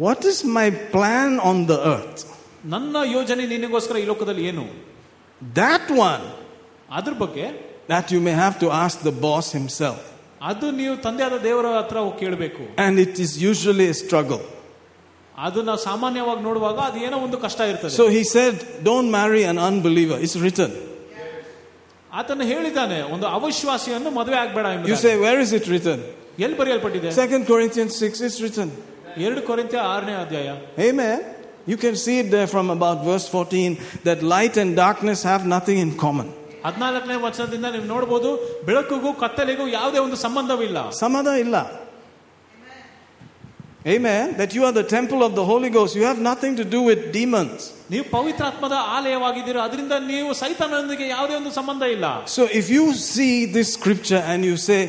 Speaker 1: what is my plan on the earth?
Speaker 2: ನನ್ನ ಯೋಜನೆ ನಿನಗೋಸ್ಕರ ಈ ಲೋಕದಲ್ಲಿ ಏನು
Speaker 1: That one,
Speaker 2: ಅದ್ರ ಬಗ್ಗೆ
Speaker 1: that you may have to ask the boss himself.
Speaker 2: ಅದು ನೀವು ತಂದೆಯಾದ ದೇವರ ಹತ್ರ ಹೋಗಿ ಕೇಳಬೇಕು
Speaker 1: And it is usually a struggle.
Speaker 2: ಅದು ನಾವು ಸಾಮಾನ್ಯವಾಗಿ ನೋಡುವಾಗ ಅದು ಏನೋ ಒಂದು ಕಷ್ಟ ಇರ್ತದೆ
Speaker 1: So he said, Don't marry an unbeliever. It's written.
Speaker 2: ಆತನು ಹೇಳಿದ್ದಾನೆ ಒಂದು ಅವಿಶ್ವಾಸಿಯನ್ನು ಮದುವೆ ಆಗ್ಬೇಡ
Speaker 1: You
Speaker 2: ಎಂಬುದಾಗಿ.
Speaker 1: say, Where is it written?
Speaker 2: ಎಲ್ಲಿ ಬರೆಯಲ್ಪಟ್ಟಿದೆ
Speaker 1: Second Corinthians 6 is written.
Speaker 2: ಎರಡು ಕೊರಿಂತ ಆರನೇ ಅಧ್ಯಾಯ
Speaker 1: Amen. You can see it there from about verse 14 that light and darkness have nothing in common.
Speaker 2: ಹದಿನಾಲ್ಕನೇ ವಚನದಿಂದ ನೀವು ನೋಡಬಹುದು ಬೆಳಕಿಗೂ ಕತ್ತಲೆಗೂ ಯಾವುದೇ ಒಂದು ಸಂಬಂಧವಿಲ್ಲ
Speaker 1: Samadha illa. Amen. That you are the temple of the Holy Ghost. You have nothing to do with demons.
Speaker 2: ನೀವು ಪವಿತ್ರಾತ್ಮದ ಆಲಯವಾಗಿದ್ದೀರಾ ಅದರಿಂದ ನೀವು ಸೈತಾನೊಂದಿಗೆ ಯಾವುದೇ ಒಂದು ಸಂಬಂಧ ಇಲ್ಲ
Speaker 1: So if you see this scripture and you say,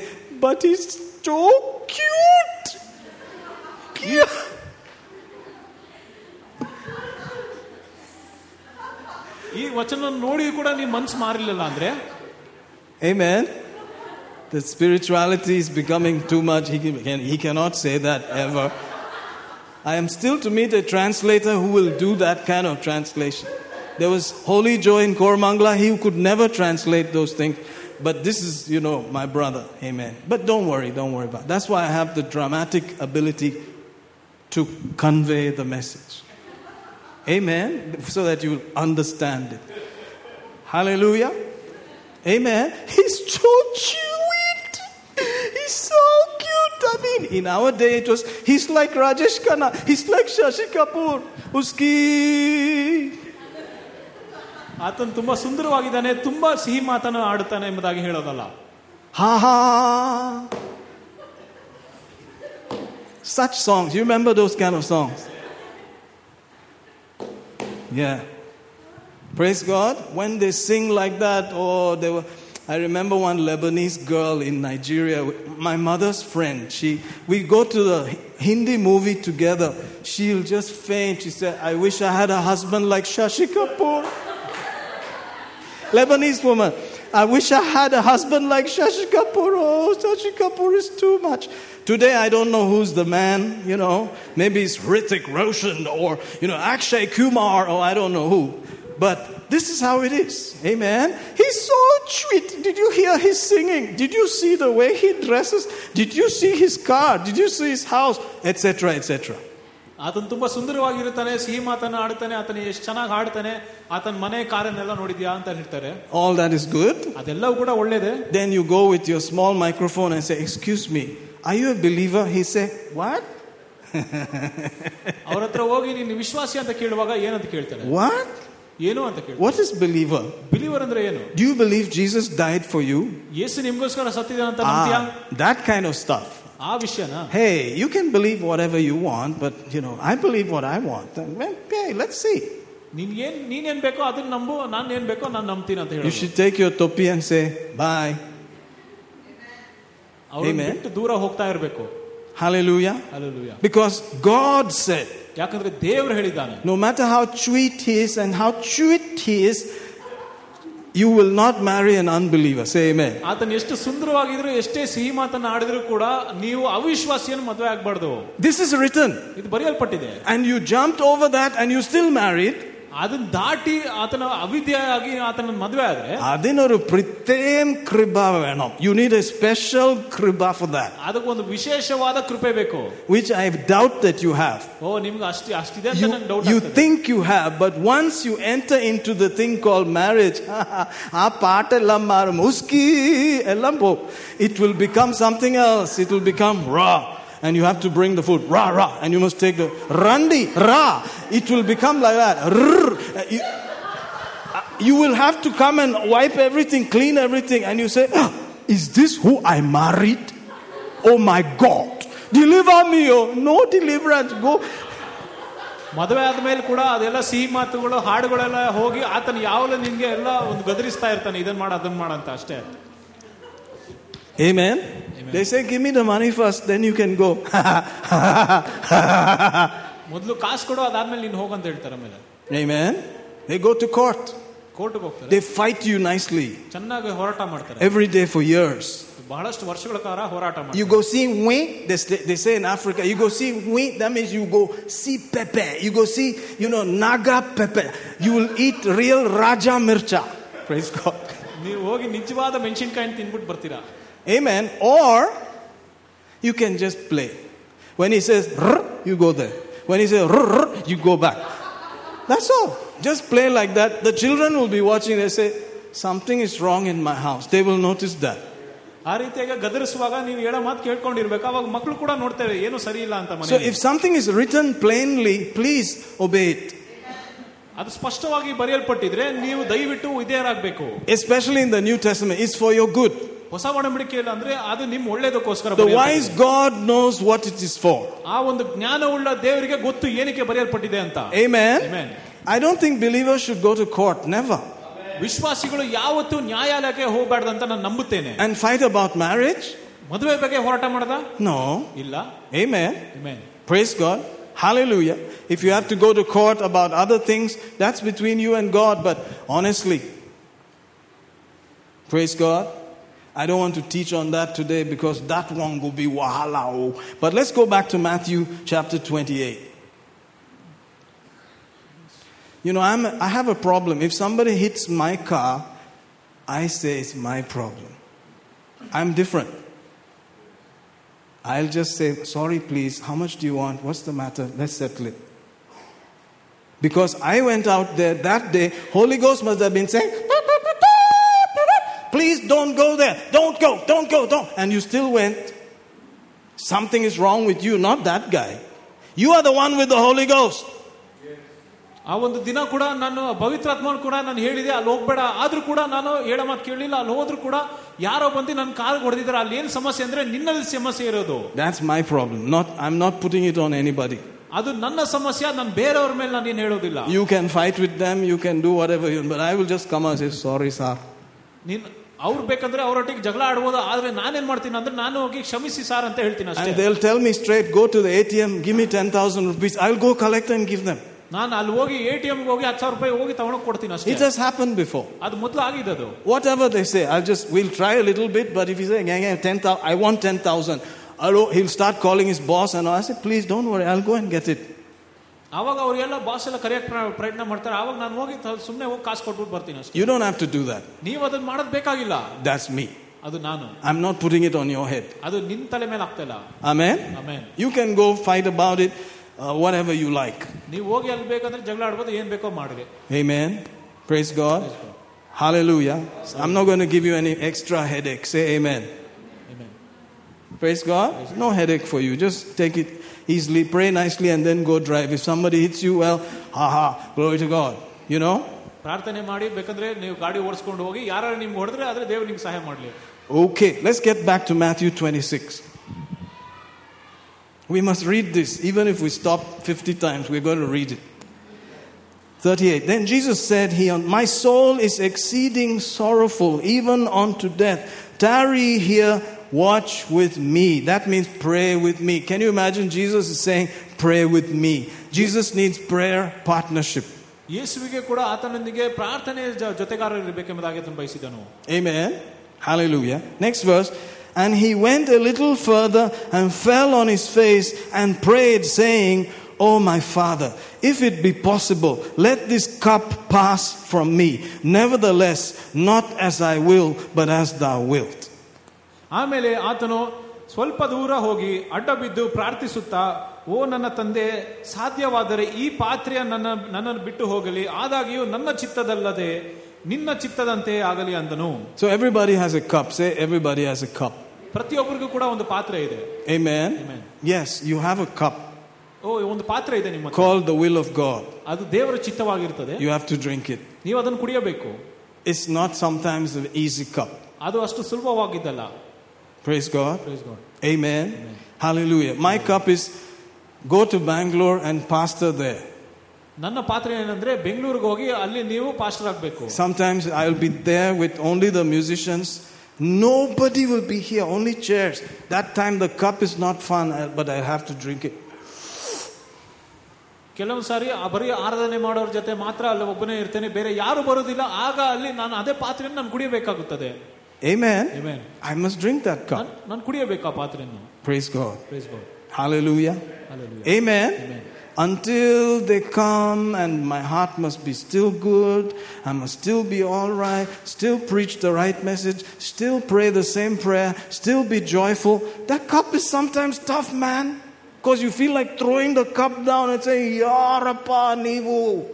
Speaker 1: but he's so cute. Yeah.
Speaker 2: ಈ ವಚನ ನೋಡಿ ಕೂಡ ನಿಮ್ಮ ಮನ್ಸು ಅಂದ್ರೆ
Speaker 1: Amen. The spirituality is becoming too much. He, can, he cannot say that ever. I am still to meet a translator who will do that kind of translation. There was holy joy in Koramangala. He could never translate those things. But this is, you know, my brother. Amen. But don't worry, don't worry about it. That's why I have the dramatic ability to convey the message. Amen. So that you understand it. Hallelujah. Amen. He's so cute. He's so cute. I mean, in our day, it was, he's like Rajesh Khanna. He's like Shashi Kapoor. Uski.
Speaker 2: ಆತನು ತುಂಬಾ ಸುಂದರವಾಗಿದ್ದಾನೆ ತುಂಬಾ ಸಿಹಿ ಮಾತನ್ನು ಆಡುತ್ತಾನೆ ಎಂಬುದಾಗಿ ಹೇಳೋದಲ್ಲ
Speaker 1: Ha ha. Such songs. You remember those kind of songs? Yeah. Praise God. When they sing like that, oh, they were. I remember one Lebanese girl in Nigeria, my mother's friend. She, we go to the Hindi movie together. She'll just faint. She said, "I wish I had a husband like Shashi Kapoor." Lebanese woman. I wish I had a husband like Shashi Kapoor. Oh, Shashi Kapoor is too much. Today, I don't know who's the man, you know. Maybe it's Hrithik Roshan or, you know, Akshay Kumar or I don't know who. But this is how it is. Amen. He's so sweet. Did you hear his singing? Did you see the way he dresses? Did you see his car? Did you see his house? Etc., etc.
Speaker 2: ಆತನು ತುಂಬಾ ಸುಂದರವಾಗಿರುತ್ತಾನೆ ಸಿಹಿ ಮಾತನ್ನು ಆಡುತ್ತಾನೆ ಆತನ ಎಷ್ಟು ಚೆನ್ನಾಗಿ ಹಾಡ್ತಾನೆ ಆತನ ಮನೆ ಕಾರನ್ನೆಲ್ಲ ನೋಡಿದ್ಯಾ ಅಂತ ಹೇಳ್ತಾರೆ
Speaker 1: All that is good.
Speaker 2: ಅದೆಲ್ಲವೂ ಕೂಡ ಒಳ್ಳೇದೆ
Speaker 1: Then you go with your small microphone and say, Excuse me, are you a believer? He say, What?
Speaker 2: ಅವ್ರ ಹತ್ರ ಹೋಗಿ ನೀನು ವಿಶ್ವಾಸಿ ಅಂತ ಕೇಳುವಾಗ ಏನಂತ ಕೇಳ್ತಾರೆ
Speaker 1: What?
Speaker 2: ಏನು ಅಂತ ಕೇಳ್ತಾರೆ
Speaker 1: What is believer?
Speaker 2: ಬಿಲಿವರ್ ಅಂದ್ರೆ ಏನು
Speaker 1: Do you believe Jesus died for you?
Speaker 2: ಯೇಸು ನಿಮ್ಗೋಸ್ಕರ ಸತ್ತಿದ್ದಾನೆ ಅಂತ ನಂಬ್ತೀಯಾ
Speaker 1: Ah, that kind of stuff.
Speaker 2: ಆ ವಿಷಯನ
Speaker 1: Hey, you can believe whatever you want, but you know, I believe what I want. And, well, Okay, let's see.
Speaker 2: ನಿನ್ಗೇನ್ ನೀನೇನ್ ಬೇಕೋ ಅದನ್ನ ನಂಬು ನಾನ್ ಏನ್ ಬೇಕೋ ನಾನು ನಂಬ್ತೀನಿ ಅಂತ
Speaker 1: You
Speaker 2: ಹೇಳಿ
Speaker 1: should take your topi and say, Bye.
Speaker 2: ಅವ್ರು
Speaker 1: Amen.
Speaker 2: ಬಿಟ್ಟು ದೂರ ಹೋಗ್ತಾ ಇರ್ಬೇಕು
Speaker 1: Hallelujah.
Speaker 2: Alleluia
Speaker 1: Because God said,
Speaker 2: ಯಾಕಂದ್ರೆ ದೇವ್ರು ಹೇಳಿದ್ದಾನೆ
Speaker 1: no matter how sweet he is and how sweet he is, you will not marry an unbeliever. Say amen.
Speaker 2: ಆತನ ಎಷ್ಟು ಸುಂದರವಾಗಿದ್ರು ಎಷ್ಟೇ ಸಿಹಿ ಮಾತನ್ನ ಆಡಿದ್ರು ಕೂಡ ನೀವು ಅವಿಶ್ವಾಸಿಯನ್ನು ಮದುವೆ ಆಗ್ಬಾರ್ದು
Speaker 1: This is written.
Speaker 2: ಇದು ಬರೆಯಲ್ಪಟ್ಟಿದೆ
Speaker 1: And you jumped over that and you still married.
Speaker 2: ಅದನ್ನ ದಾಟಿ ಆತನ ಅವಿದ್ಯೆಯಾಗಿ ಆತನ ಮದುವೆ ಆದ್ರೆ
Speaker 1: അതിനൊരു പ്രത്യേകം കൃപ വേണം യു നീഡ് എ സ്പെഷ്യൽ കൃപ ഫോർ ദാറ്റ്
Speaker 2: ಅದಕ್ಕೊಂದು ವಿಶೇಷವಾದ ಕೃಪೆ ಬೇಕು
Speaker 1: which I doubt that you have.
Speaker 2: ಓ ನಿಮ್ಗೆ ಅಷ್ಟಿ ಅಷ್ಟಿದೆ ಅಂತ
Speaker 1: You,
Speaker 2: ನಂಗೆ doubt
Speaker 1: you think you have, but once you enter into the thing called marriage, ಆ ಪಾಠ ಎಲ್ಲ ಮಾರು ಮುಸ್ಕಿ ಎಲ್ಲ ಪೋ it will become something else. It will become raw. And you have to bring the food, rah, rah, and you must take the randi, rah. It will become like that. Rrr. You, you will have to come and wipe everything, clean everything, and you say, "Ah, Is this who I married? Oh my God, deliver me, oh, no deliverance, go.
Speaker 2: ಮದುವೆ ಆದ್ಮೇಲೆ ಕೂಡ ಅದೆಲ್ಲ ಸಿಹಿ ಮಾತುಗಳು ಹಾಡುಗಳೆಲ್ಲ ಹೋಗಿ ಆತನ ಯಾವಲ್ಲ ನಿನ್ಗೆ ಎಲ್ಲ ಒಂದು ಗದರಿಸ್ತಾ ಇರ್ತಾನೆ ಇದನ್ ಮಾಡ ಅದನ್ ಮಾಡ ಅಂತ ಅಷ್ಟೇ
Speaker 1: Amen. They say, Give me the money first, then you can go.
Speaker 2: ಮೊದಲು ಕಾಸು ಕೊಡು ಅದಾದ್ಮೇಲೆ ನೀನು ಹೋಗಂತ ಹೇಳ್ತಾರೆ ಆಮೇಲೆ
Speaker 1: Amen. They go to court,
Speaker 2: ಕೋರ್ಟ್ಗೆ ಹೋಗ್ತಾರೆ
Speaker 1: they fight you nicely
Speaker 2: ಚೆನ್ನಾಗಿ ಹೋರಾಟ ಮಾಡ್ತಾರೆ
Speaker 1: every day for years.
Speaker 2: ಬಹಳಷ್ಟು ವರ್ಷಗಳ ಕಾಲ ಹೋರಾಟ ಮಾಡ್ತಾರೆ
Speaker 1: You go see Wing, they, say- they say in Africa, you go see Wing, that means you go see Pepe. You go see, you know, Naga Pepe. You will eat real Raja Mircha. Praise God.
Speaker 2: ನೀವು ಹೋಗಿ ನಿಜವಾದ ಮೆಣಸಿನ್ಕಾಯಿ ತಿನ್ಬಿಟ್ಟು ಬರ್ತೀರಾ
Speaker 1: Amen. Or you can just play. When he says, "Rrr," you go there. When he says, "Rrr," you go back. That's all. Just play like that. The children will be watching. They say, Something is wrong in my house. They will notice that.
Speaker 2: ಆ ರೀತಿಯಾಗಿ ಗದರಿಸುವಾಗ ನೀವು ಹೇಳೋ ಮಾತು ಕೇಳ್ಕೊಂಡಿರ್ಬೇಕು ಅವಾಗ ಮಕ್ಕಳು ಕೂಡ ನೋಡ್ತೇವೆ ಏನು ಸರಿ ಇಲ್ಲ ಅಂತ
Speaker 1: So
Speaker 2: ಮನೆ
Speaker 1: if something is written plainly, please obey it.
Speaker 2: ಅದು ಸ್ಪಷ್ಟವಾಗಿ ಬರೆಯಲ್ಪಟ್ಟಿದ್ರೆ ನೀವು ದಯವಿಟ್ಟು ವಿಧೇಯರಾಗಬೇಕು
Speaker 1: Especially in the New Testament. It's for your good.
Speaker 2: ಹೊಸ ಒಡಂಬಡಿಕೆಯಲ್ಲಿ ಅಂದ್ರೆ ಅದು ನಿಮ್ ಒಳ್ಳೇದಕ್ಕೋಸ್ಕರ
Speaker 1: The
Speaker 2: ಬರೆಯಲ್ಪಟ್ಟಿದೆ.
Speaker 1: wise God knows what it is for.
Speaker 2: ಆ ಒಂದು ಜ್ಞಾನವುಳ್ಳ ದೇವರಿಗೆ ಗೊತ್ತು ಏನಕ್ಕೆ ಬರೆಯಲ್ಪಟ್ಟಿದೆ ಅಂತ
Speaker 1: Amen.
Speaker 2: Amen.
Speaker 1: I don't think believers should go to court. Never.
Speaker 2: ವಿಶ್ವಾಸಿಗಳು ಯಾವತ್ತೂ ನ್ಯಾಯಾಲಯಕ್ಕೆ ಹೋಗಬಾರ್ದಂತ ನಾನು ನಂಬುತ್ತೇನೆ
Speaker 1: And fight about marriage?
Speaker 2: ಮದುವೆ ಬಗ್ಗೆ ಹೋರಾಟ ಮಾಡದ
Speaker 1: No.
Speaker 2: ಇಲ್ಲ
Speaker 1: Amen.
Speaker 2: Amen.
Speaker 1: Praise God. Hallelujah. If you have to go to court about other things, that's between you and God. But honestly, praise God. I don't want to teach on that today because that one will be wahala. oh. But let's go back to Matthew chapter 28. You know, I'm, I have a problem. If somebody hits my car, I say it's my problem. I'm different. I'll just say, sorry, please, how much do you want? What's the matter? Let's settle it. Because I went out there that day, Holy Ghost must have been saying, please don't go there, don't go, don't go, don't. And you still went. Something is wrong with you, not that guy. You are the one with the Holy Ghost.
Speaker 2: ಆ ಒಂದು ದಿನ ಕೂಡ ನಾನು ಪವಿತ್ರಾತ್ಮ ಕೂಡ ನಾನು ಹೇಳಿದೆ ಅಲ್ಲಿ ಹೋಗ್ಬೇಡ ಆದ್ರೂ ಕೂಡ ನಾನು ಹೇಳೋ ಮಾತು ಕೇಳಲಿಲ್ಲ ಅಲ್ಲಿ ಹೋದ್ರು ಕೂಡ ಯಾರೋ ಬಂದು ನನ್ನ ಕಾಲ್ ಹೊಡೆದಿದ್ದಾರೆ ಅಲ್ಲಿ ಏನ್ ಸಮಸ್ಯೆ ಅಂದ್ರೆ ನಿನ್ನಲ್ಲಿ ಸಮಸ್ಯೆ ಇರೋದು
Speaker 1: That's my problem. Not, I'm not putting it on anybody.
Speaker 2: ಅದು ನನ್ನ ಸಮಸ್ಯೆ ನಾನು ಬೇರೆಯವ್ರ ಮೇಲೆ ನಾನು ಏನ್ ಹೇಳೋದಿಲ್ಲ
Speaker 1: You can fight with them, you can do whatever you but I will just come and say, sorry, sir.
Speaker 2: ನೀನ್ ಅವ್ರು ಬೇಕಂದ್ರೆ ಅವರೊಟ್ಟಿಗೆ ಜಗಳ ಆಡ್ಬೋದು ಆದ್ರೆ ನಾನೇನ್ ಮಾಡ್ತೀನಿ ಅಂದ್ರೆ ನಾನು ಹೋಗಿ ಕ್ಷಮಿಸಿ ಸಾರ್ ಅಂತ ಹೇಳ್ತೀನಿ ಅಷ್ಟೇ
Speaker 1: And they'll tell me straight, go to the ATM, give me 10,000 rupees. I'll go collect and give them.
Speaker 2: ನಾನು ಅಲ್ಲಿ ಹೋಗಿ ಎ ಟಿ ಎಂ ಹೋಗಿ ಹತ್ತು ಸಾವಿರ ರೂಪಾಯಿ ಹೋಗಿ ತಗೊಂಡೋಗಿ ಕೊಡ್ತೀನಿ ಅಷ್ಟೇ
Speaker 1: It has happened before.
Speaker 2: ಅದು ಮೊದಲು ಆಗಿದ್ದದು
Speaker 1: Whatever they say, I'll just, we'll try a little bit, but if you say, "Yeah, yeah, 10,000, I want 10,000, I'll- he'll start calling his boss and I say, please don't worry, I'll go and get it.
Speaker 2: ಅವಾಗ ಅವ್ರಿಗೆಲ್ಲ boss ಎಲ್ಲ ಕರೆಯಕ್ ಪ್ರ- ಪ್ರಯತ್ನ ಮಾಡ್ತಾರೆ ಅವಾಗ ನಾನು ಹೋಗಿ ಸುಮ್ಮನೆ ಹೋಗಿ ಕಾಸು ಕೊಟ್ಬಿಟ್ಟು ಬರ್ತೀನಿ ಅಷ್ಟೇ
Speaker 1: You don't have to do that.
Speaker 2: ನೀವು ಅದನ್ನ ಮಾಡೋದ್ ಬೇಕಾಗಿಲ್ಲ
Speaker 1: That's me.
Speaker 2: ಅದು ನಾನು
Speaker 1: I'm not putting it on your head.
Speaker 2: ಅದು ನಿನ್ ತಲೆ ಮೇಲೆ ಆಗ್ತಾ ಇಲ್ಲ
Speaker 1: Amen?
Speaker 2: Amen
Speaker 1: You can go fight about it, uh, whatever you like.
Speaker 2: ನೀವು ಹೋಗಿ ಅಲ್ಲಿ ಬೇಕಂದ್ರೆ ಜಗಳ ಆಡ್ಬೋದು ಏನ್ ಬೇಕೋ ಮಾಡ್ರಿ
Speaker 1: Amen. Praise God. Hallelujah. I'm not going to give you any extra headache. Say amen.
Speaker 2: Amen.
Speaker 1: Praise God. No headache for you. Just take it easily, pray nicely, and then go drive. If somebody hits you, well, ha ha, glory to God. You know?
Speaker 2: ಪ್ರಾರ್ಥನೆ ಮಾಡಿ ಬೇಕಂದ್ರೆ ನೀವು ಗಾಡಿ ಓಡಿಸ್ಕೊಂಡು ಹೋಗಿ ಯಾರು ನಿಮ್ಗೆ ಹೊಡೆದ್ರೆ ಆದ್ರೆ ದೇವ್ರು ನಿಮ್ಗೆ ಸಹಾಯ ಮಾಡ್ಲಿ
Speaker 1: Okay, let's get back to Matthew 26. We must read this. Even if we stop 50 times, we're going to read it. 38. Then Jesus said, he, My soul is exceeding sorrowful, even unto death. Tarry here, watch with me. That means pray with me. Can you imagine Jesus is saying, Pray with me? Jesus needs prayer partnership.
Speaker 2: ಯೇಸುವಿಗೆ ಕೂಡ ಆತನೊಂದಿಗೆ ಪ್ರಾರ್ಥನೆ ಜ- ಜೊತೆಗಾರರು ಇರಬೇಕೆಂಬುದಾಗಿ ಆತನು ಬಯಸಿದನು
Speaker 1: Amen. Hallelujah. Next verse. And he went a little further and fell on his face and prayed, saying, Oh, my Father, if it be possible, let this cup pass from me. Nevertheless, not as I will, but as thou wilt.
Speaker 2: ಆಮೇಲೆ ಆತನು ಸ್ವಲ್ಪ ದೂರ ಹೋಗಿ ಅಡ್ಡ ಬಿದ್ದು ಪ್ರಾರ್ಥಿಸುತ್ತಾ ಓ ನನ್ನ ತಂದೆ ಸಾಧ್ಯವಾದರೆ ಈ ಪಾತ್ರೆಯ ನನ್ನ ನನ್ನನ್ನು ಬಿಟ್ಟು ಹೋಗಲಿ. ಆದಾಗ್ಯೂ ನನ್ನ ಚಿತ್ತದಲ್ಲದೆ ನಿನ್ನ ಚಿತ್ತದಂತೆ ಆಗಲಿ ಅಂದನು.
Speaker 1: So everybody has a cup say everybody has a cup
Speaker 2: ಪ್ರತಿಯೊಬ್ಬರಿಗೂ ಕೂಡ ಒಂದು ಪಾತ್ರೆ ಇದೆ.
Speaker 1: Amen yes you have a cup
Speaker 2: oh ಒಂದು ಪಾತ್ರೆ ಇದೆ ನಿಮ್ಮ
Speaker 1: call the will of God
Speaker 2: ಅದು ದೇವರ ಚಿತ್ತವಾಗಿರುತ್ತದೆ
Speaker 1: you have to drink it
Speaker 2: ನೀವು ಅದನ್ನು ಕುಡಿಯಬೇಕು.
Speaker 1: It's not sometimes easy cup
Speaker 2: ಅದು ಅಷ್ಟು ಸುಲಭವಾಗಿದ್ದಲ್ಲ.
Speaker 1: Praise God.
Speaker 2: Praise God.
Speaker 1: Amen. Hallelujah. My cup is go to Bangalore and pastor there.
Speaker 2: ನನ್ನ ಪಾತ್ರೆ ಏನಂದ್ರೆ ಬೆಂಗಳೂರಿಗೆ ಹೋಗಿ ಅಲ್ಲಿ ನೀವು ಪಾಸ್ಟರ್ ಆಗಬೇಕು
Speaker 1: Sometimes I'll be there with only the musicians. Nobody will be here, only chairs. That time the cup is not fun, uh, but I have to drink it.
Speaker 2: ಕೆಲವೊಂದು ಸಾರಿ ಆ ಬರೀ ಆರಾಧನೆ ಮಾಡೋರ ಜೊತೆ ಮಾತ್ರ ಅಲ್ಲಿ ಒಬ್ಬನೇ ಇರ್ತೇನೆ ಬೇರೆ ಯಾರು ಬರೋದಿಲ್ಲ ಆಗ ಅಲ್ಲಿ ನಾನು ಅದೇ ಪಾತ್ರೆಯನ್ನು ನಾನು ಕುಡಿಯಬೇಕಾಗುತ್ತದೆ
Speaker 1: Amen.
Speaker 2: Amen.
Speaker 1: I must drink that cup.
Speaker 2: ನಾನ್- ನಾನು ಕುಡಿಯಬೇಕು ಆ ಪಾತ್ರೆಯನ್ನು
Speaker 1: Praise God.
Speaker 2: Praise God.
Speaker 1: Hallelujah.
Speaker 2: Hallelujah.
Speaker 1: Amen.
Speaker 2: Amen.
Speaker 1: Until they come and my heart must be still good, I must still be all right, still preach the right message, still pray the same prayer, still be joyful. That cup is sometimes tough, man. Because you feel like throwing the cup down and saying, Yarapa Nivu.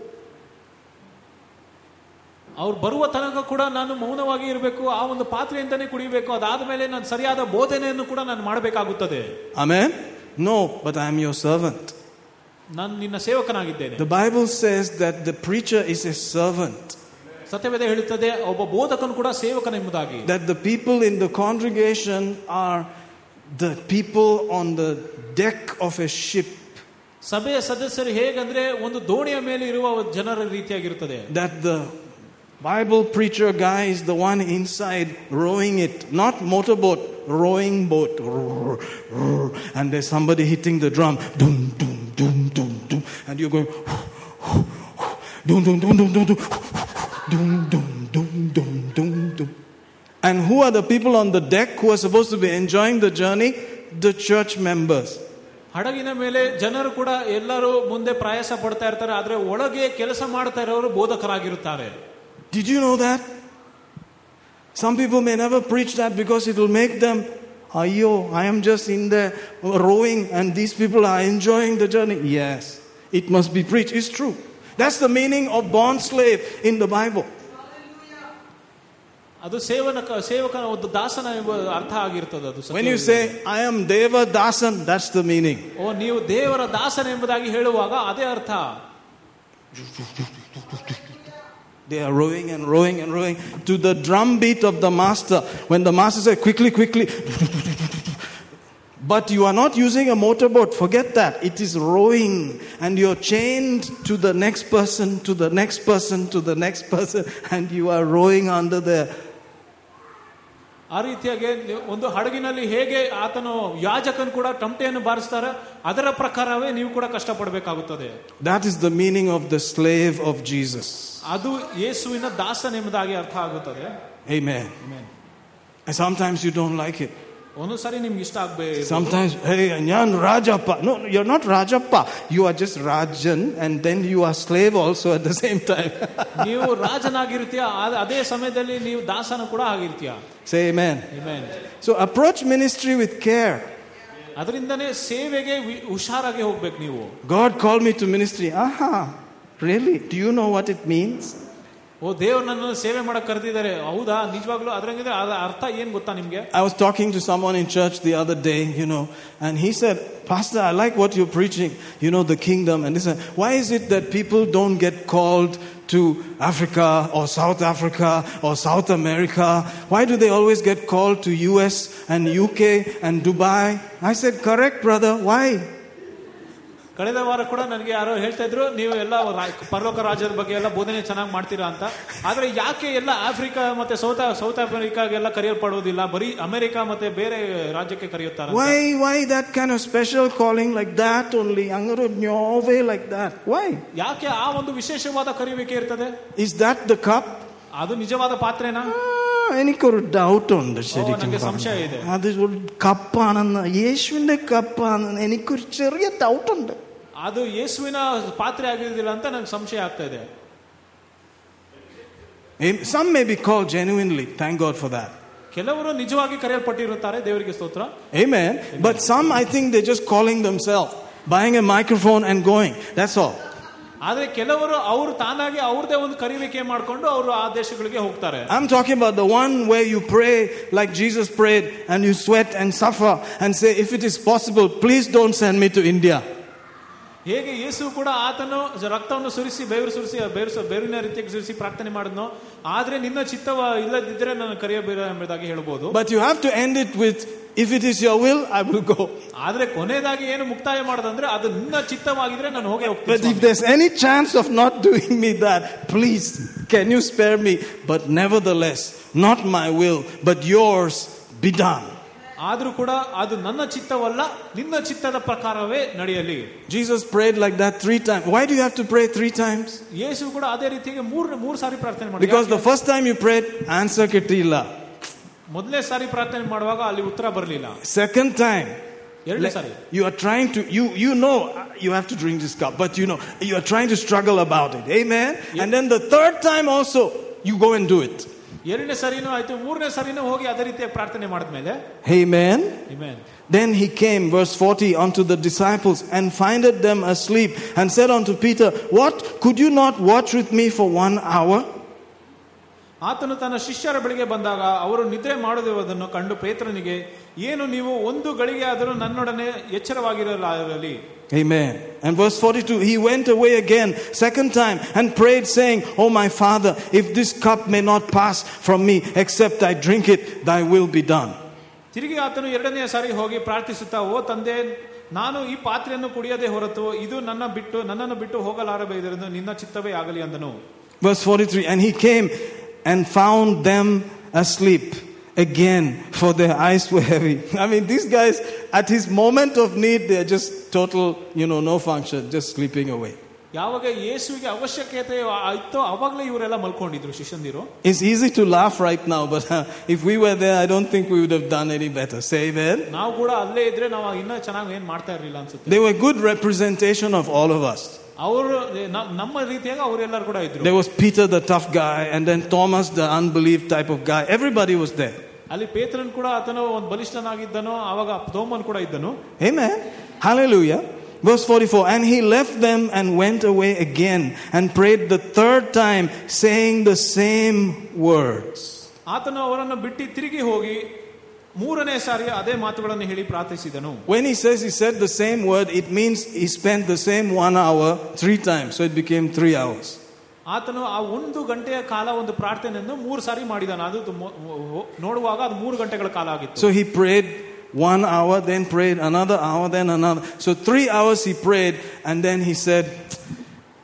Speaker 2: ಅವ್ರು ಬರುವ ತನಕ ಕೂಡ ನಾನು ಮೌನವಾಗಿ ಇರಬೇಕು ಆ ಒಂದು ಪಾತ್ರೆಯಿಂದನೇ ಕುಡಿಯಬೇಕು ಅದಾದ ಮೇಲೆ ನಾನು ಸರಿಯಾದ ಬೋಧನೆಯನ್ನು ಕೂಡ ನಾನು ಮಾಡಬೇಕಾಗುತ್ತದೆ.
Speaker 1: Amen no but I am your servant
Speaker 2: ನಾನು ನಿನ್ನ ಸೇವಕನಾಗಿದ್ದೇನೆ.
Speaker 1: The Bible says that the preacher is a servant
Speaker 2: ಸತ್ಯವೇದ ಹೇಳುತ್ತದೆ ಒಬ್ಬ ಬೋಧಕನು ಕೂಡ ಸೇವಕನೆಂಬುದಾಗಿ
Speaker 1: that the people in the congregation are the people on the deck of a ship
Speaker 2: ಸಭೆಯ ಸದಸ್ಯರು ಹೇಗಂದ್ರೆ ಒಂದು ದೋಣಿಯ ಮೇಲೆ ಇರುವ ಜನರ ರೀತಿಯಾಗಿರುತ್ತದೆ.
Speaker 1: That the Bible preacher guy is the one inside rowing it, not motorboat, rowing boat. And there's somebody hitting the drum. Doom, doom, doom, doom, doom. And you're going. Doom, doom, doom, doom, doom, doom. Doom, doom, doom, doom, doom, doom. And who are the people on the deck who are supposed to be enjoying the journey? The church members.
Speaker 2: ಹಡಗಿನ ಮೇಲೆ ಜನರು ಕೂಡ ಎಲ್ಲರೂ ಮುಂದೆ ಪ್ರಯಾಸ ಪಡ್ತಾ ಇರ್ತಾರೆ ಆದರೆ ಒಳಗೆ ಕೆಲಸ ಮಾಡ್ತಾ ಇರೋರು ಬೋಧಕರಾಗಿರುತ್ತಾರೆ
Speaker 1: Did you know that? Some people may never preach that because it will make them, Ayo, I am just in there rowing and these people are enjoying the journey. Yes, it must be preached. It's true. That's the meaning of bond slave in the Bible.
Speaker 2: ಅದು ಸೇವನ ಸೇವಕನ ಒಂದು ದಾಸನ ಎಂಬ ಅರ್ಥ ಆಗಿರ್ತದೆ ಅದು
Speaker 1: When you
Speaker 2: Satyaveda.
Speaker 1: say, I am Deva Dasan, that's the meaning.
Speaker 2: ಓ ನೀವು ದೇವರ ದಾಸನ ಎಂಬುದಾಗಿ ಹೇಳುವಾಗ ಅದೇ ಅರ್ಥ
Speaker 1: they are rowing and rowing and rowing to the drum beat of the master. When the master says, quickly, quickly. But you are not using a motorboat. Forget that. It is rowing. And you're chained to the next person, to the next person, to the next person. And you are rowing under there.
Speaker 2: ಆ ರೀತಿಯಾಗಿ ಒಂದು ಹಡಗಿನಲ್ಲಿ ಹೇಗೆ ಆತನು ಯಾಜಕನ್ ಕೂಡ ಟಮಟೆಯನ್ನು ಬಾರಿಸ್ತಾರೆ ಅದರ ಪ್ರಕಾರವೇ ನೀವು ಕೂಡ ಕಷ್ಟಪಡಬೇಕಾಗುತ್ತದೆ
Speaker 1: That is the meaning of the slave of Jesus
Speaker 2: ಅದು ಯೇಸುವಿನ ದಾಸನೆಂಬುದಾಗಿ ಅರ್ಥ ಆಗುತ್ತದೆ
Speaker 1: Amen. And sometimes you don't like it.
Speaker 2: ಒಂದು ಸಾರಿ ನಿಮ್ಗೆ ಇಷ್ಟ ಆಗಬೇಕು
Speaker 1: ಸಮಟೈಮ್ಸ್ ಹೇ ನಾನು Rajappa no you are not Rajappa you are just Rajan and then you are slave also at the same time
Speaker 2: ನೀವು ರಾಜನಾಗಿರ್ತೀಯ ಅದೇ ಸಮಯದಲ್ಲಿ ನೀವು ದಾಸನ ಕೂಡ ಆಗಿರ್ತೀಯ
Speaker 1: say
Speaker 2: man
Speaker 1: so approach ministry with care
Speaker 2: ಅದರಿಂದನೇ ಸೇವೆಗೆ ಹುಷಾರಾಗಿ ಹೋಗ್ಬೇಕು ನೀವು
Speaker 1: God call me to ministry aha really do you know what it means
Speaker 2: oh ದೇವ್ರು ನನ್ನನ್ನು ಸೇವೆ ಮಾಡಕ್ಕೆ ಕರೆದಿದ್ದಾರೆ ಹೌದಾ ನಿಜವಾಗ್ಲೂ ಅದ್ರಂಗಿದ್ರೆ ಅದರ ಅರ್ಥ ಏನು ಗೊತ್ತಾ ನಿಮಗೆ
Speaker 1: I was talking to someone in church the other day you know and he said pastor I like what you preaching you know the kingdom and this why is it that people don't get called to Africa or South Africa or South America? Why do they always get called to US and UK and Dubai? I said, correct, brother. Why?
Speaker 2: ಕಳೆದ ವಾರ ಕೂಡ ನನಗೆ ಯಾರೋ ಹೇಳ್ತಾ ಇದ್ರು ನೀವು ಎಲ್ಲ ರಾ- ಪರಲೋಕ ರಾಜ್ಯದ ಬಗ್ಗೆ ಎಲ್ಲ ಬೋಧನೆ ಚೆನ್ನಾಗಿ ಮಾಡ್ತೀರಾ ಅಂತ ಆದ್ರೆ ಯಾಕೆ ಎಲ್ಲ ಆಫ್ರಿಕಾ ಮತ್ತೆ ಸೌತ್ ಸೌತ್ ಅಮೆರಿಕಾಗೆಲ್ಲ ಕರೆಯಲ್ಪಡುವುದಿಲ್ಲ ಬರೀ ಅಮೆರಿಕ ಮತ್ತೆ ಬೇರೆ ರಾಜ್ಯಕ್ಕೆ ಕರೆಯುತ್ತಾರೆ ಅಂತ.
Speaker 1: Why, why that kind of special calling like that only? Angaro way like that. Why?
Speaker 2: ಯಾಕೆ ಆ ಒಂದು ವಿಶೇಷವಾದ ಕರೆಯುವಿಕೆ ಇರ್ತದೆ
Speaker 1: Is that the cup?
Speaker 2: ಅದು ನಿಜವಾದ ಪಾತ್ರೆನಾ
Speaker 1: ആ, എനിക്കൊരു ഡൗട്ട് ഉണ്ട് ശരിക്കും
Speaker 2: ನನಗೆ
Speaker 1: പറഞ്ഞാൽ.
Speaker 2: സംശയം ಇದೆ.
Speaker 1: അത് ഒരു കപ്പാണെന്ന് യേശുവിന്റെ കപ്പാണെന്ന് എനിക്കൊരു ചെറിയ ഡൗട്ട് ഉണ്ട്
Speaker 2: ಅದು ಯೇಸುವಿನ ಪಾತ್ರೆ ಆಗಿರೋದಿಲ್ಲ ಅಂತ ನಂಗೆ ಸಂಶಯ ಆಗ್ತಾ ಇದೆ
Speaker 1: Am- Some may be called genuinely. Thank God for that.
Speaker 2: ಕೆಲವರು ನಿಜವಾಗಿ ಕರೆಯಲ್ಪಟ್ಟಿರುತ್ತಾರೆ ದೇವರಿಗೆ ಸ್ತೋತ್ರ
Speaker 1: Amen. But some, I think, they're just calling themselves, buying a microphone and going. That's all.
Speaker 2: ಆದ್ರೆ ಕೆಲವರು ಅವರು ತಾನಾಗಿ ಅವ್ರದೇ ಒಂದು ಕರಿವಿಕೆ ಮಾಡ್ಕೊಂಡು ಅವರು ಆ ದೇಶಗಳಿಗೆ ಹೋಗ್ತಾರೆ
Speaker 1: I'm talking about the one where you pray like Jesus prayed and you sweat and suffer and say, if it is possible, please don't send me to India.
Speaker 2: ಹೇಗೆ ಯೇಸು ಕೂಡ ಆತನು ರಕ್ತವನ್ನು ಸುರಿಸಿ ಬೆವರು ಸುರಿಸಿ ಬೇರು ಬೇರಿನ ರೀತಿಯಾಗಿ ಸುರಿಸಿ ಪ್ರಾರ್ಥನೆ ಮಾಡಿದ್ನೋ ಆದ್ರೆ ನಿನ್ನ ಚಿತ್ತವ ಇಲ್ಲದಿದ್ದರೆ ನಾನು ಕರೆಯಬೇಡ ಎಂಬುದಾಗಿ ಹೇಳ್ಬೋದು
Speaker 1: But you have to end it with, if it is your will, I will go.
Speaker 2: ಆದ್ರೆ ಕೊನೆಯದಾಗಿ ಏನು ಮುಕ್ತಾಯ ಮಾಡೋದಂದ್ರೆ ಅದು ನಿನ್ನ ಚಿತ್ತವಾಗಿದ್ರೆ ನಾನು ಹೋಗಿ
Speaker 1: But
Speaker 2: ಹೋಗ್ತೀನಿ
Speaker 1: if there's any chance of not doing me that, please, can you spare me? But nevertheless, not my will, but yours be done.
Speaker 2: ಆದ್ರೂ ಕೂಡ ಅದು ನನ್ನ ಚಿತ್ತವಲ್ಲ ನಿನ್ನ ಚಿತ್ತದ ಪ್ರಕಾರವೇ ನಡೆಯಲಿ
Speaker 1: Jesus prayed like that three times. Why do you have to pray three times?
Speaker 2: ಯೇಸು ಕೂಡ ಅದೇ ರೀತಿಯಾಗಿ ಮೂರ್ ಮೂರ್ ಸಾರಿ ಪ್ರಾರ್ಥನೆ ಮಾಡಿ
Speaker 1: Because the first time you prayed, answer kitila.
Speaker 2: ಮೊದಲನೇ ಸಾರಿ ಪ್ರಾರ್ಥನೆ ಮಾಡುವಾಗ ಅಲ್ಲಿ ಉತ್ತರ ಬರಲಿಲ್ಲ
Speaker 1: Second time,
Speaker 2: ಎರಡನೇ ಸಾರಿ
Speaker 1: you are trying to, you, you know you have to drink this cup, but you know, you are trying to struggle about it. Amen? And then the third time also, you go and do it.
Speaker 2: ಎರಡನೇ ಸರಿನೂ ಆಯ್ತು ಮೂರನೇ ಸರಿನೂ ಹೋಗಿ ಅದೇ ರೀತಿಯ ಪ್ರಾರ್ಥನೆ ಮಾಡಿದ ಮೇಲೆ
Speaker 1: Amen?
Speaker 2: Amen.
Speaker 1: Then he came, verse 40, unto the disciples and finded them asleep and said unto Peter, What? Could you not watch with me for one hour?
Speaker 2: ಆತನು ತನ್ನ ಶಿಷ್ಯರ ಬಳಿಗೆ ಬಂದಾಗ ಅವರು ನಿದ್ರೆ ಮಾಡದಿರುವುದನ್ನು ಕಂಡು ಪೇತ್ರನಿಗೆ ಏನು ನೀವು ಒಂದು ಗಳಿಗೆ ಆದರೂ ನನ್ನೊಡನೆ ಎಚ್ಚರವಾಗಿರಲಾಗಲಿ
Speaker 1: Amen. And verse 42, he went away again, second time, and prayed, saying, Oh, my Father, if this cup may not pass from me, except I drink it, thy will be done.
Speaker 2: ತಿರುಗಿ ಆತನು ಎರಡನೇ ಸಾರಿ ಹೋಗಿ ಪ್ರಾರ್ಥಿಸುತ್ತಾ ಓ ತಂದೆ ನಾನು ಈ ಪಾತ್ರೆಯನ್ನು ಕುಡಿಯದೆ ಹೊರತು ಇದು ನನ್ನ ಬಿಟ್ಟು ನನ್ನನ್ನು ಬಿಟ್ಟು ಹೋಗಲಾರಬೇಕೆಂದು ನಿನ್ನ ಚಿತ್ತವೇ ಆಗಲಿ ಅಂದನು
Speaker 1: Verse 43, and he came and found them asleep again, for their eyes were heavy. I mean, these guys, at his moment of need, they're just total, you know, no function, just sleeping away.
Speaker 2: ಯಾವಾಗ ಯೇಸುವಿಗೆ ಅವಶ್ಯಕತೆ ಆಯ್ತೋ ಅವಾಗಲೇ ಇವರೆಲ್ಲ ಮಲ್ಕೊಂಡಿದ್ರು ಶಿಷ್ಯಂದಿರು
Speaker 1: It's easy to laugh right now, but uh, if we were there, I don't think we would have done any better. Say amen.
Speaker 2: ನಾವು ಕೂಡ ಅಲ್ಲೇ ಇದ್ರೆ ನಾವು ಇನ್ನೂ ಚೆನ್ನಾಗಿ ಏನ್ ಮಾಡ್ತಾ ಇರ್ಲಿಲ್ಲ ಅನ್ಸುತ್ತೆ
Speaker 1: They were good representation of all of us.
Speaker 2: ಅವರು ನ- ನಮ್ಮ ರೀತಿಯಾಗಿ ಅವರೆಲ್ಲರೂ ಕೂಡ ಇದ್ರು
Speaker 1: There was Peter, the tough guy, and then Thomas, the unbelief type of guy. Everybody was there.
Speaker 2: ಅಲ್ಲಿ ಪೇತ್ರನ್ ಕೂಡ ಆತನು ಒಂದು ಬಲಿಷ್ಠನಾಗಿದ್ದನು ಅವಾಗ ತೋಮನ್ ಕೂಡ ಇದ್ದನು
Speaker 1: Amen. Hallelujah. Verse 44 And he left them and went away again and prayed the third time, saying the same words.
Speaker 2: ಆತನು ಅವರನ್ನು ಬಿಟ್ಟು ತಿರುಗಿ ಹೋಗಿ ಮೂರನೇ ಸಾರಿ ಅದೇ ಮಾತುಗಳನ್ನು ಹೇಳಿ ಪ್ರಾರ್ಥಿಸಿದನು
Speaker 1: When he says he said the same word, it means he spent the same one hour three times. So it became three hours.
Speaker 2: ಆತನು ಆ ಒಂದು ಗಂಟೆಯ ಕಾಲ ಒಂದು ಪ್ರಾರ್ಥನೆಯನ್ನು ಮೂರು ಸಾರಿ ಮಾಡಿದಾನೆ ಅದು ತುಂಬ- ನೋಡುವಾಗ ಅದು ಮೂರು ಗಂಟೆಗಳ ಕಾಲ ಆಗಿತ್ತು
Speaker 1: So he prayed one hour, then prayed another hour, then another. So three hours he prayed, and then he said,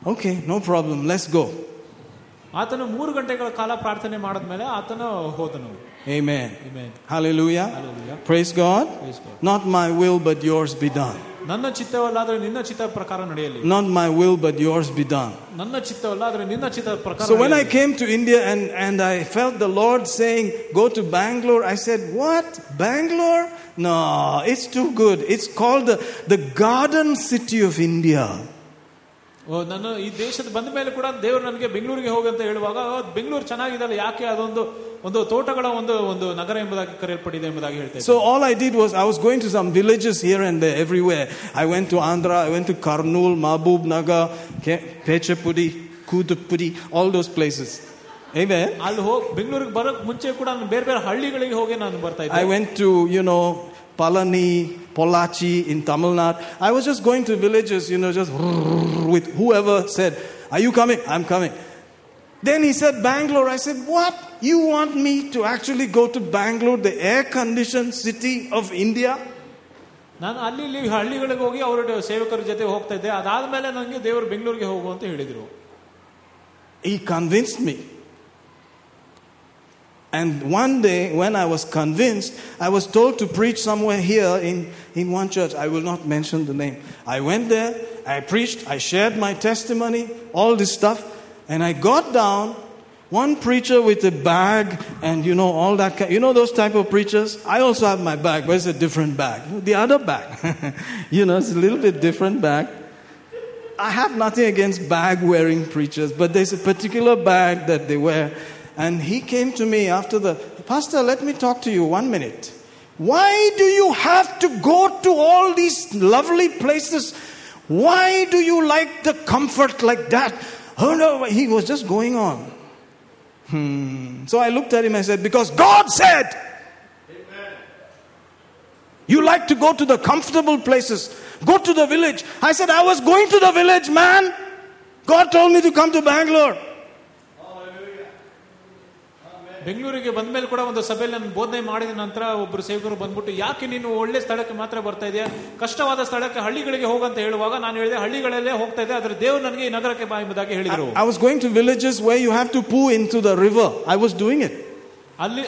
Speaker 1: Okay, no problem, let's go.
Speaker 2: ಆತನು ಮೂರು ಗಂಟೆಗಳ ಕಾಲ ಪ್ರಾರ್ಥನೆ ಮಾಡಿದ್ಮೇಲೆ ಆತನು ಹೋದನು
Speaker 1: Amen.
Speaker 2: Amen.
Speaker 1: Hallelujah.
Speaker 2: Hallelujah.
Speaker 1: Praise God.
Speaker 2: Praise God.
Speaker 1: Not my will, but yours be done.
Speaker 2: ನನ್ನ ಚಿತ್ತವಲ್ಲಾದ್ರೆ ನಿನ್ನ ಚಿತ್ತ ಪ್ರಕಾರ ನಡೆಯಲಿ
Speaker 1: Not my will, but yours be done.
Speaker 2: ನನ್ನ ಚಿತ್ತವಲ್ಲ ಆದ್ರೆ ನಿನ್ನ ಚಿತ್ತ ಪ್ರಕಾರ
Speaker 1: So when I
Speaker 2: ನಡೆಯಲಿ.
Speaker 1: came to India and, and I felt the Lord saying, Go to Bangalore, I said, What? Bangalore? No, it's too good. It's called the, the garden city of India.
Speaker 2: ಓ, ನಾನು ಈ ದೇಶದ ಬಂದ ಮೇಲೆ ಕೂಡ ದೇವರು ನನಗೆ ಬೆಂಗಳೂರಿಗೆ ಹೋಗಿ ಅಂತ ಹೇಳುವಾಗ ಓ, ಬೆಂಗಳೂರು ಚೆನ್ನಾಗಿದಲ್ಲ ಯಾಕೆ ಅದೊಂದು ಒಂದು ತೋಟಗಳ ಒಂದು ಒಂದು ನಗರ ಎಂಬುದಾಗಿ ಕರೆಯಲ್ಪಟ್ಟಿದೆ ಎಂಬುದಾಗಿ ಹೇಳ್ತೇನೆ
Speaker 1: So all I did was I was going to some villages here and there, everywhere. I went to Andhra, I went to Karnool, Mahbub Nagar, Ke- Pechapudi, Kudupudi, all those places. Amen.
Speaker 2: ಅಲ್ಲಿ ಹೋಗಿ ಬೆಂಗಳೂರಿಗೆ ಬರೋಕ್ ಮುಂಚೆ ಕೂಡ ನಾನು ಬೇರೆ ಬೇರೆ ಹಳ್ಳಿಗಳಿಗೆ ಹೋಗಿ ನಾನು ಬರ್ತಾ
Speaker 1: I
Speaker 2: ಇದ್ದೆ
Speaker 1: went to, you know, Palani, Pollachi, in Tamil Nadu. I was just going to villages, you know, just with whoever said, Are you coming? I'm coming. Then he said, Bangalore. I said, What? You want me to actually go to Bangalore, the air conditioned city of India?
Speaker 2: ನಾನು ಅಲ್ಲಿ ಇಲ್ಲಿ ಹಳ್ಳಿಗಳಿಗೆ ಹೋಗಿ ಅವರ ಸೇವಕರ ಜೊತೆ ಹೋಗ್ತಾ ಇದ್ದೆ ಅದಾದ್ಮೇಲೆ ನನಗೆ ದೇವರು ಬೆಂಗಳೂರಿಗೆ ಹೋಗು ಅಂತ ಹೇಳಿದರು
Speaker 1: he convinced me and one day, when I was convinced, I was told to preach somewhere here in, in one church. I will not mention the name. I went there, I preached, I shared my testimony, all this stuff, and I got down. One preacher with a bag and you know all that kind, you know those type of preachers. I also have my bag, but it's a different bag. The other bag, you know, it's a little bit different bag. I have nothing against bag wearing preachers, but there's a particular bag that they wear. And he came to me after the Pastor, let me talk to you one minute. Why do you have to go to all these lovely places? Why do you like the comfort like that? Oh no, he was just going on. Hmm. So I looked at him and said, Because God said, you like to go to the comfortable places. Go to the village. I said, I was going to the village, man. God told me to come to Bangalore.
Speaker 2: ಬೆಂಗಳೂರಿಗೆ ಬಂದ ಮೇಲೆ ಕೂಡ ಒಂದು ಸಭೆಯಲ್ಲಿ ನಾನು ಬೋಧನೆ ಮಾಡಿದ ನಂತರ ಒಬ್ಬರು ಸೇವಕರು ಬಂದ್ಬಿಟ್ಟು ಯಾಕೆ ನೀನು ಒಳ್ಳೆ ಸ್ಥಳಕ್ಕೆ ಮಾತ್ರ ಬರ್ತಾ ಇದೆಯಾ ಕಷ್ಟವಾದ ಸ್ಥಳಕ್ಕೆ ಹಳ್ಳಿಗಳಿಗೆ ಹೋಗಂತ ಹೇಳುವಾಗ ನಾನು ಹೇಳಿದೆ ಹಳ್ಳಿಗಳಲ್ಲೇ ಹೋಗ್ತಾ ಇದೆ ಆದ್ರೆ ದೇವರು ನನಗೆ ಈ ನಗರಕ್ಕೆ ಬಾ ಎಂಬುದಾಗಿ ಹೇಳಿದರು
Speaker 1: I was going to villages where you have to poo into the river. I was doing it.
Speaker 2: ಅಲ್ಲಿ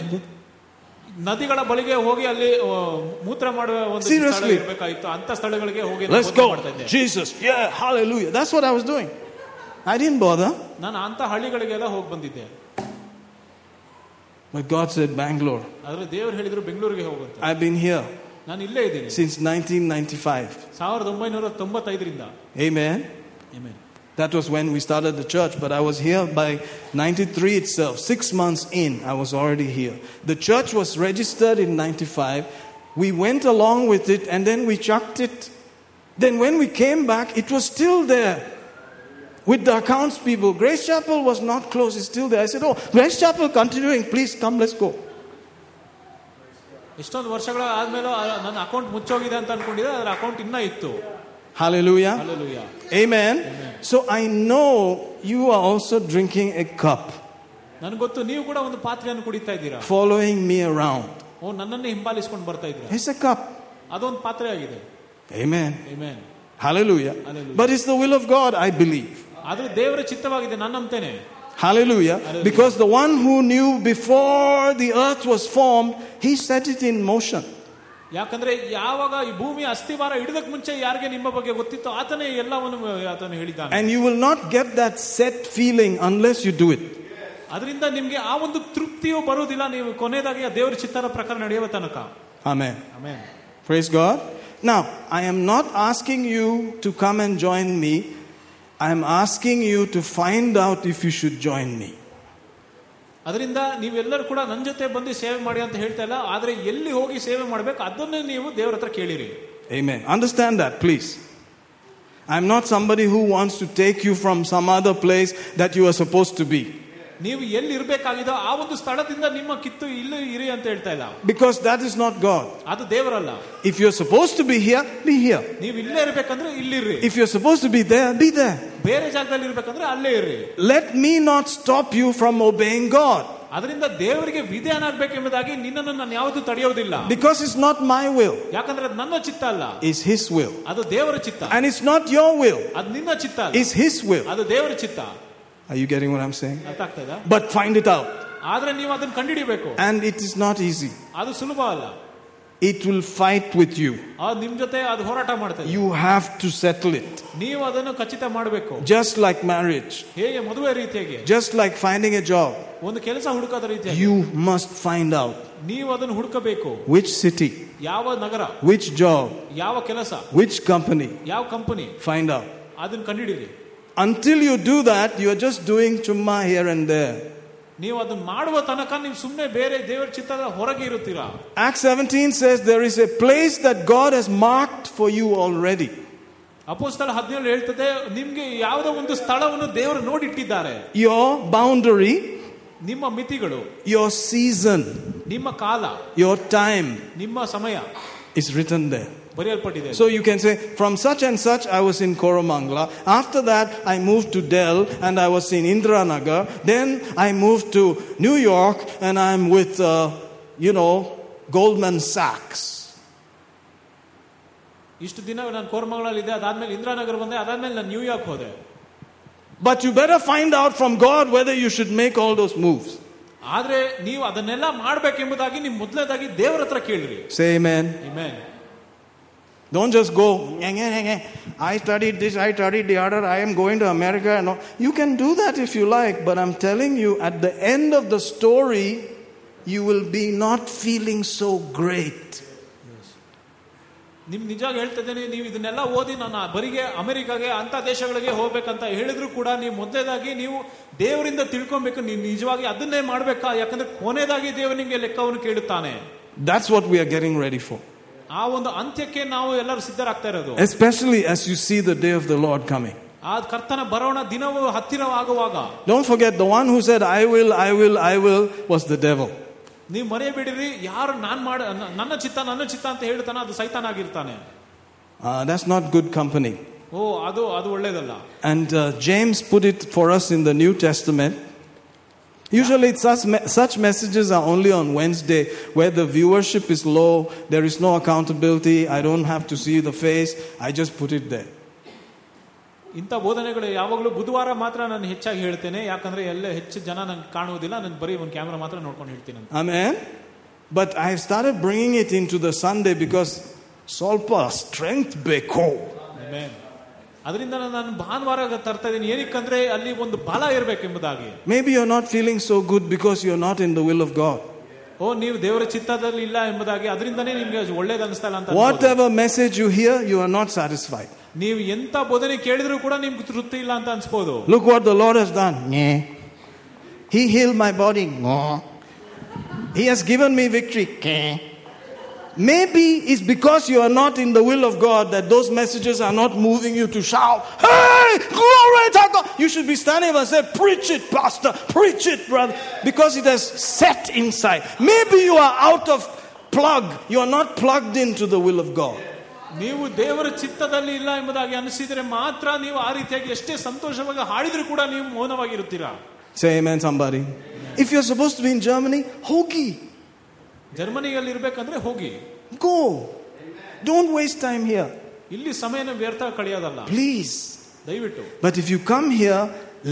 Speaker 2: ನದಿಗಳ ಬಳಿಗೆ ಹೋಗಿ ಅಲ್ಲಿ ಆ, ಮೂತ್ರ ಮಾಡುವ ಒಂದು ಸ್ಥಳ
Speaker 1: Seriously.
Speaker 2: ಇರಬೇಕಾಗಿತ್ತು ಅಂತ ಸ್ಥಳಗಳಿಗೆ ಹೋಗಿ ನಾನು
Speaker 1: Let's
Speaker 2: ಬೋಧನೆ
Speaker 1: go.
Speaker 2: ಮಾಡ್ತಾ ಇದ್ದೆ
Speaker 1: Jesus. Yeah, hallelujah. That's what I was doing. I didn't bother.
Speaker 2: ನಾನು ಅಂತ ಹಳ್ಳಿಗಳಿಗೆಲ್ಲ ಹೋಗಿ ಬಂದಿದ್ದೆ
Speaker 1: But God said, Bangalore.
Speaker 2: ಆದ್ರೆ ದೇವರು ಹೇಳಿದ್ರು ಬೆಂಗಳೂರಿಗೆ ಹೋಗಂತ
Speaker 1: I've been here
Speaker 2: ನಾನು ಇಲ್ಲೇ ಇದ್ದೀನಿ
Speaker 1: since 1995.
Speaker 2: ಸಾವಿರದ ಒಂಬೈನೂರ ತೊಂಬತ್ತೈದರಿಂದ
Speaker 1: Amen.
Speaker 2: Amen.
Speaker 1: That was when we started the church, but I was here by 93 itself. Six months in, I was already here. The church was registered in 95. We went along with it and then we chucked it. Then, when we came back, it was still there with the accounts people. Grace Chapel was not closed, it's still there. I said, Oh, Grace Chapel continuing, please come, let's go.
Speaker 2: ಎಷ್ಟೊಂದು ವರ್ಷಗಳ ಆದ್ಮೇಲೆ ಆ- ನನ್ನ account ಮುಚ್ಚೋಗಿದೆ ಅಂತ ಅನ್ಕೊಂಡಿದ್ದೆ ಅದ್ರ account ಇನ್ನ ಇತ್ತು
Speaker 1: Hallelujah.
Speaker 2: Hallelujah.
Speaker 1: Amen. So, I know you are also drinking a cup,
Speaker 2: ನನ್ಗೆ ಗೊತ್ತು ನೀವು ಕೂಡ ಒಂದು ಪಾತ್ರೆಯನ್ನು ಕುಡಿತಾ ಇದ್ದೀರಾ
Speaker 1: following me around.
Speaker 2: ಓ ನನ್ನನ್ನೇ ಹಿಂಬಾಲಿಸ್ಕೊಂಡು ಬರ್ತಾ ಇದ್ದೀರಾ
Speaker 1: It's a cup.
Speaker 2: ಅದೊಂದು ಪಾತ್ರೆ ಆಗಿದೆ
Speaker 1: Amen.
Speaker 2: Amen.
Speaker 1: Hallelujah.
Speaker 2: Hallelujah.
Speaker 1: But it's the will of God, I believe.
Speaker 2: ಆದ್ರೆ ದೇವರ ಚಿತ್ತವಾಗಿದೆ ನಾನು ನಂಬ್ತೇನೆ
Speaker 1: Hallelujah.
Speaker 2: Hallelujah.
Speaker 1: Because the one who knew before the earth was formed, he set it in motion.
Speaker 2: ಯಾಕಂದ್ರೆ ಯಾವಾಗ ಈ ಭೂಮಿ ಅಸ್ಥಿವಾರ ಹಿಡಿದಕ್ ಮುಂಚೆ ಯಾರಿಗೆ ನಿಮ್ಮ ಬಗ್ಗೆ ಗೊತ್ತಿತ್ತೋ ಆತನೇ ಎಲ್ಲವನ್ನು ಆತನು ಹೇಳಿದ್ದಾನೆ
Speaker 1: And you will not get that set feeling unless you do it.
Speaker 2: ಅದರಿಂದ ನಿಮ್ಗೆ ಆ ಒಂದು ತೃಪ್ತಿಯು ಬರುವುದಿಲ್ಲ ನೀವು ಕೊನೆಯದಾಗಿ ಆ ದೇವರ ಚಿತ್ತರ ಪ್ರಕಾರ ನಡೆಯುವ ತನಕ
Speaker 1: Amen.
Speaker 2: ಆಮೇಲೆ
Speaker 1: Praise God. Now, I am not asking you to come and join me. I am asking you to find out if you should join me.
Speaker 2: ಅದರಿಂದ ನೀವೆಲ್ಲರೂ ಕೂಡ ನನ್ನ ಜೊತೆ ಬಂದು ಸೇವೆ ಮಾಡಿ ಅಂತ ಹೇಳ್ತಾ ಇಲ್ಲ ಆದ್ರೆ ಎಲ್ಲಿ ಹೋಗಿ ಸೇವೆ ಮಾಡಬೇಕು ಅದನ್ನೇ ನೀವು ದೇವರ ಹತ್ರ ಕೇಳಿರಿ
Speaker 1: Amen. Understand that, please. I'm not somebody who wants to take you from some other place that you are supposed to be.
Speaker 2: ನೀವು ಎಲ್ಲಿ ಇರಬೇಕಾಗಿದೋ ಆ ಒಂದು ಸ್ಥಳದಿಂದ ನಿಮ್ಮ ಕಿತ್ತು ಇಲ್ಲಿ ಇರಿ ಅಂತ ಹೇಳ್ತಾ ಇಲ್ಲ
Speaker 1: Because that is not God.
Speaker 2: ಅದು ದೇವರಲ್ಲ
Speaker 1: If you're supposed to be here, be here.
Speaker 2: ನೀವು ಇಲ್ಲೇ ಇರ್ಬೇಕಂದ್ರೆ ಇಲ್ಲಿರ್ರಿ
Speaker 1: If you're supposed to be there, be there.
Speaker 2: ಬೇರೆ ಜಾಗದಲ್ಲಿ ಇರ್ಬೇಕಂದ್ರೆ ಅಲ್ಲೇ ಇರ್ರಿ
Speaker 1: Let me not stop you from obeying God.
Speaker 2: ಅದರಿಂದ ದೇವರಿಗೆ ವಿಧೇಯನಾಗಬೇಕೆಂಬುದಾಗಿ ನಿನ್ನನ್ನು ನಾನು ಯಾವುದು ತಡೆಯೋದಿಲ್ಲ
Speaker 1: Because it's not my will,
Speaker 2: ಯಾಕಂದ್ರೆ ಅದು ನನ್ನ ಚಿತ್ತ ಅಲ್ಲ
Speaker 1: it's His will.
Speaker 2: ಅದು ದೇವರ ಚಿತ್ತ
Speaker 1: And it's not your will,
Speaker 2: ಅದು ನಿನ್ನ ಚಿತ್ತ ಅಲ್ಲ
Speaker 1: it's His will.
Speaker 2: ಅದು ದೇವರ ಚಿತ್ತ
Speaker 1: Are you getting what I'm saying?
Speaker 2: ಅರ್ಥ ಆಗ್ತಾ ಇದೆ
Speaker 1: But find it out.
Speaker 2: ಆದ್ರೆ ನೀವು ಅದನ್ನ ಕಂಡುಹಿಡಿಬೇಕು
Speaker 1: And it is not easy.
Speaker 2: ಅದು ಸುಲಭ ಅಲ್ಲ
Speaker 1: It will fight with you.
Speaker 2: ಅದು ನಿಮ್ ಜೊತೆ ಅದು ಹೋರಾಟ ಮಾಡ್ತದೆ
Speaker 1: You have to settle it.
Speaker 2: ನೀವು ಅದನ್ನು ಖಚಿತ ಮಾಡಬೇಕು
Speaker 1: Just like marriage,
Speaker 2: ಹೇಗೆ ಮದುವೆ ರೀತಿಯಾಗಿ
Speaker 1: just like finding a job,
Speaker 2: ಒಂದು ಕೆಲಸ ಹುಡುಕದ ರೀತಿಯಾಗಿ
Speaker 1: you must find out
Speaker 2: ನೀವು ಅದನ್ನು ಹುಡುಕಬೇಕು
Speaker 1: which city,
Speaker 2: ಯಾವ ನಗರ
Speaker 1: which job,
Speaker 2: ಯಾವ ಕೆಲಸ
Speaker 1: which company.
Speaker 2: ಯಾವ ಕಂಪನಿ
Speaker 1: Find out.
Speaker 2: ಅದನ್ನ ಕಂಡುಹಿಡಿರಿ
Speaker 1: Until you do that, you are just doing chumma here and there.
Speaker 2: ನೀವು ಅದನ್ನ ಮಾಡುವ ತನಕ ನೀವು ಸುಮ್ಮನೆ ಬೇರೆ ದೇವರ ಚಿತ್ತದ ಹೊರಗೆ ಇರುತ್ತೀರಾ
Speaker 1: Acts 17 says there is a place that God has marked for you already.
Speaker 2: ಅಪೋಸ್ತಲ ಹದಿನೇಳು ಹೇಳ್ತದೆ ನಿಮ್ಗೆ ಯಾವುದೋ ಒಂದು ಸ್ಥಳವನ್ನು ದೇವರು ನೋಡಿಟ್ಟಿದ್ದಾರೆ
Speaker 1: Your boundary,
Speaker 2: ನಿಮ್ಮ ಮಿತಿಗಳು
Speaker 1: your season,
Speaker 2: ನಿಮ್ಮ ಕಾಲ
Speaker 1: your time
Speaker 2: ನಿಮ್ಮ ಸಮಯ
Speaker 1: is written there.
Speaker 2: ಬರೆಯಲ್ಪಟ್ಟಿದೆ
Speaker 1: So you can say, from such and such, I was in Koromangla. After that, I moved to Dell and I was in Indranagar. Then I moved to New York and I'm with, uh, you know, Goldman Sachs.
Speaker 2: ಇಷ್ಟು ದಿನ ನಾನು ಕೋರಮಂಗಲಲ್ಲಿ ಇದ್ದೆ ಅದಾದ್ಮೇಲೆ ಇಂದಿರಾನಗರ ಬಂದೆ ಅದಾದ್ಮೇಲೆ ನಾನು New York ಹೋದೆ
Speaker 1: But you better find out from God whether you should make all those moves.
Speaker 2: ಆದ್ರೆ ನೀವು ಅದನ್ನೆಲ್ಲ ಮಾಡ್ಬೇಕೆಂಬುದಾಗಿ ನೀವು ಮೊದಲನೇದಾಗಿ ದೇವರ ಹತ್ರ ಕೇಳ್ರಿ
Speaker 1: Say amen.
Speaker 2: Amen.
Speaker 1: Don't just go, "Nyeh, nyeh, nyeh, nyeh. I studied this, I studied the other, I am going to America. No, you can do that if you like, but I'm telling you, at the end of the story, you will be not feeling so great.
Speaker 2: ನಿಮ್ ನಿಜವಾಗಿ ಹೇಳ್ತಾ ಇದ್ದೇನೆ ನೀವು ಇದನ್ನೆಲ್ಲ ಓದಿ ನಾನು ಬರಿಗೆ ಅಮೆರಿಕಾಗೆ ಅಂತ ದೇಶಗಳಿಗೆ ಹೋಗ್ಬೇಕಂತ ಹೇಳಿದ್ರು ಕೂಡ ನೀವು ಮೊದಲೇದಾಗಿ ನೀವು ದೇವರಿಂದ ತಿಳ್ಕೊಬೇಕು ನೀವು ನಿಜವಾಗಿ ಅದನ್ನೇ ಮಾಡ್ಬೇಕಾ ಯಾಕಂದ್ರೆ ಕೊನೆಯದಾಗಿ ದೇವರು ನಿಮಗೆ ಲೆಕ್ಕವನ್ನು ಕೇಳುತ್ತಾನೆ
Speaker 1: That's what we are getting ready for.
Speaker 2: ಆ ಒಂದು ಅಂತ್ಯಕ್ಕೆ ನಾವು ಎಲ್ಲರೂ ಸಿದ್ಧರಾಗ್ತಾ ಇರೋದು
Speaker 1: Especially as you see the day of the Lord coming.
Speaker 2: ಆ ಕರ್ತನ ಬರೋಣ ದಿನವು ಹತ್ತಿರವಾಗುವಾಗ
Speaker 1: Don't forget, the one who said, I will, I will, I will, was the devil.
Speaker 2: ನೀವು ಮರೆಯಬೇಡಿರಿ ಯಾರು ನಾನ್ ಮಾಡ ನ- ನನ್ನ ಚಿತ್ತ ನನ್ನ ಚಿತ್ತ ಅಂತ ಹೇಳ್ತಾನೆ ಅದು ಸೈತಾನ ಆಗಿರ್ತಾನೆ
Speaker 1: Uh, that's not good company.
Speaker 2: ಓ ಅದು ಅದು ಒಳ್ಳೇದಲ್ಲ
Speaker 1: And uh, James put it for us in the New Testament. Usually, it's such, me- such messages are only on Wednesday where the viewership is low, there is no accountability, I don't have to see the face, I just put it there.
Speaker 2: ಇಂಥ ಬೋಧನೆಗಳು ಯಾವಾಗಲೂ ಬುಧವಾರ ಮಾತ್ರ ನಾನು ಹೆಚ್ಚಾಗಿ ಹೇಳ್ತೇನೆ ಯಾಕಂದ್ರೆ ಎಲ್ಲ ಹೆಚ್ಚು ಜನ ನಂಗೆ ಕಾಣುವುದಿಲ್ಲ ನಾನು ಬರೀ ಒಂದು ಕ್ಯಾಮ್ರಾ ಮಾತ್ರ ನೋಡ್ಕೊಂಡು ಹೇಳ್ತೀನಿ ಅಂತ
Speaker 1: Amen? But I have started bringing it into the Sunday because Solpa, strength beko.
Speaker 2: Amen. ಅದರಿಂದ ನಾನು ಭಾನುವಾರ ತರ್ತಾ ಇದ್ದೀನಿ ಏನಕ್ಕಂದ್ರೆ ಅಲ್ಲಿ ಒಂದು ಬಲ ಇರಬೇಕೆಂಬುದಾಗಿ
Speaker 1: Maybe you're not feeling so good because you're not in the will of God.
Speaker 2: ಓ ನೀವು ದೇವರ ಚಿತ್ತದಲ್ಲಿ ಇಲ್ಲ ಎಂಬುದಾಗಿ ಅದರಿಂದನೇ ನಿಮ್ಗೆ ಒಳ್ಳೇದು ಅನಿಸ್ತಾ ಇಲ್ಲ ಅಂತ ಅನ್ಬೋದು.
Speaker 1: Whatever message you hear, you are not satisfied.
Speaker 2: ನೀವು ಎಂತ ಬೋಧನೆ ಕೇಳಿದ್ರು ಕೂಡ ನಿಮ್ಗೆ ತೃಪ್ತಿ ಇಲ್ಲ ಅಂತ ಅನ್ಸ್ಬೋದು
Speaker 1: Look what the Lord has done. Nyeh. He healed my body. Ngah. He has given me victory. Keh. Maybe it's because you are not in the will of God that those messages are not moving you to shout, Hey, glory to God. You should be standing up and say, Preach it, Pastor, preach it, brother, because it has set inside. Maybe you are out of plug, you are not plugged into the will of God.
Speaker 2: ನೀವು ದೇವರ ಚಿತ್ತದಲ್ಲಿ ಇಲ್ಲ ಎಂಬುದಾಗಿ ಅನಿಸಿದ್ರೆ ಮಾತ್ರ ನೀವು ಆ ರೀತಿಯಾಗಿ ಎಷ್ಟೇ ಸಂತೋಷವಾಗಿ ಹಾಡಿದ್ರು ಕೂಡ ನೀವು ಮೌನವಾಗಿರುತ್ತೀರಾ
Speaker 1: Say amen, somebody. If you're supposed to be in Germany, hoagie.
Speaker 2: ಜರ್ಮನಿಯಲ್ಲಿ ಇರ್ಬೇಕಂದ್ರೆ ಹೋಗಿ
Speaker 1: Go. Don't waste time here.
Speaker 2: ಇಲ್ಲಿ ಸಮಯನ ವ್ಯರ್ಥ ಕಳೆಯೋದಲ್ಲ
Speaker 1: Please.
Speaker 2: ದಯವಿಟ್ಟು
Speaker 1: But if you come here,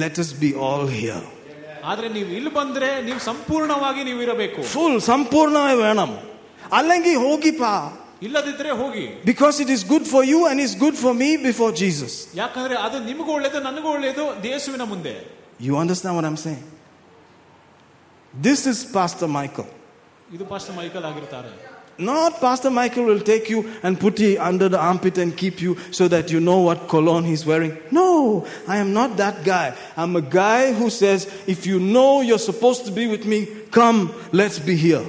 Speaker 1: let us be all here.
Speaker 2: ಆದ್ರೆ ನೀವು ಇಲ್ಲಿ ಬಂದ್ರೆ ನೀವು ಸಂಪೂರ್ಣವಾಗಿ ನೀವು ಇರಬೇಕು
Speaker 1: Full, sampurna venam. Allengi hogi pa.
Speaker 2: ಇಲ್ಲದಿದ್ರೆ ಹೋಗಿ
Speaker 1: Because it is good for you and it's good for me before Jesus.
Speaker 2: ಯಾಕಂದ್ರೆ ಅದು ನಿಮಗೂ ಒಳ್ಳೇದು ನನಗೂ ಒಳ್ಳೇದು ಯೇಸುವಿನ ಮುಂದೆ
Speaker 1: You understand what I'm saying? This is Pastor Michael.
Speaker 2: ಇದು ಪಾಸ್ಟರ್ ಮೈಕಲ್ ಆಗಿರ್ತಾರೆ
Speaker 1: Not Pastor Michael will take you and put you under the armpit and keep you so that you know what cologne he's wearing. No, I am not that guy. I'm a guy who says, if you know you're supposed to be with me, come, let's be here.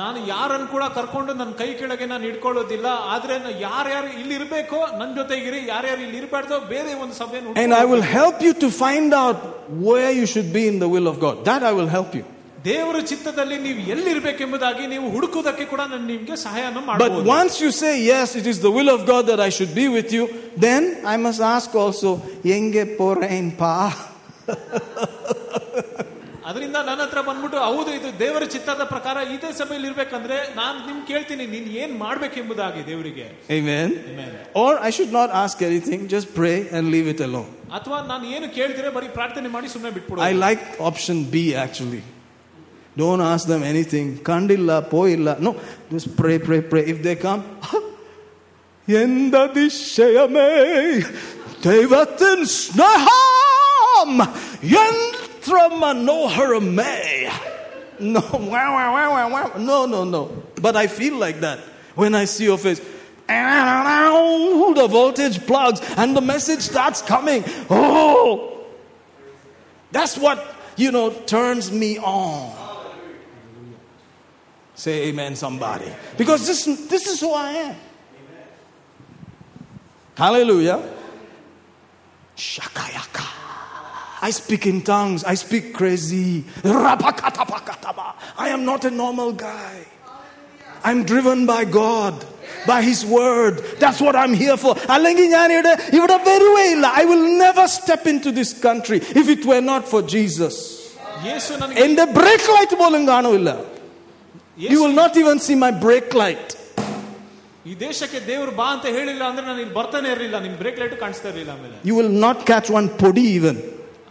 Speaker 2: ನಾನು ಯಾರನ್ನು ಕೂಡ ಕರ್ಕೊಂಡು ನನ್ನ ಕೈ ಕೆಳಗೆ ನಾನು ಇಟ್ಕೊಳ್ಳೋದಿಲ್ಲ ಆದ್ರೆ ಯಾರ್ಯಾರು ಇಲ್ಲಿ ಇರ್ಬೇಕೋ ನನ್ನ ಜೊತೆಗಿರಿ ಯಾರ್ಯಾರು ಇಲ್ಲಿ ಇರಬಾರ್ದೋ ಬೇರೆ ಒಂದು ಸಭೆಯನ್ನು
Speaker 1: And I will help you to find out where you should be in the will of God. That I will help you.
Speaker 2: ದೇವರ ಚಿತ್ತದಲ್ಲಿ ನೀವು ಎಲ್ಲಿರ್ಬೇಕೆಂಬುದಾಗಿ ನೀವು ಹುಡುಕುವುದಕ್ಕೆ ಕೂಡ ನಾನು ನಿಮ್ಗೆ ಸಹಾಯನ
Speaker 1: But
Speaker 2: ಮಾಡಬಹುದು
Speaker 1: once you say, yes, it is the will of God that I should be with you, then I must ask also, Yenge porein pa.
Speaker 2: ಅದರಿಂದ ನನ್ನ ಹತ್ರ ಬಂದ್ಬಿಟ್ಟು ಹೌದು ಇದು ದೇವರ ಚಿತ್ತದ ಪ್ರಕಾರ ಇದೇ ಸಭೆಯಲ್ಲಿ ಇರ್ಬೇಕಂದ್ರೆ ನಾನು ನಿಮ್ ಕೇಳ್ತೀನಿ ನೀನ್ ಏನ್ ಮಾಡ್ಬೇಕೆಂಬುದಾಗಿ ದೇವರಿಗೆ
Speaker 1: Amen.
Speaker 2: Amen.
Speaker 1: Or I should not ask anything, just pray and leave it alone.
Speaker 2: ಅಥವಾ ನಾನು ಏನು ಕೇಳ್ತಿದ್ರೆ ಬರೀ ಪ್ರಾರ್ಥನೆ ಮಾಡಿ ಸುಮ್ಮನೆ ಬಿಟ್ಬಿಡು
Speaker 1: I like option B actually. Don't ask them anything. Kandilla, poilla. No, just pray, pray, pray. If they come, Yenda dishayame devatin snaham yentramanoharame. No, no, no, no. But I feel like that when I see your face. The voltage plugs and the message starts coming. Oh, that's what, you know, turns me on. Say amen, somebody. Because this, this is who I am. Hallelujah. Shakayaka. I speak in tongues. I speak crazy. I am not a normal guy. I'm driven by God, by His Word. That's what I'm here for. I will never step into this country if it were not for Jesus.
Speaker 2: Yes, in
Speaker 1: the break light, Jesus എന്റെ break You
Speaker 2: Yesu
Speaker 1: will not even see my brake light.
Speaker 2: ಈ ದೇಶಕ್ಕೆ ದೇವ್ರು ಬಾ ಅಂತ ಹೇಳಿಲ್ಲ ಅಂದ್ರೆ ನಾನು ಇಲ್ಲಿ ಬರ್ತಾನೆ ಇರಲಿಲ್ಲ ನಿಮ್ ಬ್ರೇಕ್ ಲೈಟ್ ಕಾಣಿಸ್ತಾ ಇರಲಿಲ್ಲ ಆಮೇಲೆ
Speaker 1: You will not catch one podi even.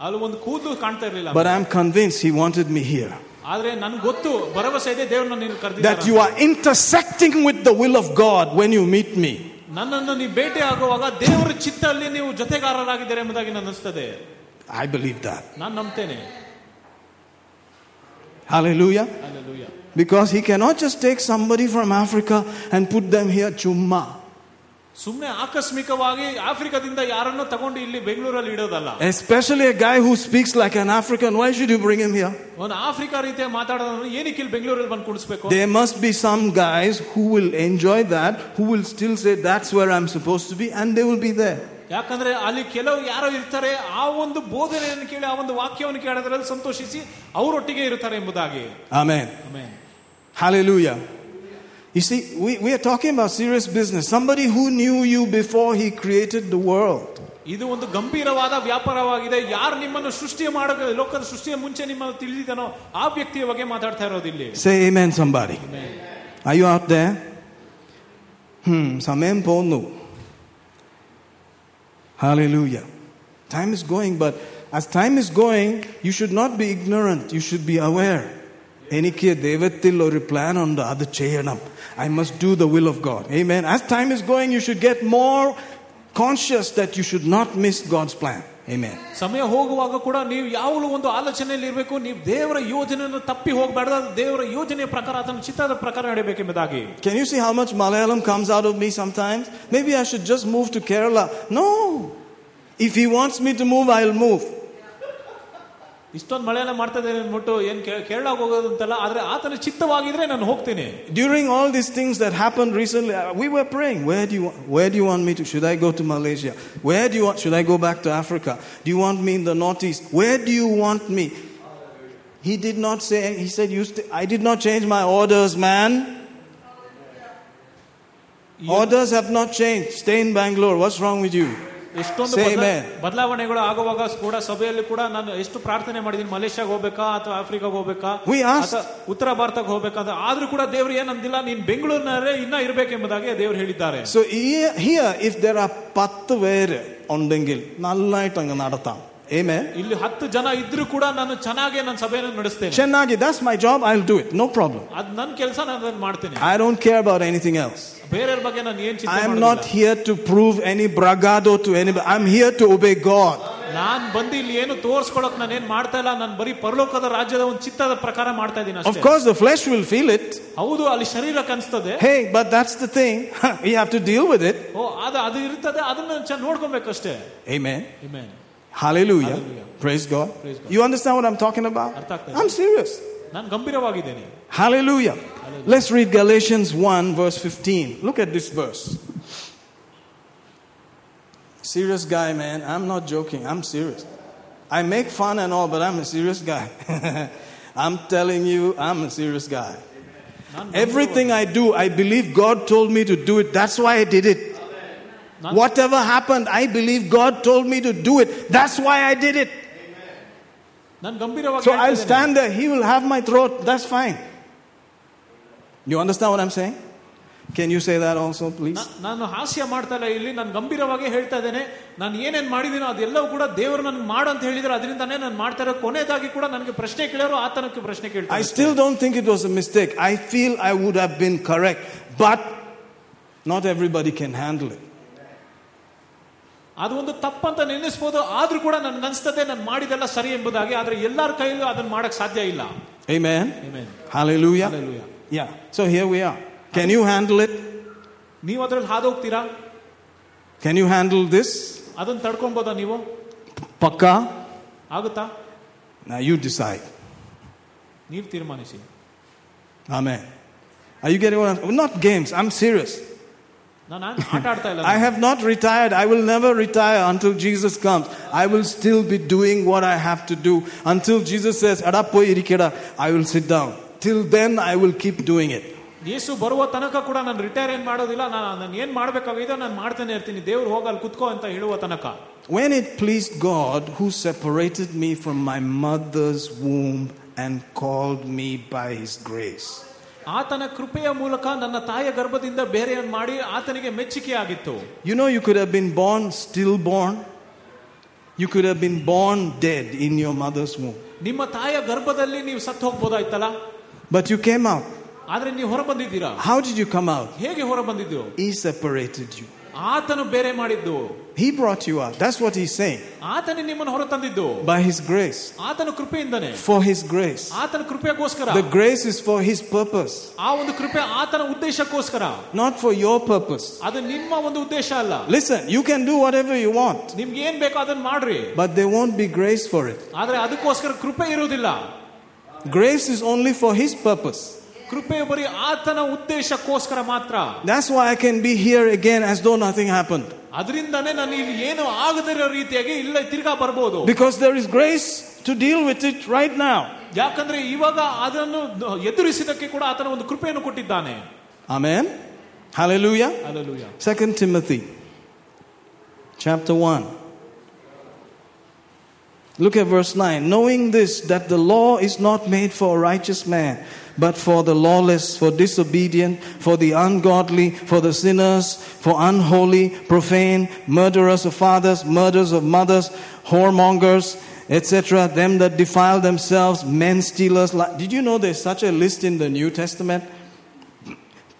Speaker 2: ಅಲ್ಲಿ ಒಂದು ಕೂದಲು ಕಾಣ್ತಾ ಇರಲಿಲ್ಲ
Speaker 1: But I'm convinced He wanted me here.
Speaker 2: ಆದ್ರೆ ನನ್ಗೆ ಗೊತ್ತು ಭರವಸೆ ಇದೆ ದೇವ್ರು ನನ್ನ
Speaker 1: That
Speaker 2: ಕರೆದಿದ್ದಾರೆ
Speaker 1: you are intersecting with the will of God when you meet me.
Speaker 2: ನನ್ನನ್ನು ನೀವು ಭೇಟಿ ಆಗುವಾಗ ದೇವರ ಚಿತ್ತಲ್ಲಿ ನೀವು ಜೊತೆಗಾರರಾಗಿದ್ದಾರೆ ಎಂಬುದಾಗಿ ನಾನು ಅನಿಸ್ತದೆ
Speaker 1: I believe that.
Speaker 2: ನಾನು ನಂಬ್ತೇನೆ
Speaker 1: Hallelujah.
Speaker 2: Hallelujah.
Speaker 1: Because he cannot just take somebody from Africa and put them here chumma.
Speaker 2: ಸುಮ್ಮನೆ ಆಕಸ್ಮಿಕವಾಗಿ ಆಫ್ರಿಕಾದಿಂದ ಯಾರನ್ನು ತಗೊಂಡು ಇಲ್ಲಿ ಬೆಂಗಳೂರಲ್ಲಿ ಇಡೋದಲ್ಲ
Speaker 1: Especially a guy who speaks like an African. Why should you bring him here?
Speaker 2: ಒಂದು Africa ರೀತಿಯ ಮಾತಾಡೋದನ್ನು ಏನಕ್ಕೆ ಇಲ್ಲಿ ಬೆಂಗಳೂರಲ್ಲಿ ಬಂದು ಕುಡಿಸ್ಬೇಕು
Speaker 1: There must be some guys who will enjoy that, who will still say, That's where I'm supposed to be, and they will be there.
Speaker 2: ಯಾಕಂದ್ರೆ ಅಲ್ಲಿ ಕೆಲವು ಯಾರೋ ಇರ್ತಾರೆ ಆ ಒಂದು ಬೋಧನೆಯನ್ನು ಕೇಳಿ ಆ ಒಂದು ವಾಕ್ಯವನ್ನು ಕೇಳೋದ್ರಲ್ಲಿ ಸಂತೋಷಿಸಿ ಅವರೊಟ್ಟಿಗೆ ಇರ್ತಾರೆ ಎಂಬುದಾಗಿ
Speaker 1: Amen.
Speaker 2: Amen.
Speaker 1: Hallelujah. You see, we, we are talking about serious business. Somebody who knew you before he created the world.
Speaker 2: ಇದು ಒಂದು ಗಂಭೀರವಾದ ವ್ಯಾಪಾರವಾಗಿದೆ ಯಾರು ನಿಮ್ಮನ್ನು ಸೃಷ್ಟಿ ಮಾಡ ಲೋಕದ ಸೃಷ್ಟಿಯ ಮುಂಚೆ ನಿಮ್ಮನ್ನು ತಿಳಿದಿದ್ದಾನೋ ಆ ವ್ಯಕ್ತಿಯ ಬಗ್ಗೆ ಮಾತಾಡ್ತಾ ಇರೋದು
Speaker 1: Amen. ಸೇ ಮೇನ್ ಸಂಬಾರಿ ಅಯ್ಯೋ ಆಪ್ದೆ ಹ್ಮ್ ಸಮಯಂ ಪೋನು Hallelujah. Time is going, but as time is going, you should not be ignorant, you should be aware. എനിക്ക് ദൈവത്തിൽ ഒരു പ്ലാൻ ഉണ്ട് അത് ചെയ്യണം I must do the will of God Amen. As time is going, you should get more conscious that you should not miss God's plan. Amen.
Speaker 2: ಸಮಯ ಹೋಗುವಾಗ ಕೂಡ ನೀವು ಯಾವಾಗಲೂ ಒಂದು ಆಲೋಚನೆಯಲ್ಲಿ ಇರಬೇಕು ನೀವು ದೇವರ ಯೋಜನೆಯನ್ನು ತಪ್ಪಿ ಹೋಗಬಾರ್ದು ಅದು ದೇವರ ಯೋಜನೆಯ ಪ್ರಕಾರ ಅದನ್ನು ಚಿತ್ತದ ಪ್ರಕಾರ ನಡೀಬೇಕೆಂಬುದಾಗಿ
Speaker 1: Can you see how much Malayalam comes out of me sometimes? Maybe I should just move to Kerala. No. If he wants me to move, I'll move.
Speaker 2: ಇಷ್ಟೊಂದು ಮಳೆಯೆಲ್ಲ ಮಾಡ್ತಾ ಇದ್ದೇನೆ ಅಂದ್ಬಿಟ್ಟು ಏನ್ ಕೇ- ಕೇರಳಕ್ಕೆ ಹೋಗೋದು ಅಂತಲ್ಲ ಆದ್ರೆ ಆತನ ಚಿತ್ತವಾಗಿದ್ರೆ ನಾನು ಹೋಗ್ತೇನೆ
Speaker 1: During all these things that happened recently, uh, we were praying. Where do you want, where do you want me to? Should I go to Malaysia? Where do you want? Should I go back to Africa? Do you want me in the northeast? Where do you want me? He did not say. He said, "You. St- I did not change my orders, man. Orders have not changed. Stay in Bangalore. What's wrong with you?"
Speaker 2: ಎಷ್ಟೊಂದು
Speaker 1: Say
Speaker 2: ಬದಲಾ-
Speaker 1: amen.
Speaker 2: ಬದಲಾವಣೆಗಳು ಆಗುವಾಗ ಕೂಡ ಸಭೆಯಲ್ಲಿ ಕೂಡ ನಾನು ಎಷ್ಟು ಪ್ರಾರ್ಥನೆ ಮಾಡಿದೀನಿ ಮಲೇಷ್ಯಾಗ ಹೋಗ್ಬೇಕಾ ಅಥವಾ ಆಫ್ರಿಕಾಗ ಹೋಗ್ಬೇಕಾ
Speaker 1: We asked-
Speaker 2: ಅಥವಾ ಉತ್ತರ ಭಾರತಕ್ಕೆ ಹೋಗ್ಬೇಕಾ ಅಂತ ಆದ್ರೂ ಕೂಡ ದೇವ್ರು ಏನಂದಿಲ್ಲ ನೀನ್ ಬೆಂಗಳೂರಿನಲ್ಲೇ ಇನ್ನ ಇರ್ಬೇಕೆಂಬುದಾಗಿ ದೇವ್ರು ಹೇಳಿದ್ದಾರೆ
Speaker 1: So here, here if there are പത്ത് പേര് ഉണ്ടെങ്കിൽ നന്നായിട്ട് അങ്ങ് നടത്താം Amen.
Speaker 2: ಇಲ್ಲಿ ಹತ್ತು ಜನ ಇದ್ರೂ ಕೂಡ ನಾನು ಚೆನ್ನಾಗಿ ನನ್ನ ಸಭೆಯನ್ನು ನಡೆಸ್ತೇನೆ
Speaker 1: Chennagi, that's my job. I'll do it. No problem.
Speaker 2: ಅದ್ ನನ್ನ ಕೆಲಸ ನಾನು ಅದನ್ನ ಮಾಡ್ತೇನೆ
Speaker 1: I don't care about anything else.
Speaker 2: ಬೇರೆಯವ್ರ ಬಗ್ಗೆ ನಾನು ಏನ್ ಚಿಂತೆ
Speaker 1: I am
Speaker 2: ಮಾಡೋದಿಲ್ಲ.
Speaker 1: not here to prove any bragado to anybody. I'm here to obey God.
Speaker 2: ನಾನ್ ಬಂದು ಇಲ್ಲಿ ಏನು ತೋರ್ಸ್ಕೊಳಕ್ ನಾನು ಏನ್ ಮಾಡ್ತಾ ಇಲ್ಲ ನಾನು ಬರೀ ಪರಲೋಕದ ರಾಜ್ಯದ ಒಂದು ಚಿತ್ತದ ಪ್ರಕಾರ ಮಾಡ್ತಾ ಇದ್ದೀನಿ
Speaker 1: Of
Speaker 2: ಅಷ್ಟೇ
Speaker 1: course, the flesh will feel it.
Speaker 2: ಹೌದು ಅಲ್ಲಿ ಶರೀರಕ್ಕೆ ಅನ್ಸ್ತದೆ
Speaker 1: Hey, but that's the thing. we have to deal with it.
Speaker 2: ಓ ಅದು ಅದು ಇರ್ತದೆ ಅದನ್ನ ಚೆನ್ನಾಗಿ ನೋಡ್ಕೊಬೇಕಷ್ಟೇ
Speaker 1: Amen.
Speaker 2: Amen.
Speaker 1: Hallelujah.
Speaker 2: Hallelujah.
Speaker 1: Praise, God.
Speaker 2: Praise God.
Speaker 1: You understand what I'm talking about? I'm serious.
Speaker 2: Hallelujah.
Speaker 1: Hallelujah. Let's read Galatians 1, verse 15. Look at this verse. Serious guy, man. I'm not joking. I'm serious. I make fun and all, but I'm a serious guy. I'm telling you, I'm a serious guy. Everything I do, I believe God told me to do it. That's why I did it.
Speaker 2: ನಾನು-
Speaker 1: Whatever happened, I believe God told me to do it. That's why I did it.
Speaker 2: ನಾನು ಗಂಭೀರವಾಗಿ
Speaker 1: So
Speaker 2: ಹೇಳ್ತಾ
Speaker 1: I'll
Speaker 2: ಇದ್ದೇನೆ.
Speaker 1: stand there. He will have my throat. That's fine. You understand what I'm saying? Can you say that also, please?
Speaker 2: ನಾ- ನಾನು ಹಾಸ್ಯ ಮಾಡ್ತಾ ಇಲ್ಲ ಇಲ್ಲಿ ನಾನು ಗಂಭೀರವಾಗಿ ಹೇಳ್ತಾ ಇದ್ದೇನೆ ನಾನು ಏನೇನ್ ಮಾಡಿದೀನೋ ಅದೆಲ್ಲವೂ ಕೂಡ ದೇವರು ನನ್ಗೆ ಮಾಡು ಅಂತ ಹೇಳಿದ್ರೆ ಅದರಿಂದಾನೇ ನಾನು ಮಾಡ್ತಾ ಇರೋ ಕೊನೆಯದಾಗಿ ಕೂಡ ನನಗೆ ಪ್ರಶ್ನೆ ಕೇಳೋರು ಆತನಕ್ಕೆ ಪ್ರಶ್ನೆ ಕೇಳ್ತಾರೆ
Speaker 1: I still don't think it was a mistake. I feel I would have been correct. But not everybody can handle it.
Speaker 2: ಅದು ಒಂದು ತಪ್ಪಂತ ನೆನೆಸ್ಬೋದು ಆದ್ರೂ ಕೂಡ ನನ್ಗೆ ಅನ್ಸ್ತದೆ ನಾನು ಮಾಡಿದೆಲ್ಲ ಸರಿ ಎಂಬುದಾಗಿ ಆದ್ರೆ ಎಲ್ಲರ ಕೈಲೂ ಅದನ್ನ ಮಾಡಕ್ ಸಾಧ್ಯ ಇಲ್ಲ
Speaker 1: Amen?
Speaker 2: Amen.
Speaker 1: Hallelujah.
Speaker 2: Hallelujah.
Speaker 1: Yeah. So here we are. Can you handle it?
Speaker 2: ನೀವು ಅದ್ರಲ್ಲಿ ಹಾದು ಹೋಗ್ತೀರಾ
Speaker 1: Can you handle this?
Speaker 2: ಅದನ್ನ ತಡ್ಕೊಬೋದಾ ನೀವು
Speaker 1: Paka?
Speaker 2: ಆಗುತ್ತಾ
Speaker 1: Now you decide.
Speaker 2: ನೀವು ತೀರ್ಮಾನಿಸಿ
Speaker 1: Amen. Are you getting what I'm Not games. I'm I have not retired. I will never retire until Jesus comes. I will still be doing what I have to do until Jesus says, "Ada poi irikeda," I will sit down. Till then, I will keep doing it.
Speaker 2: Yesu ಬರುವ ತನಕ ಕೂಡ ನಾನು retire ಏನ್ ಮಾಡೋದಿಲ್ಲ ನಾನು ನಾನು ಏನ್ ಮಾಡ್ಬೇಕಾಗಿದೆ ನಾನು ಮಾಡ್ತಾನೆ ಇರ್ತೀನಿ ದೇವ್ರು ಹೋಗಲ್ಲಿ ಕುತ್ಕೋ ಅಂತ ಹೇಳುವ ತನಕ
Speaker 1: When it pleased God, who separated me from my mother's womb and called me by His grace.
Speaker 2: ಆತನ ಕೃಪೆಯ ಮೂಲಕ ನನ್ನ ತಾಯಿಯ ಗರ್ಭದಿಂದ ಬೇರೆಯನ್ನು ಮಾಡಿ ಆತನಿಗೆ ಮೆಚ್ಚುಗೆ ಆಗಿತ್ತು
Speaker 1: You know, you could have been born stillborn. You could have been born dead in your mother's womb.
Speaker 2: ನಿಮ್ಮ ತಾಯಿಯ ಗರ್ಭದಲ್ಲಿ ನೀವು ಸತ್ತು ಹೋಗ್ಬೋದಾಯ್ತಲ್ಲ
Speaker 1: But you came out.
Speaker 2: ಆದ್ರೆ ನೀವು ಹೊರ ಬಂದಿದ್ದೀರಾ
Speaker 1: How did you come out?
Speaker 2: ಹೇಗೆ ಹೊರ ಬಂದಿದ್ದು
Speaker 1: He separated you.
Speaker 2: ಆತನು ಬೇರೆ ಮಾಡಿದ್ದು
Speaker 1: He brought you out. That's what he's saying.
Speaker 2: ಆತನೇ ನಿಮ್ಮನ್ನು ಹೊರತಂದಿದ್ದು
Speaker 1: By his grace.
Speaker 2: ಆತನ ಕೃಪೆಯಿಂದನೇ
Speaker 1: For his grace.
Speaker 2: ಆತನ ಕೃಪೆಗೋಸ್ಕರ
Speaker 1: The grace is for his purpose,
Speaker 2: ಆ ಒಂದು ಕೃಪೆ ಆತನ ಉದ್ದೇಶಕ್ಕೋಸ್ಕರ
Speaker 1: not for your purpose.
Speaker 2: ಅದು ನಿಮ್ಮ ಒಂದು ಉದ್ದೇಶ ಅಲ್ಲ
Speaker 1: Listen, you can do whatever you want,
Speaker 2: ನಿಮ್ಗೆ ಏನ್ ಬೇಕೋ ಅದನ್ನ ಮಾಡ್ರಿ
Speaker 1: but there won't be grace for it.
Speaker 2: ಆದ್ರೆ ಅದಕ್ಕೋಸ್ಕರ ಕೃಪೆ ಇರುವುದಿಲ್ಲ
Speaker 1: Grace is only for his purpose.
Speaker 2: ಕೃಪೆ ಬರೀ ಆತನ ಉದ್ದೇಶಕ್ಕೋಸ್ಕರ ಮಾತ್ರ
Speaker 1: That's why I can be here again as though nothing happened.
Speaker 2: ಅದರಿಂದಾನೇ ನಾನು ಇಲ್ಲಿ ಏನು ಆಗದಿರೋ ರೀತಿಯಾಗಿ ಇಲ್ಲ ತಿರ್ಗಾ ಬರ್ಬೋದು
Speaker 1: Because there is grace to deal with it right now.
Speaker 2: ಯಾಕಂದ್ರೆ ಇವಾಗ ಅದನ್ನು ಎದುರಿಸಿದಕ್ಕೆ ಕೂಡ ಆತನ ಒಂದು ಕೃಪೆಯನ್ನು ಕೊಟ್ಟಿದ್ದಾನೆ
Speaker 1: Amen. Hallelujah.
Speaker 2: Hallelujah.
Speaker 1: Second Timothy chapter 1. Look at verse 9. Knowing this, that the law is not made for a righteous man, but for the lawless, for disobedient, for the ungodly, for the sinners, for unholy, profane, murderers of fathers, murderers of mothers, whoremongers, etc., them that defile themselves, men stealers. Did you know there's such a list in the New Testament?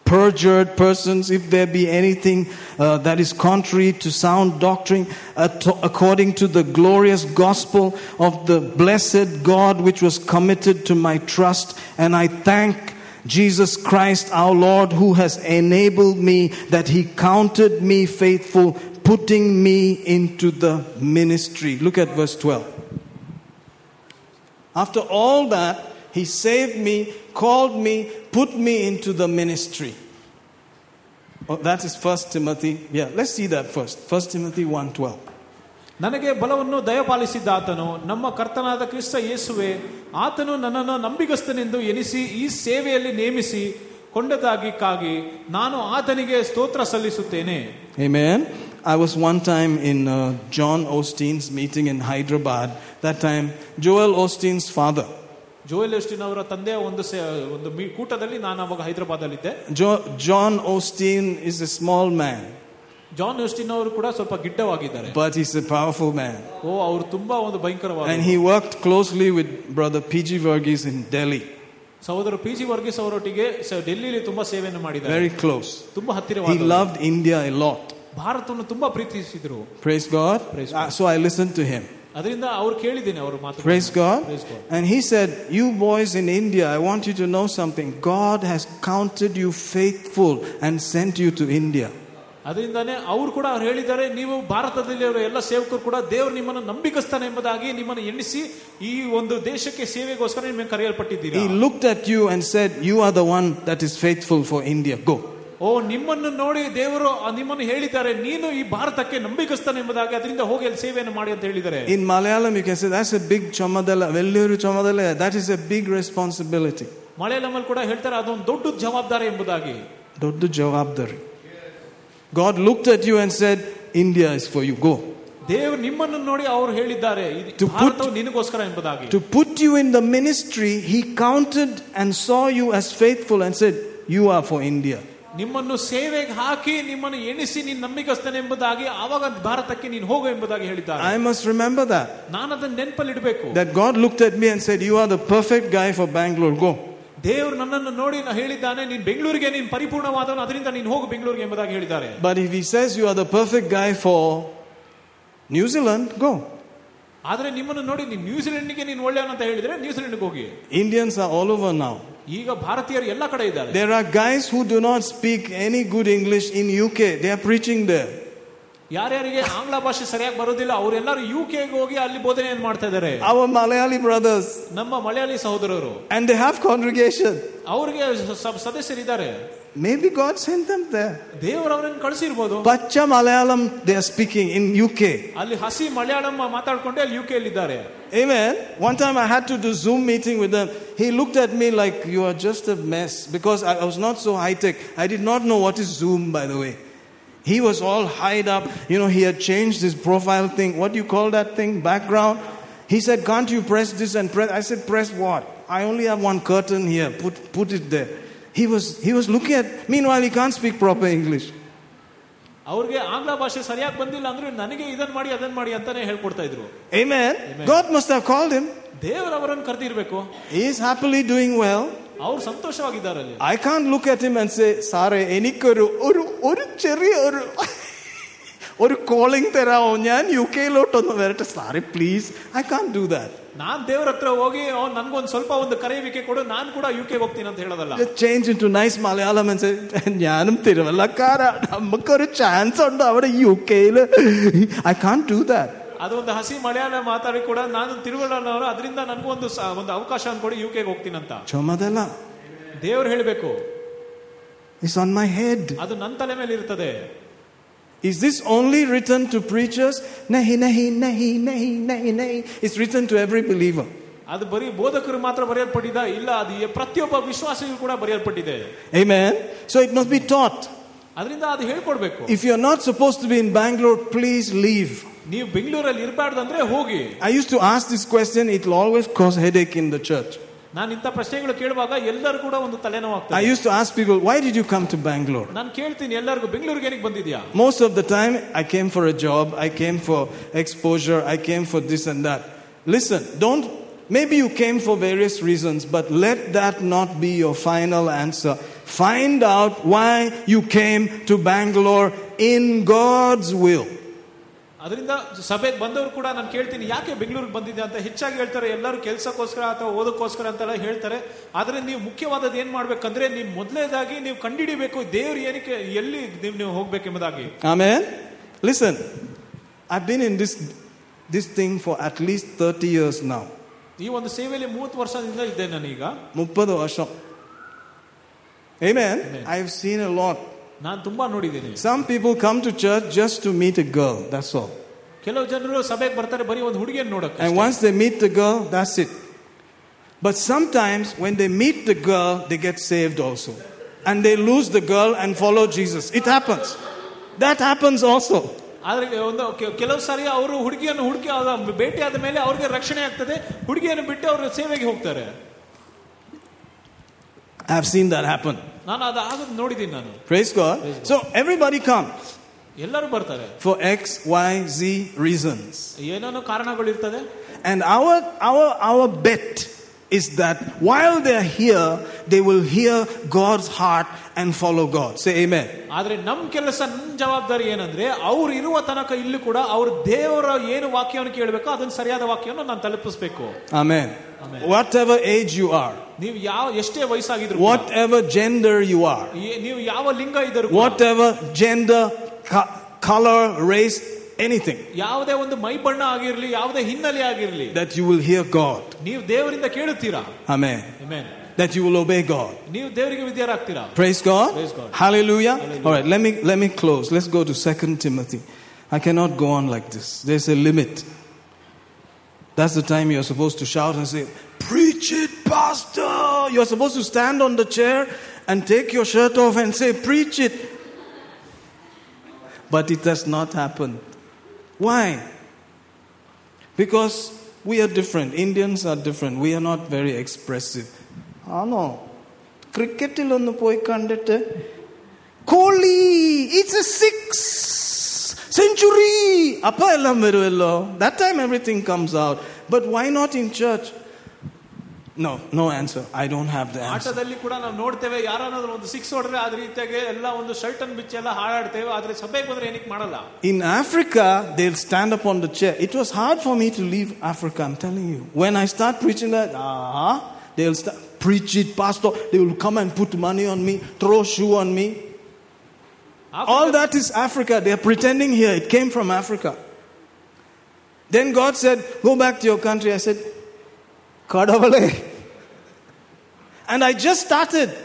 Speaker 1: Perjured persons, if there be anything uh, that is contrary to sound doctrine, according to the glorious gospel of the blessed God which was committed to my trust. And I thank Jesus Christ our Lord who has enabled me that he counted me faithful, putting me into the ministry. Look at verse 12. After all that, he saved me, called me, put me into the ministry. Oh, that is First Timothy. Yeah, let's see that first. First Timothy 1:12.
Speaker 2: ನನಗೆ ಬಲವನ್ನು ದಯಪಾಲಿಸಿದ್ದ ಆತನು ನಮ್ಮ ಕರ್ತನಾದ ಕ್ರಿಸ್ತ ಯೇಸುವೆ ಆತನು ನನ್ನನ್ನು ನಂಬಿಗಸ್ತನೆಂದು ಎನಿಸಿ ಈ ಸೇವೆಯಲ್ಲಿ ನೇಮಿಸಿ ಕೊಂಡದಾಗಿಕ್ಕಾಗಿ ನಾನು ಆತನಿಗೆ ಸ್ತೋತ್ರ ಸಲ್ಲಿಸುತ್ತೇನೆ
Speaker 1: Amen. I was one time in uh, John Osteen's meeting in Hyderabad. That time, Joel Osteen's father,
Speaker 2: John ಓಸ್ಟಿನ್ is a small man. ಕೂಟದಲ್ಲಿ ನಾನು ಅವಾಗ ಹೈದರಾಬಾದ್ ಅಲ್ಲಿ
Speaker 1: ಇದ್ದೆ Joe John Osteen is a small man
Speaker 2: John Osteen
Speaker 1: but he's a powerful man. And he worked closely with brother P.G. Varghese in Delhi. Very close. He loved India a lot. Praise God.
Speaker 2: Praise God.
Speaker 1: Uh, so I listened to him.
Speaker 2: ಅದರಿಂದ ಅವ್ರು ಕೇಳಿದ್ದೇನೆ ಅವ್ರ ಮಾತು
Speaker 1: Praise God.
Speaker 2: Praise God.
Speaker 1: And he said, You boys in India, I want you to know something. God has counted you faithful and sent you to India.
Speaker 2: ಅದರಿಂದಾನೇ ಅವ್ರು ಕೂಡ ಅವ್ರು ಹೇಳಿದ್ದಾರೆ ನೀವು ಭಾರತದಲ್ಲಿರುವ ಎಲ್ಲ ಸೇವಕರು ಕೂಡ ದೇವರು ನಿಮ್ಮನ್ನು ನಂಬಿಕಸ್ತಾನೆ ಎಂಬುದಾಗಿ ನಿಮ್ಮನ್ನು ಎಣಿಸಿ ಈ ಒಂದು ದೇಶಕ್ಕೆ ಸೇವೆಗೋಸ್ಕರ ನಿಮಗೆ ಕರೆಯಲ್ಪಟ್ಟಿದ್ದೀರಿ
Speaker 1: He looked at you and said, You are the one that is faithful for India. Go.
Speaker 2: ಓ ನಿಮ್ಮನ್ನು ನೋಡಿ ದೇವರು ಆ ನಿಮ್ಮನ್ನು ಹೇಳಿದ್ದಾರೆ ನೀನು ಈ ಭಾರತಕ್ಕೆ ನಂಬಿಕಸ್ತಾನೆ ಎಂಬುದಾಗಿ ಅದರಿಂದ ಹೋಗಿ ಅಲ್ಲಿ ಸೇವೆಯನ್ನು ಮಾಡಿ ಅಂತ ಹೇಳಿದ್ದಾರೆ
Speaker 1: In Malayalam, you can say, That's a big chamadala. Velluru chamadala. That is a big responsibility.
Speaker 2: ಮಲಯಾಳಮಲ್ಲಿ ಕೂಡ ಹೇಳ್ತಾರೆ ಅದೊಂದು ದೊಡ್ಡ ಜವಾಬ್ದಾರಿ ಎಂಬುದಾಗಿ
Speaker 1: Doddu jawabdari. God looked at you and said, India is for you. Go.
Speaker 2: ದೇವರು ನಿಮ್ಮನ್ನು ನೋಡಿ ಅವರು ಹೇಳಿದ್ದಾರೆ ಇದು
Speaker 1: To put-
Speaker 2: ಭಾರತವು ನಿನಗೋಸ್ಕರ ಎಂಬುದಾಗಿ
Speaker 1: To put you in the ministry, He counted and saw you as faithful and said, You are for India.
Speaker 2: ನಿಮ್ಮನ್ನು ಸೇವೆಗೆ ಹಾಕಿ ನಿಮ್ಮನ್ನು ಎಣಿಸಿ ನೀನು ನಂಬಿಕಸ್ತನೆ ಎಂಬುದಾಗಿ ಆವಾಗ ಭಾರತಕ್ಕೆ ನೀನು ಹೋಗು ಎಂಬುದಾಗಿ ಹೇಳಿದ್ದಾರೆ
Speaker 1: I must remember that.
Speaker 2: ನಾನು ಅದನ್ನ ನೆನಪಲ್ಲಿ ಇಡಬೇಕು
Speaker 1: That God looked at me and said, You are the perfect guy for Bangalore. Go.
Speaker 2: ದೇವರು ನನ್ನನ್ನು ನೋಡಿ ನಾ ಹೇಳಿದ್ದಾನೆ ನೀನು ಬೆಂಗಳೂರಿಗೆ ನೀನು ಪರಿಪೂರ್ಣವಾದವನು ಅದರಿಂದ ನೀನು ಹೋಗು ಬೆಂಗಳೂರಿಗೆ ಎಂಬುದಾಗಿ ಹೇಳಿದ್ದಾರೆ
Speaker 1: But if He says you are the perfect guy for New Zealand, go.
Speaker 2: ಆದ್ರೆ ನಿಮ್ಮನ್ನು ನೋಡಿ ನೀನು ನ್ಯೂಜಿಲೆಂಡ್ಗೆ ನೀನು ಒಳ್ಳೆಯವನು ಅಂತ ಹೇಳಿದ್ರೆ ನ್ಯೂಜಿಲೆಂಡ್ಗೆ ಹೋಗಿ
Speaker 1: Indians are all over now.
Speaker 2: ಈಗ ಭಾರತೀಯರು ಎಲ್ಲ ಕಡೆ ಇದ್ದಾರೆ
Speaker 1: There are guys who do not speak any good English in UK. They are preaching there.
Speaker 2: ಯಾರ್ಯಾರಿಗೆ ಆಂಗ್ಲ ಭಾಷೆ ಸರಿಯಾಗಿ ಬರೋದಿಲ್ಲ ಅವರೆಲ್ಲರೂ ಯು ಕೆಗೆ ಹೋಗಿ ಅಲ್ಲಿ ಬೋಧನೆಯನ್ನು ಮಾಡ್ತಾ ಇದ್ದಾರೆ
Speaker 1: Our Malayali brothers.
Speaker 2: ನಮ್ಮ ಮಲಯಾಳಿ ಸಹೋದರರು
Speaker 1: And they have congregation.
Speaker 2: ಅವ್ರಿಗೆ ಸ- ಸದಸ್ಯರಿದ್ದಾರೆ
Speaker 1: Maybe God sent them there.
Speaker 2: ದೇವರು ಅವರನ್ನು ಕಳಿಸಿರ್ಬೋದು
Speaker 1: Pacha Malayalam they are speaking in UK.
Speaker 2: ಅಲ್ಲಿ ಹಸಿ ಮಲಯಾಳಂ ಮಾತಾಡ್ಕೊಂಡೆ ಅಲ್ಲಿ ಯು ಕೆ ಇದ್ದಾರೆ
Speaker 1: Amen. One time I had to do Zoom meeting with them. He looked at me like you are just a mess because I, was not so high tech. I did not know what is Zoom, by the way. He was all hide up. You know, he had changed his profile thing. What do you call that thing? Background. He said, Can't you press this and press? I said, Press what? I only have one curtain here. Put, put it there. He was, he was looking at, meanwhile, he can't speak proper English.
Speaker 2: ಅವ್ರಿಗೆ ಆಂಗ್ಲ ಭಾಷೆ ಸರಿಯಾಗಿ ಬಂದಿಲ್ಲ ಅಂದ್ರೆ ನನಗೆ ಇದನ್ ಮಾಡಿ ಅದನ್ ಮಾಡಿ ಅಂತಾನೆ ಹೇಳ್ಕೊಡ್ತಾ ಇದ್ರು
Speaker 1: Amen. God must have called him.
Speaker 2: ದೇವರು ಅವರನ್ನು ಕರೆದಿರ್ಬೇಕು
Speaker 1: He is happily doing well.
Speaker 2: ಅವ್ರು ಸಂತೋಷವಾಗಿದ್ದಾರೆ ಅಲ್ಲಿ
Speaker 1: I can't look at him and say, Sare, എനിക്കൊരു ഒരു ഒരു ചെറിയ ഒരു ഒരു കോളിംഗ് തരാമോ ഞാൻ യു കെയിലോട്ടൊന്ന് വരട്ടെ sorry please I can't do that
Speaker 2: ನಾನ್ ದೇವ್ರ ಹತ್ರ ಹೋಗಿ ಅವ್ನು ನನ್ಗೊಂದ್ ಸ್ವಲ್ಪ ಒಂದು ಕರೆಯುವಿಕೆ ಕೊಡು ನಾನು ಕೂಡ ಯು ಕೆ ಹೋಗ್ತೀನಿ ಅಂತ ಹೇಳೋದಲ್ಲ
Speaker 1: change into nice Malayalam and say, ഞാനും തിരുവല്ലക്കാരാ നമുക്കൊരു ചാൻസ് ഉണ്ട് അവിടെ യു കെയിൽ ഐ കാൺ ഡു ദാറ്റ്
Speaker 2: ಅದು ಒಂದು ಹಸಿ ಮಲಯಾಳ ಮಾತಾಡಿ ಕೂಡ ನಾನು ತಿರುವಳ್ಳನವರು ಅದರಿಂದ ನನಗೂ ಒಂದು ಸ- ಒಂದು ಅವಕಾಶ ಅನ್ಕೊಡಿ ಯು ಕೆಗೆ ಹೋಗ್ತೀನಂತ
Speaker 1: ചുമതല
Speaker 2: ದೇವ್ರು ಹೇಳಬೇಕು
Speaker 1: ಇಸ್ ಆನ್ ಮೈ ಹೆಡ್
Speaker 2: ಅದು ನನ್ನ ತಲೆ ಮೇಲೆ ಇರ್ತದೆ
Speaker 1: Is this only written to preachers? Nahi, nahi, nahi, nahi, nahi, nahi. It's written to every believer.
Speaker 2: ಅದು ಬರೀ ಬೋಧಕರು ಮಾತ್ರ ಬರೆಯಲ್ಪಟ್ಟಿದ ಇಲ್ಲ ಅದು ಎ- ಪ್ರತಿಯೊಬ್ಬ ವಿಶ್ವಾಸಿಗೂ ಕೂಡ ಬರೆಯಲ್ಪಟ್ಟಿದೆ
Speaker 1: Amen. So it must be taught.
Speaker 2: ಅದರಿಂದ ಅದು ಹೇಳ್ಕೊಡ್ಬೇಕು
Speaker 1: If you're not supposed to be in Bangalore, please leave.
Speaker 2: ನೀವು ಬೆಂಗಳೂರಲ್ಲಿ ಇರಬಾರ್ದಂದ್ರೆ ಹೋಗಿ
Speaker 1: I used to ask this question, it will always cause headache in the church.
Speaker 2: ನಾನು ಇಂಥ ಪ್ರಶ್ನೆಗಳು ಕೇಳುವಾಗ ಎಲ್ಲರೂ ಕೂಡ ಒಂದು
Speaker 1: I
Speaker 2: ತಲೆನೋವಾಗ್ತದೆ
Speaker 1: used to ask people, why did you come to Bangalore?
Speaker 2: ನಾನು ಕೇಳ್ತೀನಿ ಎಲ್ಲರಿಗೂ ಬೆಂಗಳೂರಿಗೆ ಏನಕ್ಕೆ ಬಂದಿದ್ಯಾ
Speaker 1: Most of the time, I came for a job, I came for exposure, I came for this and that. Listen, don't, maybe you came for various reasons, but let that not be your final answer. Find out why you came to Bangalore in God's will.
Speaker 2: ಅದರಿಂದ ಸಭೆಗೆ ಬಂದವರು ಕೂಡ ನಾನು ಕೇಳ್ತೀನಿ ಯಾಕೆ ಬೆಂಗಳೂರಿಗೆ ಬಂದಿದ್ದೆ ಅಂತ ಹೆಚ್ಚಾಗಿ ಹೇಳ್ತಾರೆ ಎಲ್ಲರೂ ಕೆಲಸಕ್ಕೋಸ್ಕರ ಅಥವಾ ಓದಕ್ಕೋಸ್ಕರ ಅಂತೆಲ್ಲ ಹೇಳ್ತಾರೆ. ಆದರೆ ನೀವು ಮುಖ್ಯವಾದದ್ದು ಏನು ಮಾಡ್ಬೇಕಂದ್ರೆ ನೀವು ಮೊದಲೇದಾಗಿ ನೀವು ಕಂಡುಹಿಡಿಬೇಕು ದೇವ್ರು ಏನಕ್ಕೆ ಎಲ್ಲಿ ನೀವು ನೀವು ಹೋಗ್ಬೇಕೆಂಬುದಾಗಿ.
Speaker 1: ಆಮೇಲೆ listen I been in this this thing for at least thirty years ನಾವು
Speaker 2: ಈ ಒಂದು ಸೇವೆಯಲ್ಲಿ ಮೂವತ್ತು ವರ್ಷದಿಂದ ಇದ್ದೆ ನಾನೀಗ.
Speaker 1: ಮುಪ್ಪದು ವರ್ಷ. I have seen a lot.
Speaker 2: ನಾನು ತುಂಬಾ ನೋಡಿದ್ದೀನಿ
Speaker 1: Some people come to church just to meet a girl, that's all.
Speaker 2: ಕೆಲವು ಜನರು ಸಭೆಗೆ ಬರ್ತಾರೆ ಬರೀ ಒಂದು ಹುಡುಗಿಯನ್ನು ನೋಡಕ್ಕೆ
Speaker 1: And once they meet the girl, that's it. But sometimes when they meet the girl, they get saved also. And they lose the girl and follow Jesus. It happens. That happens also.
Speaker 2: ಆದ್ರೆ ಒಂದು K- ಕೆಲವು ಸಾರಿ ಅವರು ಹುಡುಗಿಯನ್ನು ಹುಡುಕಿ ಅವ್ರ ಭೇಟಿ ಆದ ಮೇಲೆ ಅವ್ರಿಗೆ ರಕ್ಷಣೆ ಆಗ್ತದೆ ಹುಡುಗಿಯನ್ನು ಬಿಟ್ಟು ಅವರು ಸೇವೆಗೆ ಹೋಗ್ತಾರೆ
Speaker 1: I've seen that happen.
Speaker 2: ನಾನು ಅದು ಆಗೋದು ನೋಡಿದ್ದೀನಿ ನಾನು
Speaker 1: Praise God. So everybody comes
Speaker 2: ಎಲ್ಲರೂ ಬರ್ತಾರೆ
Speaker 1: for X, Y, Z reasons.
Speaker 2: ಏನೇನೋ ಕಾರಣಗಳಿರ್ತದೆ
Speaker 1: And our, our, our bet is that while they're here, they will hear God's heart and follow God. Say amen.
Speaker 2: ಆದ್ರೆ ನಮ್ ಕೆಲಸ ನಮ್ ಜವಾಬ್ದಾರಿ ಏನಂದ್ರೆ ಅವ್ರು ಇರುವ ತನಕ ಇಲ್ಲಿ ಕೂಡ ಅವ್ರ ದೇವರ ಏನು ವಾಕ್ಯವನ್ನು ಕೇಳಬೇಕೋ ಅದನ್ನ ಸರಿಯಾದ ವಾಕ್ಯವನ್ನು ನಾನು ತಲುಪಿಸ್ಬೇಕು
Speaker 1: Amen.
Speaker 2: Amen.
Speaker 1: Whatever age you are,
Speaker 2: ನೀವು ಯಾವ ಎಷ್ಟೇ ವಯಸ್ಸಾಗಿದ್ರು ಕೂಡ,
Speaker 1: whatever gender you are,
Speaker 2: ಏ- ನೀವು ಯಾವ ಲಿಂಗ ಇದ್ದರು ಕೂಡ,
Speaker 1: whatever gender, co- color, race, anything,
Speaker 2: ಯಾವುದೇ ಒಂದು ಮೈ ಬಣ್ಣ ಆಗಿರ್ಲಿ ಯಾವುದೇ ಹಿನ್ನೆಲೆ ಆಗಿರ್ಲಿ
Speaker 1: that you will hear God.
Speaker 2: ನೀವು ದೇವರಿಂದ ಕೇಳುತ್ತೀರಾ
Speaker 1: Amen.
Speaker 2: Amen.
Speaker 1: That you will obey God.
Speaker 2: ನೀವು ದೇವರಿಗೆ ವಿದ್ಯಾರಾಗ್ತೀರಾ
Speaker 1: Praise God.
Speaker 2: Praise God.
Speaker 1: Hallelujah.
Speaker 2: Hallelujah.
Speaker 1: All right, let me let me close. Let's go to Second Timothy. I cannot go on like this. There's a limit. That's the time you're supposed to shout and say, Preach it, Pastor. You're supposed to stand on the chair and take your shirt off and say, Preach it. But it has not happened. Why? Because we are different. Indians are different. We are not very expressive. ആണോ ക്രിക്കറ്റിലൊന്ന് പോയി കണ്ടിട്ട് Kohli it's A six century അപ്പൊ എല്ലാം വരുമല്ലോ that time everything comes out but why not in church no no answer I don't have the answer
Speaker 2: ಆಟದಲ್ಲಿ ಕೂಡ ನಾವು ನೋಡ್ತೇವೆ ಯಾರನ್ನಾದ್ರೂ ಒಂದು ಸಿಕ್ಸ್ ಹೊಡೆದ್ರೆ ಅದ್ರ ರೀತಿಯಾಗಿ ಎಲ್ಲ ಒಂದು ಶರ್ಟ್ ಅನ್ನು ಬಿಚ್ಚಿ ಎಲ್ಲ ಹಾಡಾಡ್ತೇವೆ ಆದ್ರೆ ಸಭೆಗೆ ಬಂದ್ರೆ ಏನಕ್ಕೆ ಮಾಡಲ್ಲ
Speaker 1: In Africa, they'll stand up on the chair. It was hard for me to leave Africa, I'm telling you. When I start preaching that, ah, they'll start, preach it, pastor. They will come and put money on me, throw shoe on me. All that is Africa. They're pretending here. It came from Africa. Then God said, Go back to your country. I said, Kadavale. And I just started.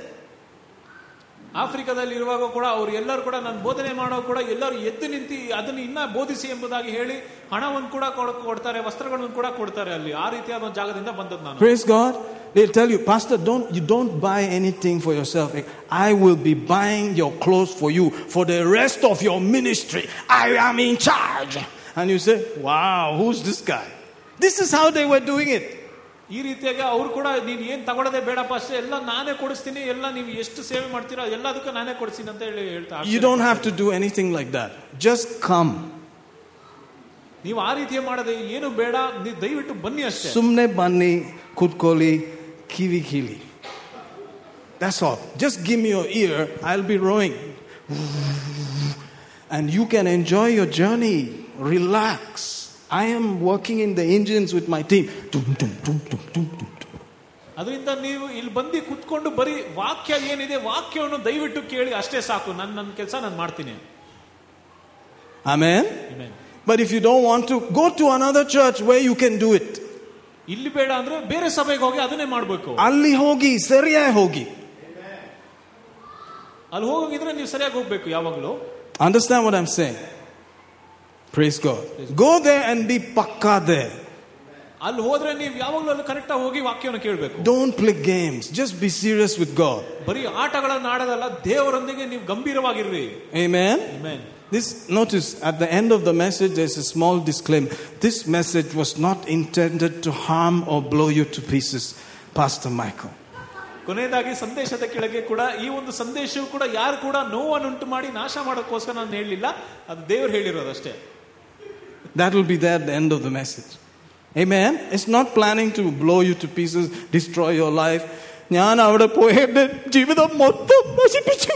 Speaker 2: ಆಫ್ರಿಕಾದಲ್ಲಿ ಇರುವಾಗ ಕೂಡ ಅವ್ರು ಎಲ್ಲರೂ ಕೂಡ ನಾನು ಬೋಧನೆ ಮಾಡೋ ಕೂಡ ಎಲ್ಲರೂ ಎದ್ದು ನಿಂತು ಅದನ್ನು ಇನ್ನ ಬೋಧಿಸಿ ಎಂಬುದಾಗಿ ಹೇಳಿ ಹಣವನ್ನು ಕೂಡ ಕೊಡ್- ಕೊಡ್ತಾರೆ ವಸ್ತ್ರಗಳನ್ನು ಕೂಡ ಕೊಡ್ತಾರೆ ಅಲ್ಲಿ ಆ ರೀತಿಯಾದ ಒಂದು ಜಾಗದಿಂದ ಬಂದದ್ದು ನಾನು
Speaker 1: Praise God. They'll tell you, Pastor, don't you don't buy anything for yourself. I will be buying your clothes for you for the rest of your ministry. I am in charge. And you say, Wow, who's this guy? This is how they were doing it.
Speaker 2: ಈ ರೀತಿಯಾಗಿ ಅವ್ರು ಕೂಡ ನೀನ್ ಏನ್ ತಗೊಳ್ಳೋದೇ ಬೇಡಪ್ಪ ಅಷ್ಟೇ ಎಲ್ಲ ನಾನೇ ಕೊಡಿಸ್ತೀನಿ ಎಲ್ಲ ನೀವು ಎಷ್ಟು ಸೇವೆ ಮಾಡ್ತೀರಾ ಎಲ್ಲದಕ್ಕೂ ನಾನೇ ಕೊಡಿಸ್ತೀನಿ ಅಂತ ಹೇಳಿ ಹೇಳ್ತಾ
Speaker 1: You don't have to do anything like that. Just come.
Speaker 2: ನೀವು ಆ ರೀತಿಯ ಮಾಡದೆ ಏನು ಬೇಡ ನೀವು ದಯವಿಟ್ಟು ಬನ್ನಿ ಅಷ್ಟೇ
Speaker 1: Sumne banni kutkoli kiwi kili. That's all. Just give me your ear. I'll be rowing. and you can enjoy your journey. Relax. I am working in the engines with my team. Dum, dum, dum, dum, dum, dum, dum.
Speaker 2: ಅದರಿಂದ ನೀವು ಇಲ್ಲಿ ಬಂದು ಕುತ್ಕೊಂಡು ಬರೀ ವಾಕ್ಯ ಏನಿದೆ ವಾಕ್ಯವನ್ನು ದಯವಿಟ್ಟು ಕೇಳಿ ಅಷ್ಟೇ ಸಾಕು ನನ್ನ ನನ್ನ ಕೆಲಸ ನಾನು ಮಾಡ್ತೀನಿ
Speaker 1: Amen.
Speaker 2: Amen.
Speaker 1: But if you don't want to, go to another church where you can do it.
Speaker 2: ಇಲ್ಲಿ ಬೇಡ ಅಂದ್ರೆ ಬೇರೆ ಸಭೆಗೆ ಹೋಗಿ ಅದನ್ನೇ ಮಾಡ್ಬೇಕು
Speaker 1: ಅಲ್ಲಿ ಹೋಗಿ ಸರಿಯಾಗಿ ಹೋಗಿ
Speaker 2: ಅಲ್ಲಿ ಹೋಗಿದ್ರೆ ನೀವು ಸರಿಯಾಗಿ ಹೋಗ್ಬೇಕು ಯಾವಾಗಲೂ
Speaker 1: Understand what I'm saying? Praise God. Go there and be pakka there.
Speaker 2: ಅಲ್ಲಿ ಹೋದ್ರೆ ನೀವು ಯಾವಾಗಲೂ ಅಲ್ಲಿ ಕರೆಕ್ಟ್ ಆಗಿ ಹೋಗಿ ವಾಕ್ಯವನ್ನು ಕೇಳಬೇಕು
Speaker 1: Don't play games. Just be serious with God.
Speaker 2: ಬರೀ ಆಟಗಳನ್ನ ಆಡೋದಲ್ಲ ದೇವರೊಂದಿಗೆ ನೀವು ಗಂಭೀರವಾಗಿರ್ರಿ
Speaker 1: Amen.
Speaker 2: Amen.
Speaker 1: This notice at the end of the message there's a small disclaimer. This message was not intended to harm or blow you to pieces, Pastor Michael.
Speaker 2: ಕೊನೆಯದಾಗಿ ಸಂದೇಶದ ಕೆಳಗೆ ಕೂಡ ಈ ಒಂದು ಸಂದೇಶವು ಕೂಡ ಯಾರು ಕೂಡ ನೋವನ್ನುಂಟು ಮಾಡಿ ನಾಶ ಮಾಡೋಕ್ಕೋಸ್ಕರ ನಾನು ಹೇಳಲಿಲ್ಲ ಅದು ದೇವರು ಹೇಳಿರೋದು ಅಷ್ಟೇ
Speaker 1: That will be there at the end of the message. Amen. It's not planning to blow you to pieces, destroy your life. ഞാൻ അവിടെ പോയി എൻ്റെ ജീവിതം മൊത്തം നശിപ്പിച്ചു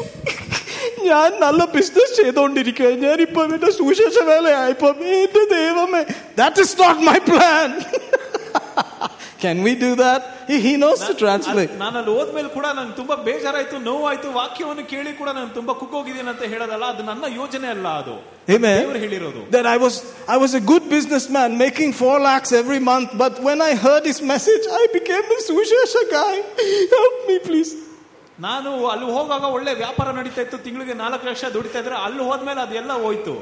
Speaker 1: ഞാൻ നല്ല ബിസിനസ് ചെയ്തുകൊണ്ടിരിക്കുക ഞാൻ ഇപ്പം എൻ്റെ സുവിശേഷ വേലയായപ്പം എൻ്റെ ദൈവമേ that is not my plan Can we do that? He, he knows to translate.
Speaker 2: ನಾನು ಅಲ್ಲಿ ಹೋದ್ಮೇಲೆ ಕೂಡ ನಂಗೆ ತುಂಬಾ ಬೇಜಾರಾಯ್ತು ನೋವಾಯ್ತು ವಾಕ್ಯವನ್ನು ಕೇಳಿ ಕೂಡ ನಾನು ತುಂಬಾ ಕುಗ್ಗೋಗಿದ್ದೀನಿ ಅಂತ ಹೇಳೋದಲ್ಲ ಅದು ನನ್ನ ಯೋಜನೆ ಅಲ್ಲ ಅದು
Speaker 1: Amen.
Speaker 2: ದೇವರು ಹೇಳಿರೋದು
Speaker 1: That I was I was a good businessman making four lakhs every month, but when I heard his message, I became a Sushesha guy. Help me, please.
Speaker 2: ನಾನು ಅಲ್ಲಿ ಹೋಗುವಾಗ ಒಳ್ಳೆ ವ್ಯಾಪಾರ ನಡೀತಾ ಇತ್ತು ತಿಂಗಳಿಗೆ ನಾಲ್ಕು ಲಕ್ಷ ದುಡಿತಾ ಇದ್ರೆ ಅಲ್ಲಿ ಹೋದ್ಮೇಲೆ ಅದೆಲ್ಲ ಹೋಯ್ತು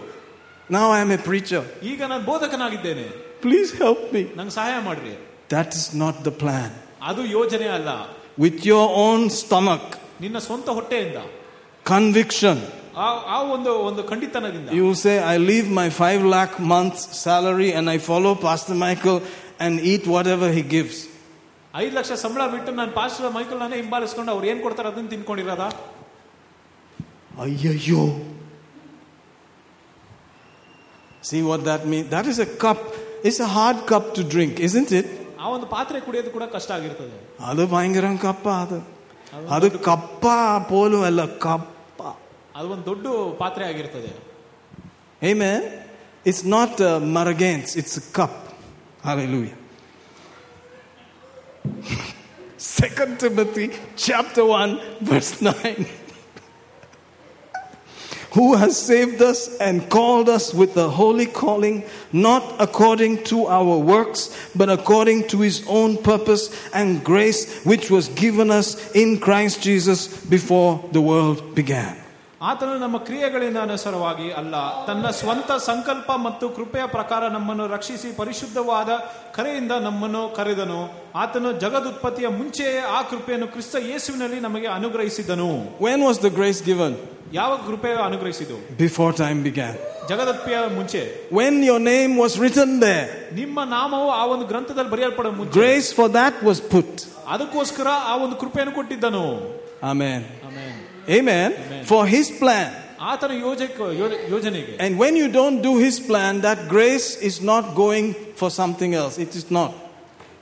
Speaker 1: Now I am a preacher.
Speaker 2: ಈಗ ನಾನು ಬೋಧಕನಾಗಿದ್ದೇನೆ
Speaker 1: Please help me.
Speaker 2: ನಂಗೆ ಸಹಾಯ ಮಾಡ್ರಿ
Speaker 1: That is not the plan.
Speaker 2: ಅದು ಯೋಜನೆ ಅಲ್ಲ
Speaker 1: With your own stomach,
Speaker 2: ನಿನ್ನ ಸ್ವಂತ ಹೊಟ್ಟೆಯಿಂದ
Speaker 1: conviction,
Speaker 2: ಆ ಆ ಒಂದು ಒಂದು ಖಂಡಿತನದಿಂದ
Speaker 1: you say, I leave my five lakh months salary and I follow Pastor Michael and eat whatever he gives.
Speaker 2: ಐದು ಲಕ್ಷ ಸಂಬಳ ಬಿಟ್ಟು ನಾನು ಪಾಸ್ಟರ್ ಮೈಕಲ್ ನಾನೇ ಹಿಂಬಾಲಿಸ್ಕೊಂಡು ಅವ್ರು ಏನ್ ಕೊಡ್ತಾರೆ ಅದನ್ನ ತಿನ್ಕೊಂಡಿರೋದ
Speaker 1: Ayyo. See what that means? That is a cup. It's a hard cup to drink, isn't it?
Speaker 2: ಆ ಒಂದು ಪಾತ್ರೆ ಕುಡಿಯೋದು ಕೂಡ ಕಷ್ಟ ಆಗಿರ್ತದೆ.
Speaker 1: ಅದು ಭಯಂಕರ ಕಪ್ಪ ಅದು. ಅದು ಕಪ್ಪ ಪೋಲು ಅಲ್ಲ ಕಪ್ಪ.
Speaker 2: ಅದು ಒಂದು ದೊಡ್ಡ ಪಾತ್ರೆ ಆಗಿರ್ತದೆ.
Speaker 1: ಹೇಮೆ it's not ಮರಗೇನ್ಸ್ it's cup hallelujah second Timothy chapter one verse nine Who has saved us and called us with a holy calling, not according to our works, but according to his own purpose and grace, which was given us in Christ Jesus before the world began.
Speaker 2: ಆತನು ನಮ್ಮ ಕ್ರಿಯೆಗಳಿಂದ ಅನುಸಾರವಾಗಿ ಅಲ್ಲ ತನ್ನ ಸ್ವಂತ ಸಂಕಲ್ಪ ಮತ್ತು ಕೃಪೆಯ ಪ್ರಕಾರ ನಮ್ಮನ್ನು ರಕ್ಷಿಸಿ ಪರಿಶುದ್ಧವಾದ ಕರೆಯಿಂದ ನಮ್ಮನ್ನು ಕರೆದನು. ಆತನು ಜಗದುತ್ಪತ್ತಿಯ ಮುಂಚೆಯೇ ಆ ಕೃಪೆಯನ್ನು ಕ್ರಿಸ್ತ ಯೇಸುವಿನಲ್ಲಿ ನಮಗೆ ಅನುಗ್ರಹಿಸಿದನು.
Speaker 1: When was the grace given
Speaker 2: ಯಾವ ಕೃಪೆ ಅನುಗ್ರಹಿಸಿದು
Speaker 1: ಬಿಫೋರ್ ಟೈಮ್ ಬಿಗ್ಯಾನ್
Speaker 2: ಜಗದತ್ಪಿಯ ಮುಂಚೆ.
Speaker 1: When your name was written there
Speaker 2: ನಿಮ್ಮ ನಾಮವು ಆ ಒಂದು ಗ್ರಂಥದಲ್ಲಿ ಬರೆಯಲ್ಪಡ ಮುಂಚೆ.
Speaker 1: Grace for that was put.
Speaker 2: ಅದಕ್ಕೋಸ್ಕರ ಆ ಒಂದು ಕೃಪೆಯನ್ನು ಕೊಟ್ಟಿದ್ದನು.
Speaker 1: Amen
Speaker 2: amen.
Speaker 1: Amen. For his plan.
Speaker 2: ಆತನ ಯೋಜಕ ಯೋ- ಯೋಜನೆಗೆ
Speaker 1: And when you don't do his plan, that grace is not going for something else. It is not.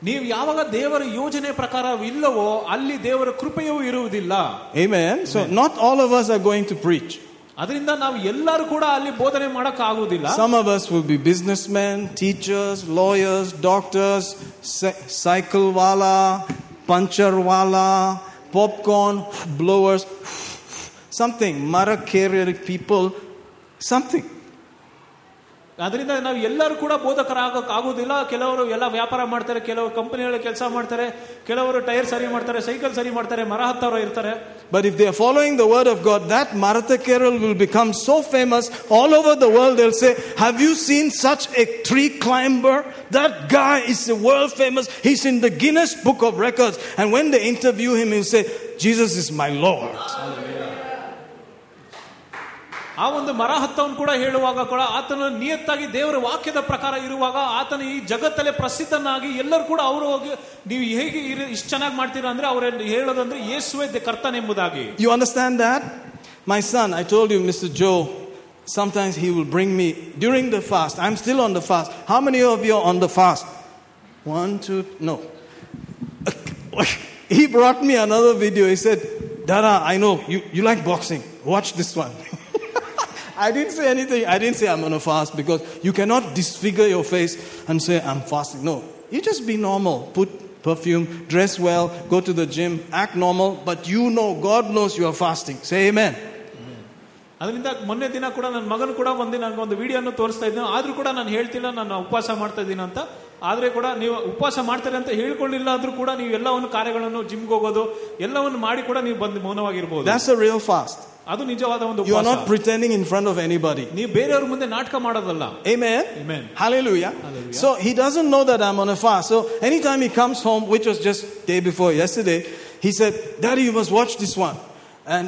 Speaker 2: ನೀವು ಯಾವಾಗ ದೇವರ ಯೋಜನೆ ಪ್ರಕಾರ ಇಲ್ಲವೋ ಅಲ್ಲಿ ದೇವರ ಕೃಪೆಯೂ ಇರುವುದಿಲ್ಲ
Speaker 1: Amen. So not all of us are going to preach.
Speaker 2: ಅದರಿಂದ ನಾವು ಎಲ್ಲರೂ ಕೂಡ ಅಲ್ಲಿ ಬೋಧನೆ ಮಾಡಕ್ ಆಗುವುದಿಲ್ಲ
Speaker 1: Some of us will be businessmen, teachers, lawyers, doctors, cy- cycle wala, puncher wala, popcorn blowers, something, mara carrier people, something.
Speaker 2: ಅದರಿಂದ ನಾವು ಎಲ್ಲರೂ ಕೂಡ ಬೋಧಕರಾಗಕ್ ಆಗುದಿಲ್ಲ ಕೆಲವರು ಎಲ್ಲ ವ್ಯಾಪಾರ ಮಾಡ್ತಾರೆ ಕೆಲವರು ಕಂಪನಿಗಳ ಕೆಲಸ ಮಾಡ್ತಾರೆ ಕೆಲವರು ಟೈರ್ ಸರಿ ಮಾಡ್ತಾರೆ ಸೈಕಲ್ ಸರಿ ಮಾಡ್ತಾರೆ ಮರ ಹತ್ತವರು ಇರ್ತಾರೆ
Speaker 1: But if they are following the word of God, that Maratha Kerala will become so famous all over the world. They'll say, Have you seen such a tree climber? That guy is world famous. He's in the Guinness Book of Records. And when they interview him, he'll say, Jesus is my Lord.
Speaker 2: ಆ ಒಂದು ಮರ ಹತ್ತವನು ಕೂಡ ಹೇಳುವಾಗ ಕೂಡ ಆತನು ನಿಯತ್ತಾಗಿ ದೇವರ ವಾಕ್ಯದ ಪ್ರಕಾರ ಇರುವಾಗ ಆತನು ಈ ಜಗತ್ತಲ್ಲೇ ಪ್ರಸಿದ್ಧನಾಗಿ ಎಲ್ಲರೂ ಕೂಡ ಅವರು ಹೋಗಿ ನೀವು ಹೇಗೆ ಇರಿ- ಇಷ್ಟು ಚೆನ್ನಾಗಿ ಮಾಡ್ತೀರಾ ಅಂದ್ರೆ ಅವ್ರ ಹೇಳೋದಂದ್ರೆ ಯೇಸುವೆ ದೆ- ಕರ್ತನೆಂಬುದಾಗಿ
Speaker 1: You understand that? My son, I told you, Mr. Joe, sometimes he will bring me during the fast. I'm still on the fast. How many of you are on the fast? One, two, no. He brought me another video. He said, Dada, I know you, you like boxing. Watch this one. I didn't say anything. I didn't say I'm going to fast because you cannot disfigure your face and say I'm fasting. No, you just be normal. Put perfume, dress well, go to the gym, act normal, but you know, God knows you are fasting. Say amen.
Speaker 2: ಅದರಿಂದ ಮೊನ್ನೆ ದಿನ ಕೂಡ ನನ್ನ ಮಗನು ಕೂಡ ಬಂದು ನನಗೆ ಒಂದು ವಿಡಿಯೋನ ತೋರಿಸ್ತಾ ಇದ್ದೆ ಆದ್ರೂ ಕೂಡ ನಾನು ಹೇಳ್ತಿಲ್ಲ ನಾನು ಉಪವಾಸ ಮಾಡ್ತಾ ಇದ್ದೀನಿ ಅಂತ ಆದ್ರೆ ಕೂಡ ನೀವು ಉಪವಾಸ ಮಾಡ್ತಾರೆ ಅಂತ ಹೇಳ್ಕೊಳ್ಳಿಲ್ಲ ಆದ್ರೂ ಕೂಡ ನೀವು ಎಲ್ಲವನ್ನು ಕಾರ್ಯಗಳನ್ನು ಜಿಮ್ಗೆ ಹೋಗೋದು ಎಲ್ಲವನ್ನು ಮಾಡಿ ಕೂಡ ನೀವು ಬಂದು ಮೌನವಾಗಿರ್ಬೋದು
Speaker 1: That's a real fast.
Speaker 2: ಅದು ನಿಜವಾದ ಒಂದು
Speaker 1: You are
Speaker 2: ಉಪವಾಸ
Speaker 1: not pretending in front of anybody.
Speaker 2: ನೀವು ಬೇರೆಯವ್ರ ಮುಂದೆ ನಾಟಕ ಮಾಡೋದಲ್ಲ
Speaker 1: Amen.
Speaker 2: Amen.
Speaker 1: Hallelujah.
Speaker 2: Hallelujah.
Speaker 1: So he doesn't know that I'm on a fast. So anytime he comes home, which was just day before yesterday, he said, "Daddy, you must watch this one." And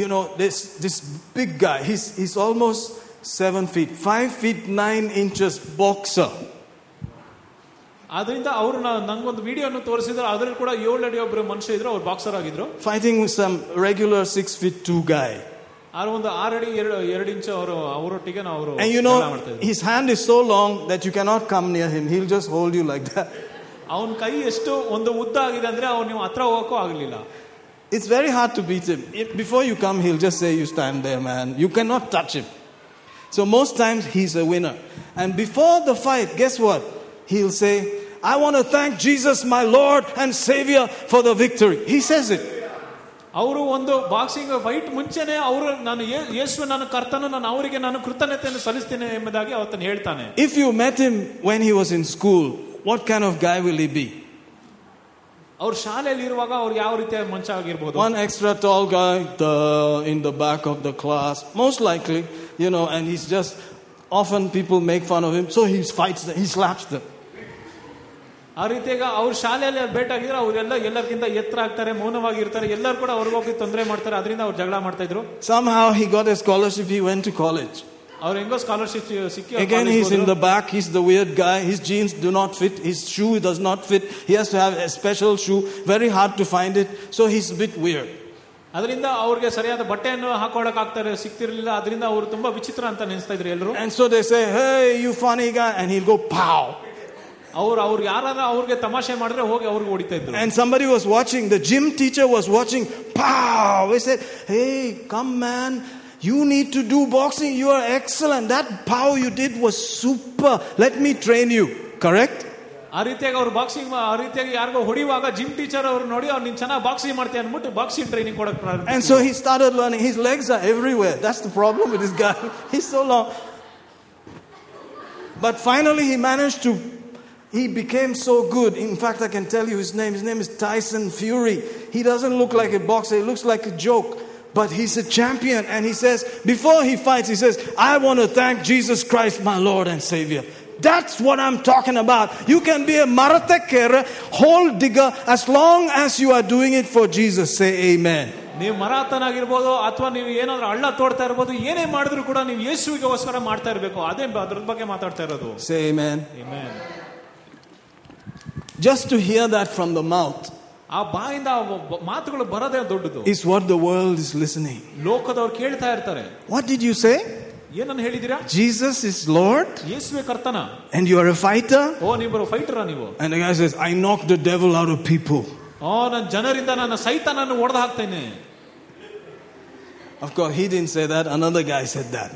Speaker 1: you know, this this big guy, he's he's almost seven feet, five feet nine inches boxer.
Speaker 2: ಅದರಿಂದ ಅವರು ನಂಗೊಂದು ವಿಡಿಯೋನು ತೋರಿಸಿದ್ರು ಅದ್ರಲ್ಲಿ ಕೂಡ ಏಳು ಅಡಿ ಒಬ್ರು ಮನುಷ್ಯ ಇದ್ರು ಅವ್ರು ಬಾಕ್ಸರ್ ಆಗಿದ್ರು
Speaker 1: Fighting with some regular six feet two guy.
Speaker 2: ಆದ್ರೆ ಒಂದು ಆರು ಅಡಿ ಎರಡು ಎರಡು ಇಂಚು ಅವರು ಅವರೊಟ್ಟಿಗೆ ನಾವು ಅವರು
Speaker 1: And you
Speaker 2: ಜಗಳ
Speaker 1: know,
Speaker 2: ಮಾಡ್ತಾ ಇದ್ರು
Speaker 1: his hand is so long that you cannot come near him. He'll just hold you like that.
Speaker 2: ಅವನ ಕೈ ಎಷ್ಟು ಒಂದು ಉದ್ದ ಆಗಿದೆ ಅಂದ್ರೆ ಅವ್ನು ನೀವು ಹತ್ರ ಹೋಗಕ್ಕೂ ಆಗ್ಲಿಲ್ಲ
Speaker 1: It's very hard to beat him. If- before you come, he'll just say, You stand there, man. You cannot touch him. So most times he's a winner. And before the fight, guess what? He'll say, I want to thank Jesus, my Lord and Savior, for the victory. He says it.
Speaker 2: ಅವರು ಒಂದು boxing fight ಮುಂಚೆನೆ ಅವರು ನಾನು ಯೇ- ಯೇಸು ನನ್ನ ಕರ್ತನು ನಾನು ಅವರಿಗೆ ನಾನು ಕೃತಜ್ಞತೆಯನ್ನು ಸಲ್ಲಿಸ್ತೇನೆ ಎಂಬುದಾಗಿ ಅವತ್ತನ್ನು ಹೇಳ್ತಾನೆ
Speaker 1: If you met him when he was in school, what kind of guy will he be?
Speaker 2: ಅವ್ರ ಶಾಲೆಯಲ್ಲಿ ಇರುವಾಗ ಅವ್ರು ಯಾವ ರೀತಿಯ ಮನುಷ್ಯ ಆಗಿರ್ಬೋದು
Speaker 1: One extra tall guy the, in the back of the class, most likely, you know, and he's just often people make fun of him, so he fights them, he slaps them.
Speaker 2: ಆ ರೀತಿಯಾಗ ಅವ್ರ ಶಾಲೆಯಲ್ಲಿ ಭೇಟಾಗಿದ್ರೆ ಅವರೆಲ್ಲ ಎಲ್ಲರಿಗಿಂತ ಎತ್ತರ ಆಗ್ತಾರೆ ಮೌನವಾಗಿರ್ತಾರೆ ಎಲ್ಲರೂ ಕೂಡ ಅವ್ರಿಗೆ ಹೋಗಿ ತೊಂದರೆ ಮಾಡ್ತಾರೆ ಅದರಿಂದ ಅವ್ರು ಜಗಳ ಮಾಡ್ತಾ ಇದ್ರು
Speaker 1: Somehow he got a scholarship, he went to college.
Speaker 2: ಅವ್ರು ಹೆಂಗೋ ಸ್ಕಾಲರ್ಶಿಪ್ ಸಿಕ್ಕಿ ಅವ್ರು
Speaker 1: Again,
Speaker 2: college
Speaker 1: he's in
Speaker 2: ಹೋದ್ರು.
Speaker 1: the back, he's the weird guy, his jeans do not fit, his shoe does not fit, he has to have a special shoe, very hard to find it, so he's a bit weird.
Speaker 2: ಅದರಿಂದ ಅವ್ರಿಗೆ ಸರಿಯಾದ ಬಟ್ಟೆಯನ್ನು ಹಾಕೊಳಕ್ ಆಗ್ತಾರೆ ಸಿಕ್ತಿರ್ಲಿಲ್ಲ ಅದರಿಂದ ಅವರು ತುಂಬಾ ವಿಚಿತ್ರ ಅಂತ ನೆನೆಸ್ತಾ ಇದ್ರು ಎಲ್ಲರೂ
Speaker 1: And so they say, Hey, you funny guy, and he'll go pow.
Speaker 2: ಅವ್ರು ಅವ್ರು ಯಾರಾದ್ರೂ ಅವ್ರಿಗೆ ತಮಾಷೆ ಮಾಡಿದ್ರೆ ಹೋಗಿ ಅವ್ರಿಗೆ ಹೊಡಿತಾ ಇದ್ರು
Speaker 1: And somebody was watching, the gym teacher was watching, pow. He said, Hey, come man, you need to do boxing, you are excellent. That pow you did was super. Let me train you. Correct?
Speaker 2: ಆ ರೀತಿಯಾಗಿ ಅವ್ರು boxing ಆ ರೀತಿಯಾಗಿ ಯಾರಿಗೋ ಹೊಡಿಯುವಾಗ gym teacher ಅವ್ರು ನೋಡಿ ಅವ್ರು ನೀನ್ ಚೆನ್ನಾಗಿ ಬಾಕ್ಸಿಂಗ್ ಮಾಡ್ತೀಯ ಅನ್ಬಿಟ್ಟು ಬಾಕ್ಸಿಂಗ್ ಟ್ರೈನಿಂಗ್ ಕೊಡಕ್ ಪ್ರಾರಂಭ
Speaker 1: And so he started learning. His legs are everywhere. That's the problem with this guy. He's so long. But finally, he managed to. He became so good. In fact, I can tell you his name. His name is Tyson Fury. He doesn't look like a boxer, he looks like a joke. But he's a champion. And he says, before he fights, he says, I want to thank Jesus Christ, my Lord and Savior. That's what I'm talking about. You can be a marathekere, hole digger, as long as you are doing it for Jesus. Say amen.
Speaker 2: ನೀವು ಮರಾತನ್ ಆಗಿರ್ಬೋದು ಅಥವಾ ನೀವು ಏನಾದ್ರೂ ಹಳ್ಳ ತೋಡ್ತಾ ಇರ್ಬೋದು ಏನೇ ಮಾಡಿದ್ರು ಕೂಡ ನೀವು ಯೇಸುವಿಗೋಸ್ಕರ ಮಾಡ್ತಾ ಇರಬೇಕು ಅದೇ ಅದ್ರ ಬಗ್ಗೆ ಮಾತಾಡ್ತಾ ಇರೋದು
Speaker 1: Say amen.
Speaker 2: Amen.
Speaker 1: Just to hear that from the mouth
Speaker 2: ಆ ಬಾಯಿಂದ ಆ ಬ- ಮಾತುಗಳು ಬರೋದೇ ದೊಡ್ಡದು
Speaker 1: is what the world is listening.
Speaker 2: ಲೋಕದವ್ರು ಕೇಳ್ತಾ ಇರ್ತಾರೆ
Speaker 1: What did you say?
Speaker 2: ಏನನ್ನ ಹೇಳಿದೀರಾ
Speaker 1: Jesus is Lord
Speaker 2: ಯೇಸುವೆ ಕರ್ತನ
Speaker 1: and you are a fighter?
Speaker 2: ಓ ನೀವು ಫೈಟರ ನೀವು
Speaker 1: And the guy says, I knocked the devil out of people.
Speaker 2: ಓ ನನ್ನ ಜನರಿಂದ ನನ್ನ ಸೈತಾನನ್ನು ಒಡೆದು ಹಾಕ್ತೇನೆ
Speaker 1: Of course, he didn't say that, another guy said that.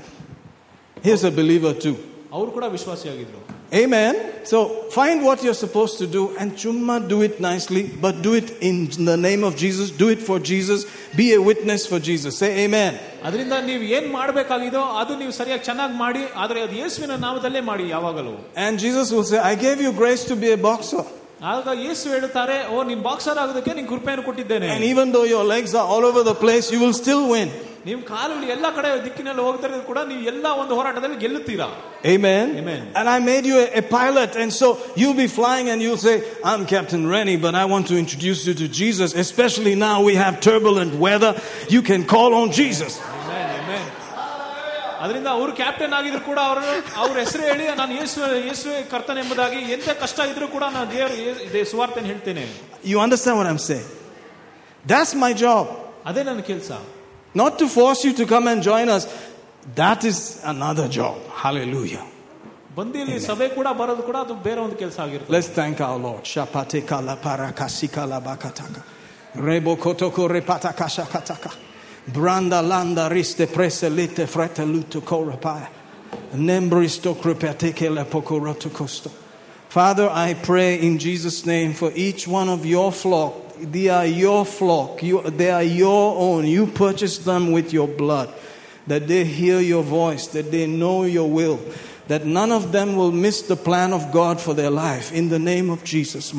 Speaker 1: He's a believer too.
Speaker 2: ಅವ್ರು ಕೂಡ ವಿಶ್ವಾಸಿಯಾಗಿದ್ರು
Speaker 1: Amen. So find what you're supposed to do and chumma do it nicely, but do it in the name of Jesus. Do it for Jesus. Be a witness for Jesus. Say amen.
Speaker 2: ಅದರಿಂದ ನೀವು ಏನ್ ಮಾಡ್ಬೇಕಾಗಿದೋ ಅದು ನೀವು ಸರಿಯಾಗಿ ಚೆನ್ನಾಗಿ ಮಾಡಿ ಆದ್ರೆ ಅದು ಯೇಸುವಿನ ನಾಮದಲ್ಲೇ ಮಾಡಿ ಯಾವಾಗಲೂ
Speaker 1: And Jesus will say, I gave you grace to be a boxer.
Speaker 2: ಆಗ ಯೇಸು ಹೇಳುತ್ತಾರೆ ಓ ನೀನ್ ಬಾಕ್ಸರ್ ಆಗೋದಕ್ಕೆ ನಿನ್ ಕೃಪೆಯನ್ನು ಕೊಟ್ಟಿದ್ದೇನೆ
Speaker 1: And even though your legs are all over the place, you will still win.
Speaker 2: ನಿಮ್ ಕಾಲುಗಳು ಎಲ್ಲ ಕಡೆ ದಿಕ್ಕಿನಲ್ಲಿ ಹೋಗ್ತಾರೆ ಕೂಡ ನೀವು ಎಲ್ಲ ಒಂದು ಹೋರಾಟದಲ್ಲಿ ಗೆಲ್ಲುತ್ತೀರಾ
Speaker 1: Amen.
Speaker 2: Amen.
Speaker 1: And I made you a, a pilot, and so you'll be flying and you'll say, I'm Captain Rennie, but I want to introduce you to Jesus. Especially now we have turbulent weather. You can call on Jesus.
Speaker 2: Amen, amen. ಅದರಿಂದ ಅವರು captain ಆಗಿದ್ರು ಕೂಡ ಅವರು ಅವ್ರ ಹೆಸರು ಹೇಳಿ ನಾನು ಯೇಸು ಯೇಸುವೆ ಕರ್ತನ ಎಂಬುದಾಗಿ ಎಂತ ಕಷ್ಟ ಇದ್ರೂ ಕೂಡ ನಾನು ದೇವರು ಇದೇ ಸುವಾರ್ತೆನ ಹೇಳ್ತೇನೆ
Speaker 1: You understand what I'm saying? That's my job.
Speaker 2: ಅದೇ ನನ್ನ ಕೆಲಸ
Speaker 1: Not to force you to come and join us. That is another job. Hallelujah.
Speaker 2: ಬಂದು ಇಲ್ಲಿ ಸಭೆ ಕೂಡ ಬರೋದು ಕೂಡ ಅದು ಬೇರೆ ಒಂದು ಕೆಲಸ ಆಗಿರ್ತದೆ
Speaker 1: Let's thank our Lord. Shapate kala parakasika la bakataka. Rebo kotoko repata kashakataka. Branda landa riste prese lite frete luto korapaya. Nembristo kripateke lepokoroto costo. Father, I pray in Jesus' name for each one of your flock. They are your flock. You, they are your own. You purchased them with your blood. That they hear your voice, that they know your will, that none of them will miss the plan of God for their life. In the name of Jesus.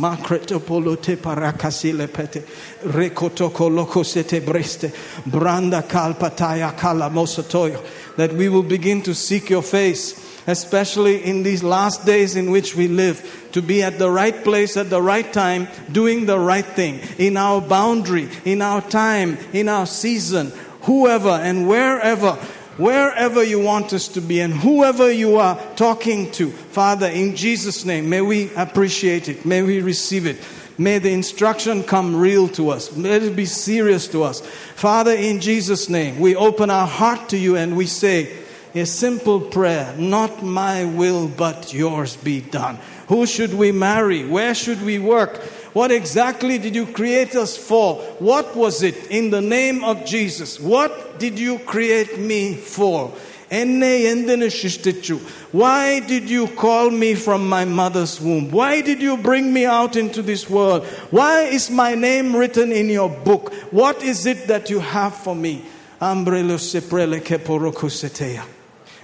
Speaker 1: That we will begin to seek your face especially in these last days in which we live, to be at the right place at the right time, doing the right thing, in our boundary, in our time, in our season, whoever and wherever. Wherever you want us to be and whoever you are talking to, Father, in Jesus' name, may we appreciate it. May we receive it. May the instruction come real to us. Let it be serious to us. Father, in Jesus' name, we open our heart to you and we say, a simple prayer not my will but yours be done who should we marry where should we work what exactly did you create us for what was it in the name of jesus what did you create me for എന്നെ എന്തിനു സൃഷ്ടിച്ചു why did you call me from my mother's womb why did you bring me out into this world why is my name written in your book what is it that you have for me Ambrelo seprele keporokosetea.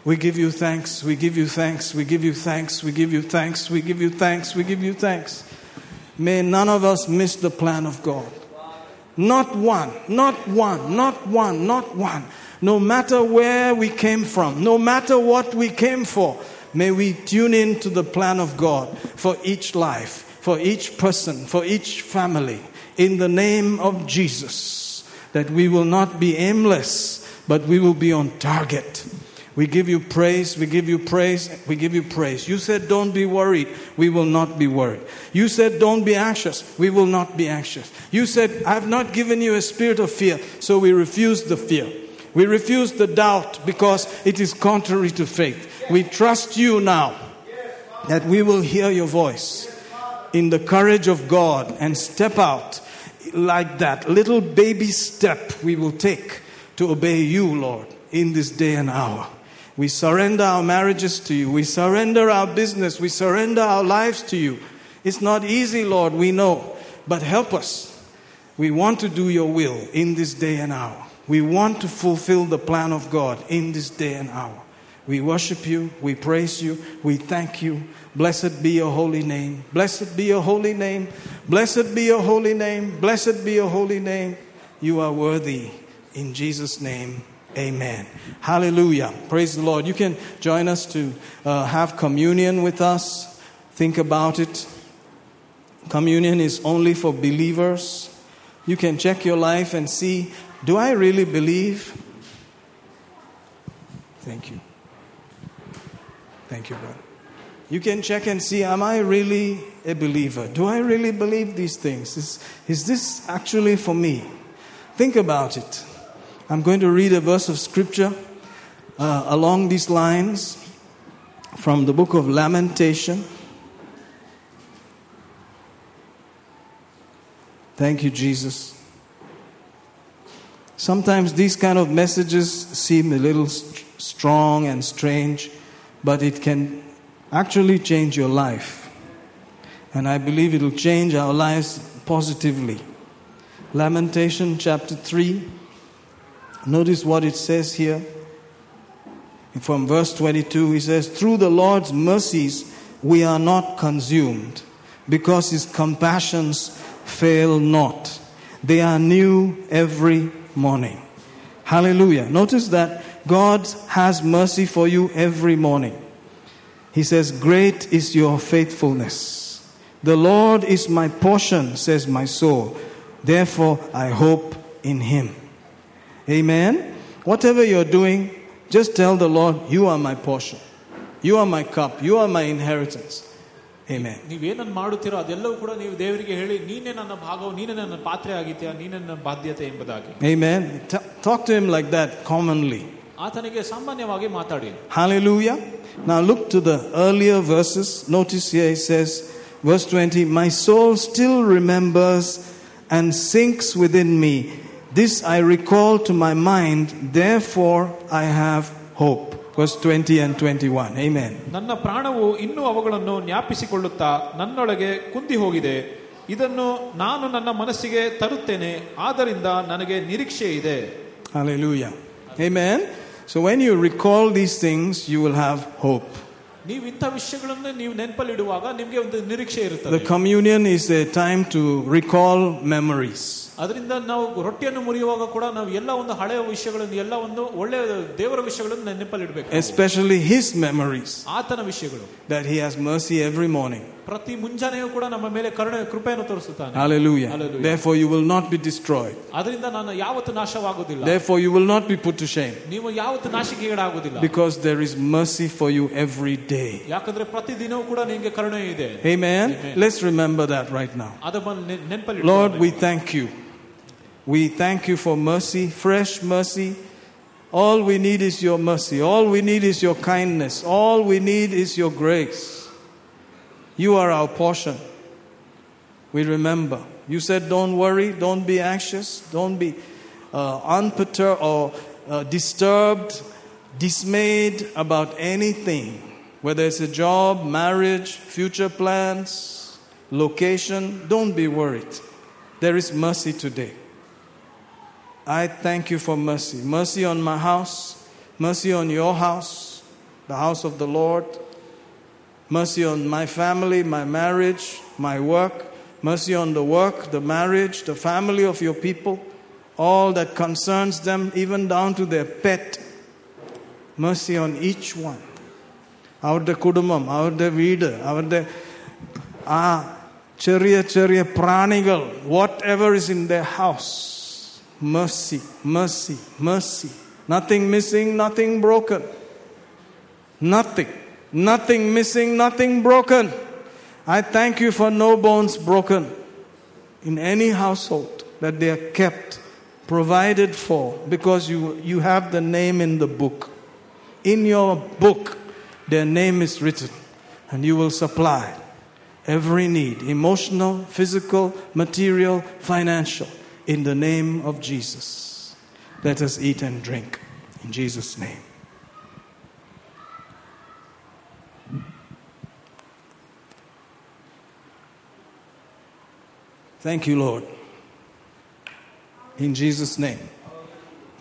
Speaker 1: We give you thanks, we give you thanks, we give you thanks, we give you thanks, we give you thanks, we give you thanks. May none of us miss the plan of God. Not one, not one, not one, not one. No matter where we came from, no matter what we came for, may we tune in to the plan of God for each life, for each person, for each family. In the name of Jesus, that we will not be aimless, but we will be on target. We give you praise, we give you praise, we give you praise. You said, Don't be worried, we will not be worried. You said, Don't be anxious, we will not be anxious. You said, I have not given you a spirit of fear, so we refuse the fear. We refuse the doubt because it is contrary to faith. We trust you now that we will hear your voice in the courage of God and step out like that little baby step we will take to obey you, Lord, in this day and hour. We surrender our marriages to you. We surrender our business. We surrender our lives to you. It's not easy, Lord, we know, but help us. We want to do your will in this day and hour. We want to fulfill the plan of God in this day and hour. We worship you. We praise you. We thank you. Blessed be your holy name. Blessed be your holy name. Blessed be your holy name. Blessed be your holy name. You are worthy. In Jesus' name, Amen. Hallelujah. Praise the Lord. You can join us to uh, have communion with us. Think about it. Communion is only for believers. You can check your life and see do I really believe? Thank you. Thank you, brother. You can check and see am I really a believer? Do I really believe these things? Is, is this actually for me? Think about it. I'm going to read a verse of scripture uh, along these lines from the book of Lamentation. Thank you, Jesus. Sometimes these kind of messages seem a little st- strong and strange, but it can actually change your life. And I believe it will change our lives positively. Lamentation chapter 3. Notice what it says here. From verse 22, he says, Through the Lord's mercies we are not consumed, because his compassions fail not. They are new every morning. Hallelujah. Notice that God has mercy for you every morning. He says, Great is your faithfulness. The Lord is my portion, says my soul. Therefore, I hope in him. Amen. Whatever you're doing, just tell the Lord, You are my portion. You are my cup. You are my inheritance. Amen.
Speaker 2: ನೀವೇನನ್ನು ಮಾಡುತ್ತೀರೋ ಅದೆಲ್ಲವೂ ಕೂಡ ನೀವು ದೇವರಿಗೆ ಹೇಳಿ ನೀನೇ ನನ್ನ ಭಾಗವು ನೀನೇ ನನ್ನ ಪಾತ್ರೆ ಆಗಿತ್ಯಾ ನೀನೇ ನನ್ನ ಬಾಧ್ಯತೆ ಎಂಬುದಾಗಿ
Speaker 1: Amen. T- talk to him like that commonly.
Speaker 2: ಆತನಿಗೆ ಸಾಮಾನ್ಯವಾಗಿ ಮಾತಾಡಿ
Speaker 1: Hallelujah. Now look to the earlier verses. Notice here it says, verse 20, My soul still remembers and sinks within me This I recall to my mind, therefore I have hope. Verse 20 and 21. Amen.
Speaker 2: ನನ್ನ ಪ್ರಾಣವು ಇನ್ನೂ ಅವುಗಳನ್ನು ಜ್ಞಾಪಿಸಿಕೊಳ್ಳುತ್ತಾ ನನ್ನೊಳಗೆ ಕುಂದಿ ಹೋಗಿದೆ ಇದನ್ನು ನಾನು ನನ್ನ ಮನಸ್ಸಿಗೆ ತರುತ್ತೇನೆ ಆದ್ದರಿಂದ ನನಗೆ ನಿರೀಕ್ಷೆ ಇದೆ
Speaker 1: Hallelujah. Amen. So when you recall these things, you will have hope.
Speaker 2: ನೀವು ಇಂಥ ವಿಷಯಗಳನ್ನು ನೀವು ನೆನಪಲ್ಲಿಡುವಾಗ ನಿಮಗೆ ಒಂದು ನಿರೀಕ್ಷೆ
Speaker 1: The
Speaker 2: ಇರುತ್ತದೆ
Speaker 1: communion is a time to recall memories.
Speaker 2: ಅದರಿಂದ ನಾವು ರೊಟ್ಟಿಯನ್ನು ಮುರಿಯುವಾಗ ಕೂಡ ನಾವು ಎಲ್ಲ ಒಂದು ಹಳೆಯ ವಿಷಯಗಳನ್ನು ಎಲ್ಲ ಒಂದು ಒಳ್ಳೆಯ ದೇವರ ವಿಷಯಗಳನ್ನು ನೆನಪಲ್ಲಿಡಬೇಕು
Speaker 1: especially his memories
Speaker 2: ಆತನ ವಿಷಯಗಳು
Speaker 1: that he has mercy every morning.
Speaker 2: ಪ್ರತಿ ಮುಂಜಾನೆಯೂ ಕೂಡ ನಮ್ಮ ಮೇಲೆ ಕರುಣೆ ಕೃಪೆಯನ್ನು ತೋರಿಸುತ್ತಾನೆ
Speaker 1: Hallelujah.
Speaker 2: Hallelujah.
Speaker 1: Therefore, you will not be destroyed.
Speaker 2: ಅದರಿಂದ ನಾನು ಯಾವತ್ತು ನಾಶವಾಗುವುದಿಲ್ಲ
Speaker 1: Therefore, you will not be put to shame
Speaker 2: ನೀವು ಯಾವತ್ತು ನಾಶಿಕೆಗೀಡಾಗುವುದಿಲ್ಲ
Speaker 1: because there is mercy for you every day.
Speaker 2: ಯಾಕಂದ್ರೆ ಪ್ರತಿ ದಿನವೂ ಕೂಡ ನಿಮಗೆ ಕರುಣೆ ಇದೆ
Speaker 1: Amen.
Speaker 2: Amen.
Speaker 1: Let's remember that right now.
Speaker 2: ಅದ ನೆನಪಲ್ಲಿ
Speaker 1: Lord, we thank you. We thank you for mercy, fresh mercy. All we need is your mercy. All we need is your kindness. All we need is your grace. You are our portion. We remember. You said, don't worry, don't be anxious, don't be uh, unperturbed or uh, disturbed, dismayed about anything, whether it's a job, marriage, future plans, location. Don't be worried. There is mercy today. I thank you for mercy. Mercy on my house, mercy on your house, the house of the Lord, mercy on my family, my marriage, my work, mercy on the work, the marriage, the family of your people, all that concerns them, even down to their pet. Mercy on each one. അവരുടെ കുടുംബം അവരുടെ വീട് അവരുടെ ആ ചെറിയ ചെറിയ പ്രാണികൾ what ever is in the house mercy, mercy, mercy. Nothing missing, nothing broken. Nothing, nothing missing, nothing broken. I thank you for no bones broken in any household that they are kept, provided for, because you, you have the name in the book. In your book, their name is written, and you will supply every need emotional, physical, material, financial in the name of Jesus. Let us eat and drink in Jesus' name. Thank you, Lord. In Jesus' name.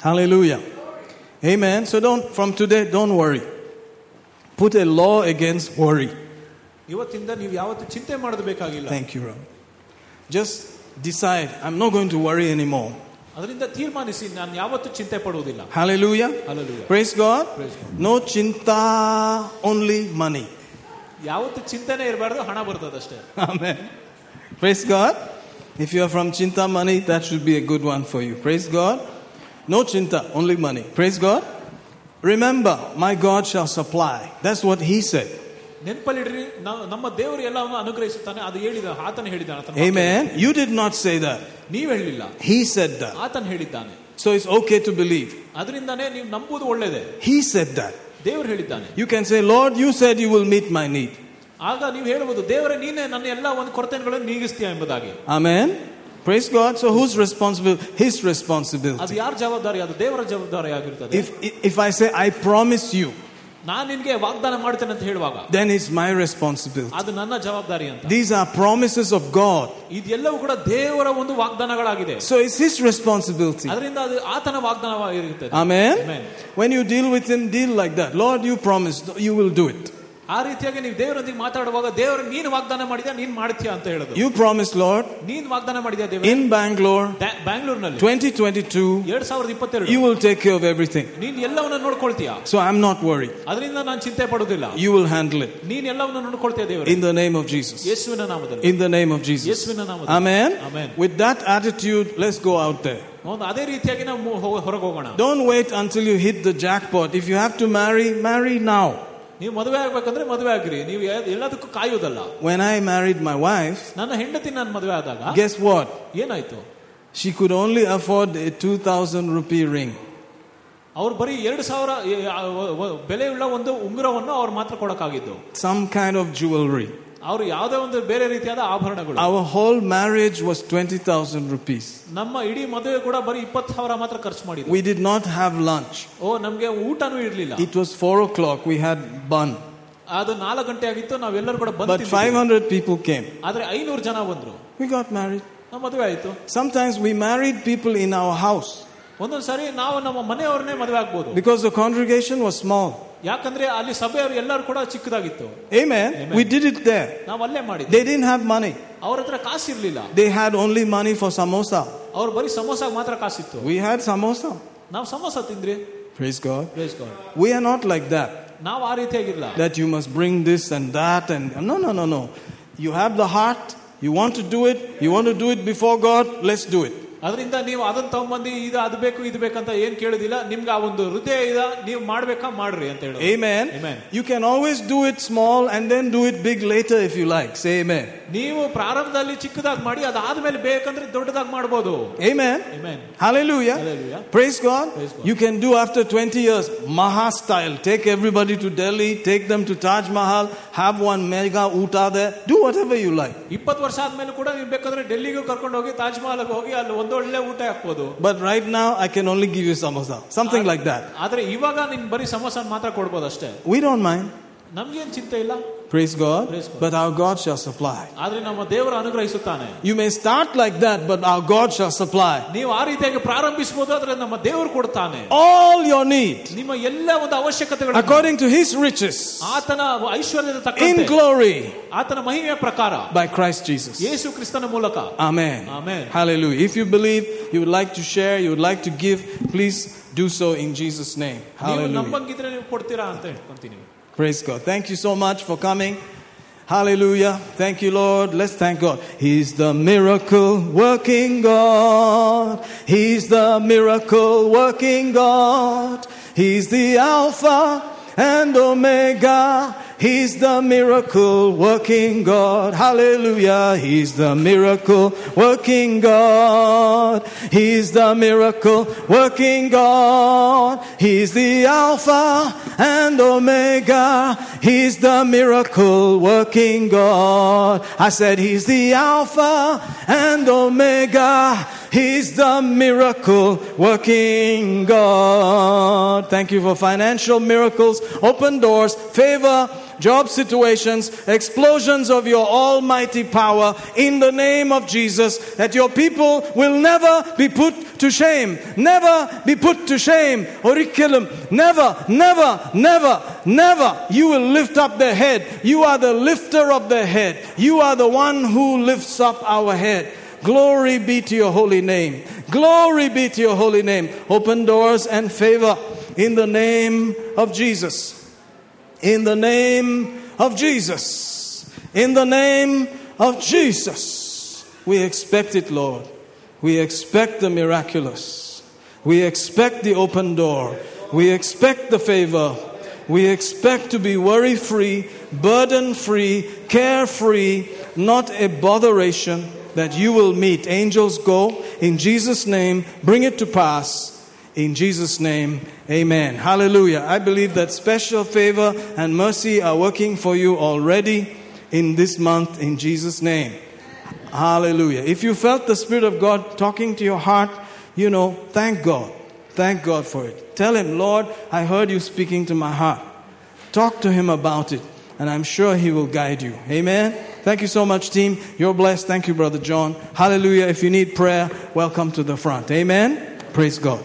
Speaker 1: Hallelujah. Amen. So don't, from today, don't worry. Put a law against worry.
Speaker 2: ಇವತ್ತಿಂದ ನೀವು ಯಾವತ್ತು ಚಿಂತೆ ಮಾಡೋದು ಬೇಕಾಗಿಲ್ಲ
Speaker 1: Thank you, Lord. Just decide, I'm not going to worry anymore.
Speaker 2: ಅದರಿಂದ ತೀರ್ಮಾನಿಸಿ ನಾನು ಯಾವತ್ತು ಚಿಂತೆ ಪಡುವುದಿಲ್ಲ
Speaker 1: Hallelujah.
Speaker 2: Hallelujah.
Speaker 1: Praise God.
Speaker 2: Praise God.
Speaker 1: No chinta, only money.
Speaker 2: ಯಾವತ್ತು ಚಿಂತೆನೇ ಇರಬಾರ್ದು ಹಣ ಬರ್ತದಷ್ಟೇ
Speaker 1: Amen. Praise God. If you are from Chinta money, that should be a good one for you. Praise God. No chinta, only money. Praise God. Remember, my God shall supply. That's what he said.
Speaker 2: ನೆನಪಲ್ಲಿಡ್ರಿ ನಾವು ನಮ್ಮ ದೇವರು ಎಲ್ಲವನ್ನು ಅನುಗ್ರಹಿಸುತ್ತಾನೆ ಅದು ಹೇಳಿದ ಆತನ ಹೇಳಿದ್ದಾನೆ ಆತನ
Speaker 1: Amen. You did not say that.
Speaker 2: ನೀವು ಹೇಳಲಿಲ್ಲ
Speaker 1: He said that.
Speaker 2: ಆತನ ಹೇಳಿದ್ದಾನೆ
Speaker 1: So it's okay to believe.
Speaker 2: ಅದರಿಂದಾನೇ ನೀವು ನಂಬುವುದು ಒಳ್ಳೇದೇ
Speaker 1: He said that.
Speaker 2: ದೇವರು ಹೇಳಿದ್ದಾನೆ
Speaker 1: You can say, Lord, you said you will meet my need.
Speaker 2: ಆಗ ನೀವು ಹೇಳುವುದು ದೇವರೇ ನೀನೇ ನನ್ನ ಎಲ್ಲ ಒಂದು ಕೊರತೆಗಳನ್ನು ನೀಗಿಸ್ತೀಯ ಎಂಬುದಾಗಿ
Speaker 1: Amen. Praise God. So who's responsible? His
Speaker 2: ಅದು
Speaker 1: responsibility.
Speaker 2: ಯಾರ ಜವಾಬ್ದಾರಿ ಅದು ದೇವರ ಜವಾಬ್ದಾರಿ ಆಗಿರ್ತದೆ
Speaker 1: If, if I say, I promise you,
Speaker 2: ನಾನು ನಿನ್ಗೆ ವಾಗ್ದಾನ ಮಾಡ್ತೇನೆ ಅಂತ ಹೇಳುವಾಗ
Speaker 1: then it's my responsibility.
Speaker 2: ಅದು ನನ್ನ ಜವಾಬ್ದಾರಿ ಅಂತ
Speaker 1: These are promises of God.
Speaker 2: ಇದೆಲ್ಲವೂ ಕೂಡ ದೇವರ ಒಂದು ವಾಗ್ದಾನಗಳಾಗಿದೆ
Speaker 1: So it's His responsibility.
Speaker 2: ಅದರಿಂದ ಅದು ಆತನ ವಾಗ್ದಾನವಾಗಿರುತ್ತದೆ
Speaker 1: Amen.
Speaker 2: Amen.
Speaker 1: When you deal with Him, deal like that. Lord, you promised, you will do it.
Speaker 2: ಆ ರೀತಿಯಾಗಿ ನೀವು ದೇವರೊಂದಿಗೆ ಮಾತಾಡುವಾಗ ದೇವರು ನೀನು ವಾಗ್ದಾನ ಮಾಡಿದ್ಯಾ ನೀನ್ ಮಾಡ್ತೀಯಾ ಅಂತ ಹೇಳೋದು
Speaker 1: You promised, Lord,
Speaker 2: ನೀನ್ ವಾಗ್ದಾನ ಮಾಡಿದ್ಯಾ ದೇವ
Speaker 1: in Bangalore,
Speaker 2: ಬ್ಯಾಂಗ್ಳೂರ್ನಲ್ಲಿ
Speaker 1: 2022,
Speaker 2: ಎರಡ್ ಸಾವಿರದ ಇಪ್ಪತ್ತೆರಡು
Speaker 1: you will take care of everything.
Speaker 2: ನೀನ್ ಎಲ್ಲವನ್ನ ನೋಡ್ಕೊಳ್ತೀಯ
Speaker 1: So I'm not worried.
Speaker 2: ಅದರಿಂದ ನಾನು ಚಿಂತೆ ಪಡುವುದಿಲ್ಲ
Speaker 1: You will handle it.
Speaker 2: ನೀನ್ ಎಲ್ಲವನ್ನ ನೋಡ್ಕೊಳ್ತೀಯ ದೇವರು
Speaker 1: In the name of Jesus.
Speaker 2: ಯೇಸುವಿನ ನಾಮದಲ್ಲಿ
Speaker 1: In the name of Jesus.
Speaker 2: ಯೇಸುವಿನ ನಾಮದಲ್ಲಿ
Speaker 1: Amen.
Speaker 2: Amen.
Speaker 1: With that attitude, let's go out there.
Speaker 2: ಒಂದು ಅದೇ ರೀತಿಯಾಗಿ ನಾವು ಹೊರಗೆ ಹೋಗೋಣ
Speaker 1: Don't wait until you hit the jackpot. If you have to marry, marry now.
Speaker 2: ನೀವು ಮದುವೆ ಆಗ್ಬೇಕಂದ್ರೆ ಮದುವೆ ಆಗಿರಿ ನೀವು ಎ- ಎಲ್ಲದಕ್ಕೂ ಕಾಯುವುದಲ್ಲ
Speaker 1: When I married my wife,
Speaker 2: ನನ್ನ ಹೆಂಡತಿ ನಾನು ಮದುವೆ ಆದಾಗ
Speaker 1: guess what?
Speaker 2: ಏನಾಯ್ತು
Speaker 1: She could only afford a 2000 rupee ring.
Speaker 2: ಅವ್ರು ಬರೀ ಎರಡು ಸಾವಿರ ಎ, ಆ, ವ- ವ- ಬೆಲೆಯುಳ್ಳ ಒಂದು ಉಂಗುರವನ್ನು ಅವ್ರು ಮಾತ್ರ ಕೊಡಕ್ಕಾಗಿದ್ದು
Speaker 1: Some kind of jewelry.
Speaker 2: ಅವರು ಯಾವುದೇ ಒಂದು ಬೇರೆ ರೀತಿಯಾದ ಆಭರಣಗಳು
Speaker 1: Our whole marriage was 20,000 rupees.
Speaker 2: ನಮ್ಮ ಇಡೀ ಮದುವೆ ಕೂಡ ಬರೀ ಇಪ್ಪತ್ತು ಸಾವಿರ ಮಾತ್ರ ಖರ್ಚು ಮಾಡಿದ್ವಿ
Speaker 1: We did not have lunch.
Speaker 2: ಓ ನಮ್ಗೆ ಊಟನೂ ಇರ್ಲಿಲ್ಲ
Speaker 1: It was 4 o'clock. We had bun.
Speaker 2: ಅದು ನಾಲ್ಕು ಗಂಟೆ ಆಗಿತ್ತು ನಾವೆಲ್ಲರೂ ಕೂಡ
Speaker 1: But
Speaker 2: ಬಂದು
Speaker 1: 500 people came.
Speaker 2: ಆದ್ರೆ ಐನೂರು ಜನ ಬಂದ್ರು
Speaker 1: We got married.
Speaker 2: ನಮ್ಮ ಮದುವೆ ಆಯ್ತು
Speaker 1: Sometimes we married people in our house
Speaker 2: ಒಂದೊಂದ್ ಸಾರಿ ನಾವು ನಮ್ಮ ಮನೆಯವ್ರನ್ನೇ ಮದುವೆ ಆಗ್ಬೋದು
Speaker 1: because the congregation was small.
Speaker 2: ಯಾಕಂದ್ರೆ ಅಲ್ಲಿ ಸಭೆಯವರು ಎಲ್ಲರೂ ಕೂಡ ಚಿಕ್ಕದಾಗಿತ್ತು
Speaker 1: Amen. We did it there.
Speaker 2: ನಾವು ಅಲ್ಲೇ ಮಾಡಿದ್ವಿ
Speaker 1: They didn't have money.
Speaker 2: ಅವ್ರ ಹತ್ರ ಕಾಸಿರ್ಲಿಲ್ಲ
Speaker 1: They had only money for samosa.
Speaker 2: ಅವ್ರು ಬರೀ ಸಮೋಸಾಗ ಮಾತ್ರ ಕಾಸಿತ್ತು
Speaker 1: We had samosa.
Speaker 2: ನಾವು ಸಮೋಸ ತಿಂದ್ರಿ
Speaker 1: Praise God.
Speaker 2: Praise God.
Speaker 1: We are not like that.
Speaker 2: ನಾವು ಆ ರೀತಿಯಾಗಿಲ್ಲ
Speaker 1: That you must bring this and that and no, no, no, no. You have the heart. You want to do it. You want to do it before God. Let's do it.
Speaker 2: ಅದರಿಂದ ನೀವು ಅದನ್ನ ತಗೊಂಬಂದು ಇದು ಅದು ಬೇಕು ಇದು ಬೇಕಂತ ಏನ್ ಕೇಳುದಿಲ್ಲ ನಿಮ್ಗೆ ಆ ಒಂದು ಹೃದಯ ಇದ ನೀವು ಮಾಡ್ಬೇಕಾ ಮಾಡ್ರಿ ಅಂತ ಹೇಳಿ
Speaker 1: Amen.
Speaker 2: Amen.
Speaker 1: You can always do it small and then do it big later if you like. Say amen.
Speaker 2: ನೀವು ಪ್ರಾರಂಭದಲ್ಲಿ ಚಿಕ್ಕದಾಗಿ ಮಾಡಿ ಅದಾದ್ಮೇಲೆ ಬೇಕಂದ್ರೆ ದೊಡ್ಡದಾಗಿ ಮಾಡ್ಬೋದು
Speaker 1: Amen.
Speaker 2: Amen.
Speaker 1: Hallelujah.
Speaker 2: Hallelujah.
Speaker 1: Praise God.
Speaker 2: Praise God.
Speaker 1: You can do after 20 years Maha style. Take everybody to Delhi, take them to Taj Mahal, have one mega uta there. Do whatever you like.
Speaker 2: ಇಪ್ಪತ್ತು ವರ್ಷ ಆದ್ಮೇಲೆ ಕೂಡ ನೀವು ಬೇಕಾದ್ರೆ ಡೆಲ್ಲಿಗೂ ಕರ್ಕೊಂಡು ಹೋಗಿ ತಾಜ್ ಮಹಲ್ ಹೋಗಿ ಅಲ್ಲಿ ಒಂದೊಳ್ಳೆ ಊಟ ಹಾಕ್ಬೋದು
Speaker 1: But right now, I can only give you samosa. Something like that.
Speaker 2: ಆದ್ರೆ ಇವಾಗ ನಿನ್ ಬರೀ ಸಮೋಸ ಮಾತ್ರ ಕೊಡ್ಬೋದು ಅಷ್ಟೇ
Speaker 1: We don't mind.
Speaker 2: ನಮ್ಗೇನ್ ಚಿಂತೆ ಇಲ್ಲ
Speaker 1: Praise God.
Speaker 2: Praise God.
Speaker 1: But our God shall supply.
Speaker 2: ಆದ್ರೆ ನಮ್ಮ ದೇವರು ಅನುಗ್ರಹಿಸುತ್ತಾನೆ
Speaker 1: You may start like that, but our God shall supply
Speaker 2: ನೀವು ಆ ರೀತಿಯಾಗಿ ಪ್ರಾರಂಭಿಸಬಹುದು ಆದ್ರೆ ನಮ್ಮ ದೇವರು ಕೊಡ್ತಾನೆ
Speaker 1: all your need
Speaker 2: ನಿಮ್ಮ ಎಲ್ಲ ಒಂದು ಅವಶ್ಯಕತೆಗಳು
Speaker 1: according to his riches
Speaker 2: ಆತನ ಐಶ್ವರ್ಯದ
Speaker 1: in
Speaker 2: ತಕ್ಕಂತೆ
Speaker 1: glory
Speaker 2: ಆತನ ಮಹಿಮೆಯ ಪ್ರಕಾರ
Speaker 1: by Christ Jesus.
Speaker 2: ಯೇಸು ಕ್ರಿಸ್ತನ ಮೂಲಕ
Speaker 1: Amen.
Speaker 2: Amen.
Speaker 1: Hallelujah. If you believe, you would like to share, you would like to give, please do so in Jesus' name.
Speaker 2: ನೀವು
Speaker 1: Hallelujah. Praise God. Thank you so much for coming. Hallelujah. Thank you, Lord. Let's thank God. He's the miracle working God. He's the miracle working God. He's the Alpha and Omega. He's the miracle working God. Hallelujah. He's the miracle working God. He's the miracle working God. He's the Alpha and Omega. He's the miracle working God. I said, He's the Alpha and Omega. He's the miracle working God. Thank you for financial miracles, open doors, favor, job situations, explosions of your almighty power in the name of Jesus, that your people will never be put to shame. Never be put to shame. Oriculum, never, never, never, never. You will lift up the head. You are the lifter of the head. You are the one who lifts up our head. Glory be to your holy name. Glory be to your holy name. Open doors and favor in the name of Jesus. In the name of Jesus. In the name of Jesus. We expect it, Lord. We expect the miraculous. We expect the open door. We expect the favor. We expect to be worry free, burden free, care free, not a botheration that you will meet. Angels go in Jesus' name, bring it to pass. In Jesus' name, amen. Hallelujah. I believe that special favor and mercy are working for you already in this month in Jesus' name. Hallelujah. If you felt the Spirit of God talking to your heart, you know, thank God. Thank God for it. Tell Him, Lord, I heard you speaking to my heart. Talk to Him about it, and I'm sure He will guide you. Amen. Thank you so much, team. You're blessed. Thank you, Brother John. Hallelujah. If you need prayer, welcome to the front. Amen. Praise God.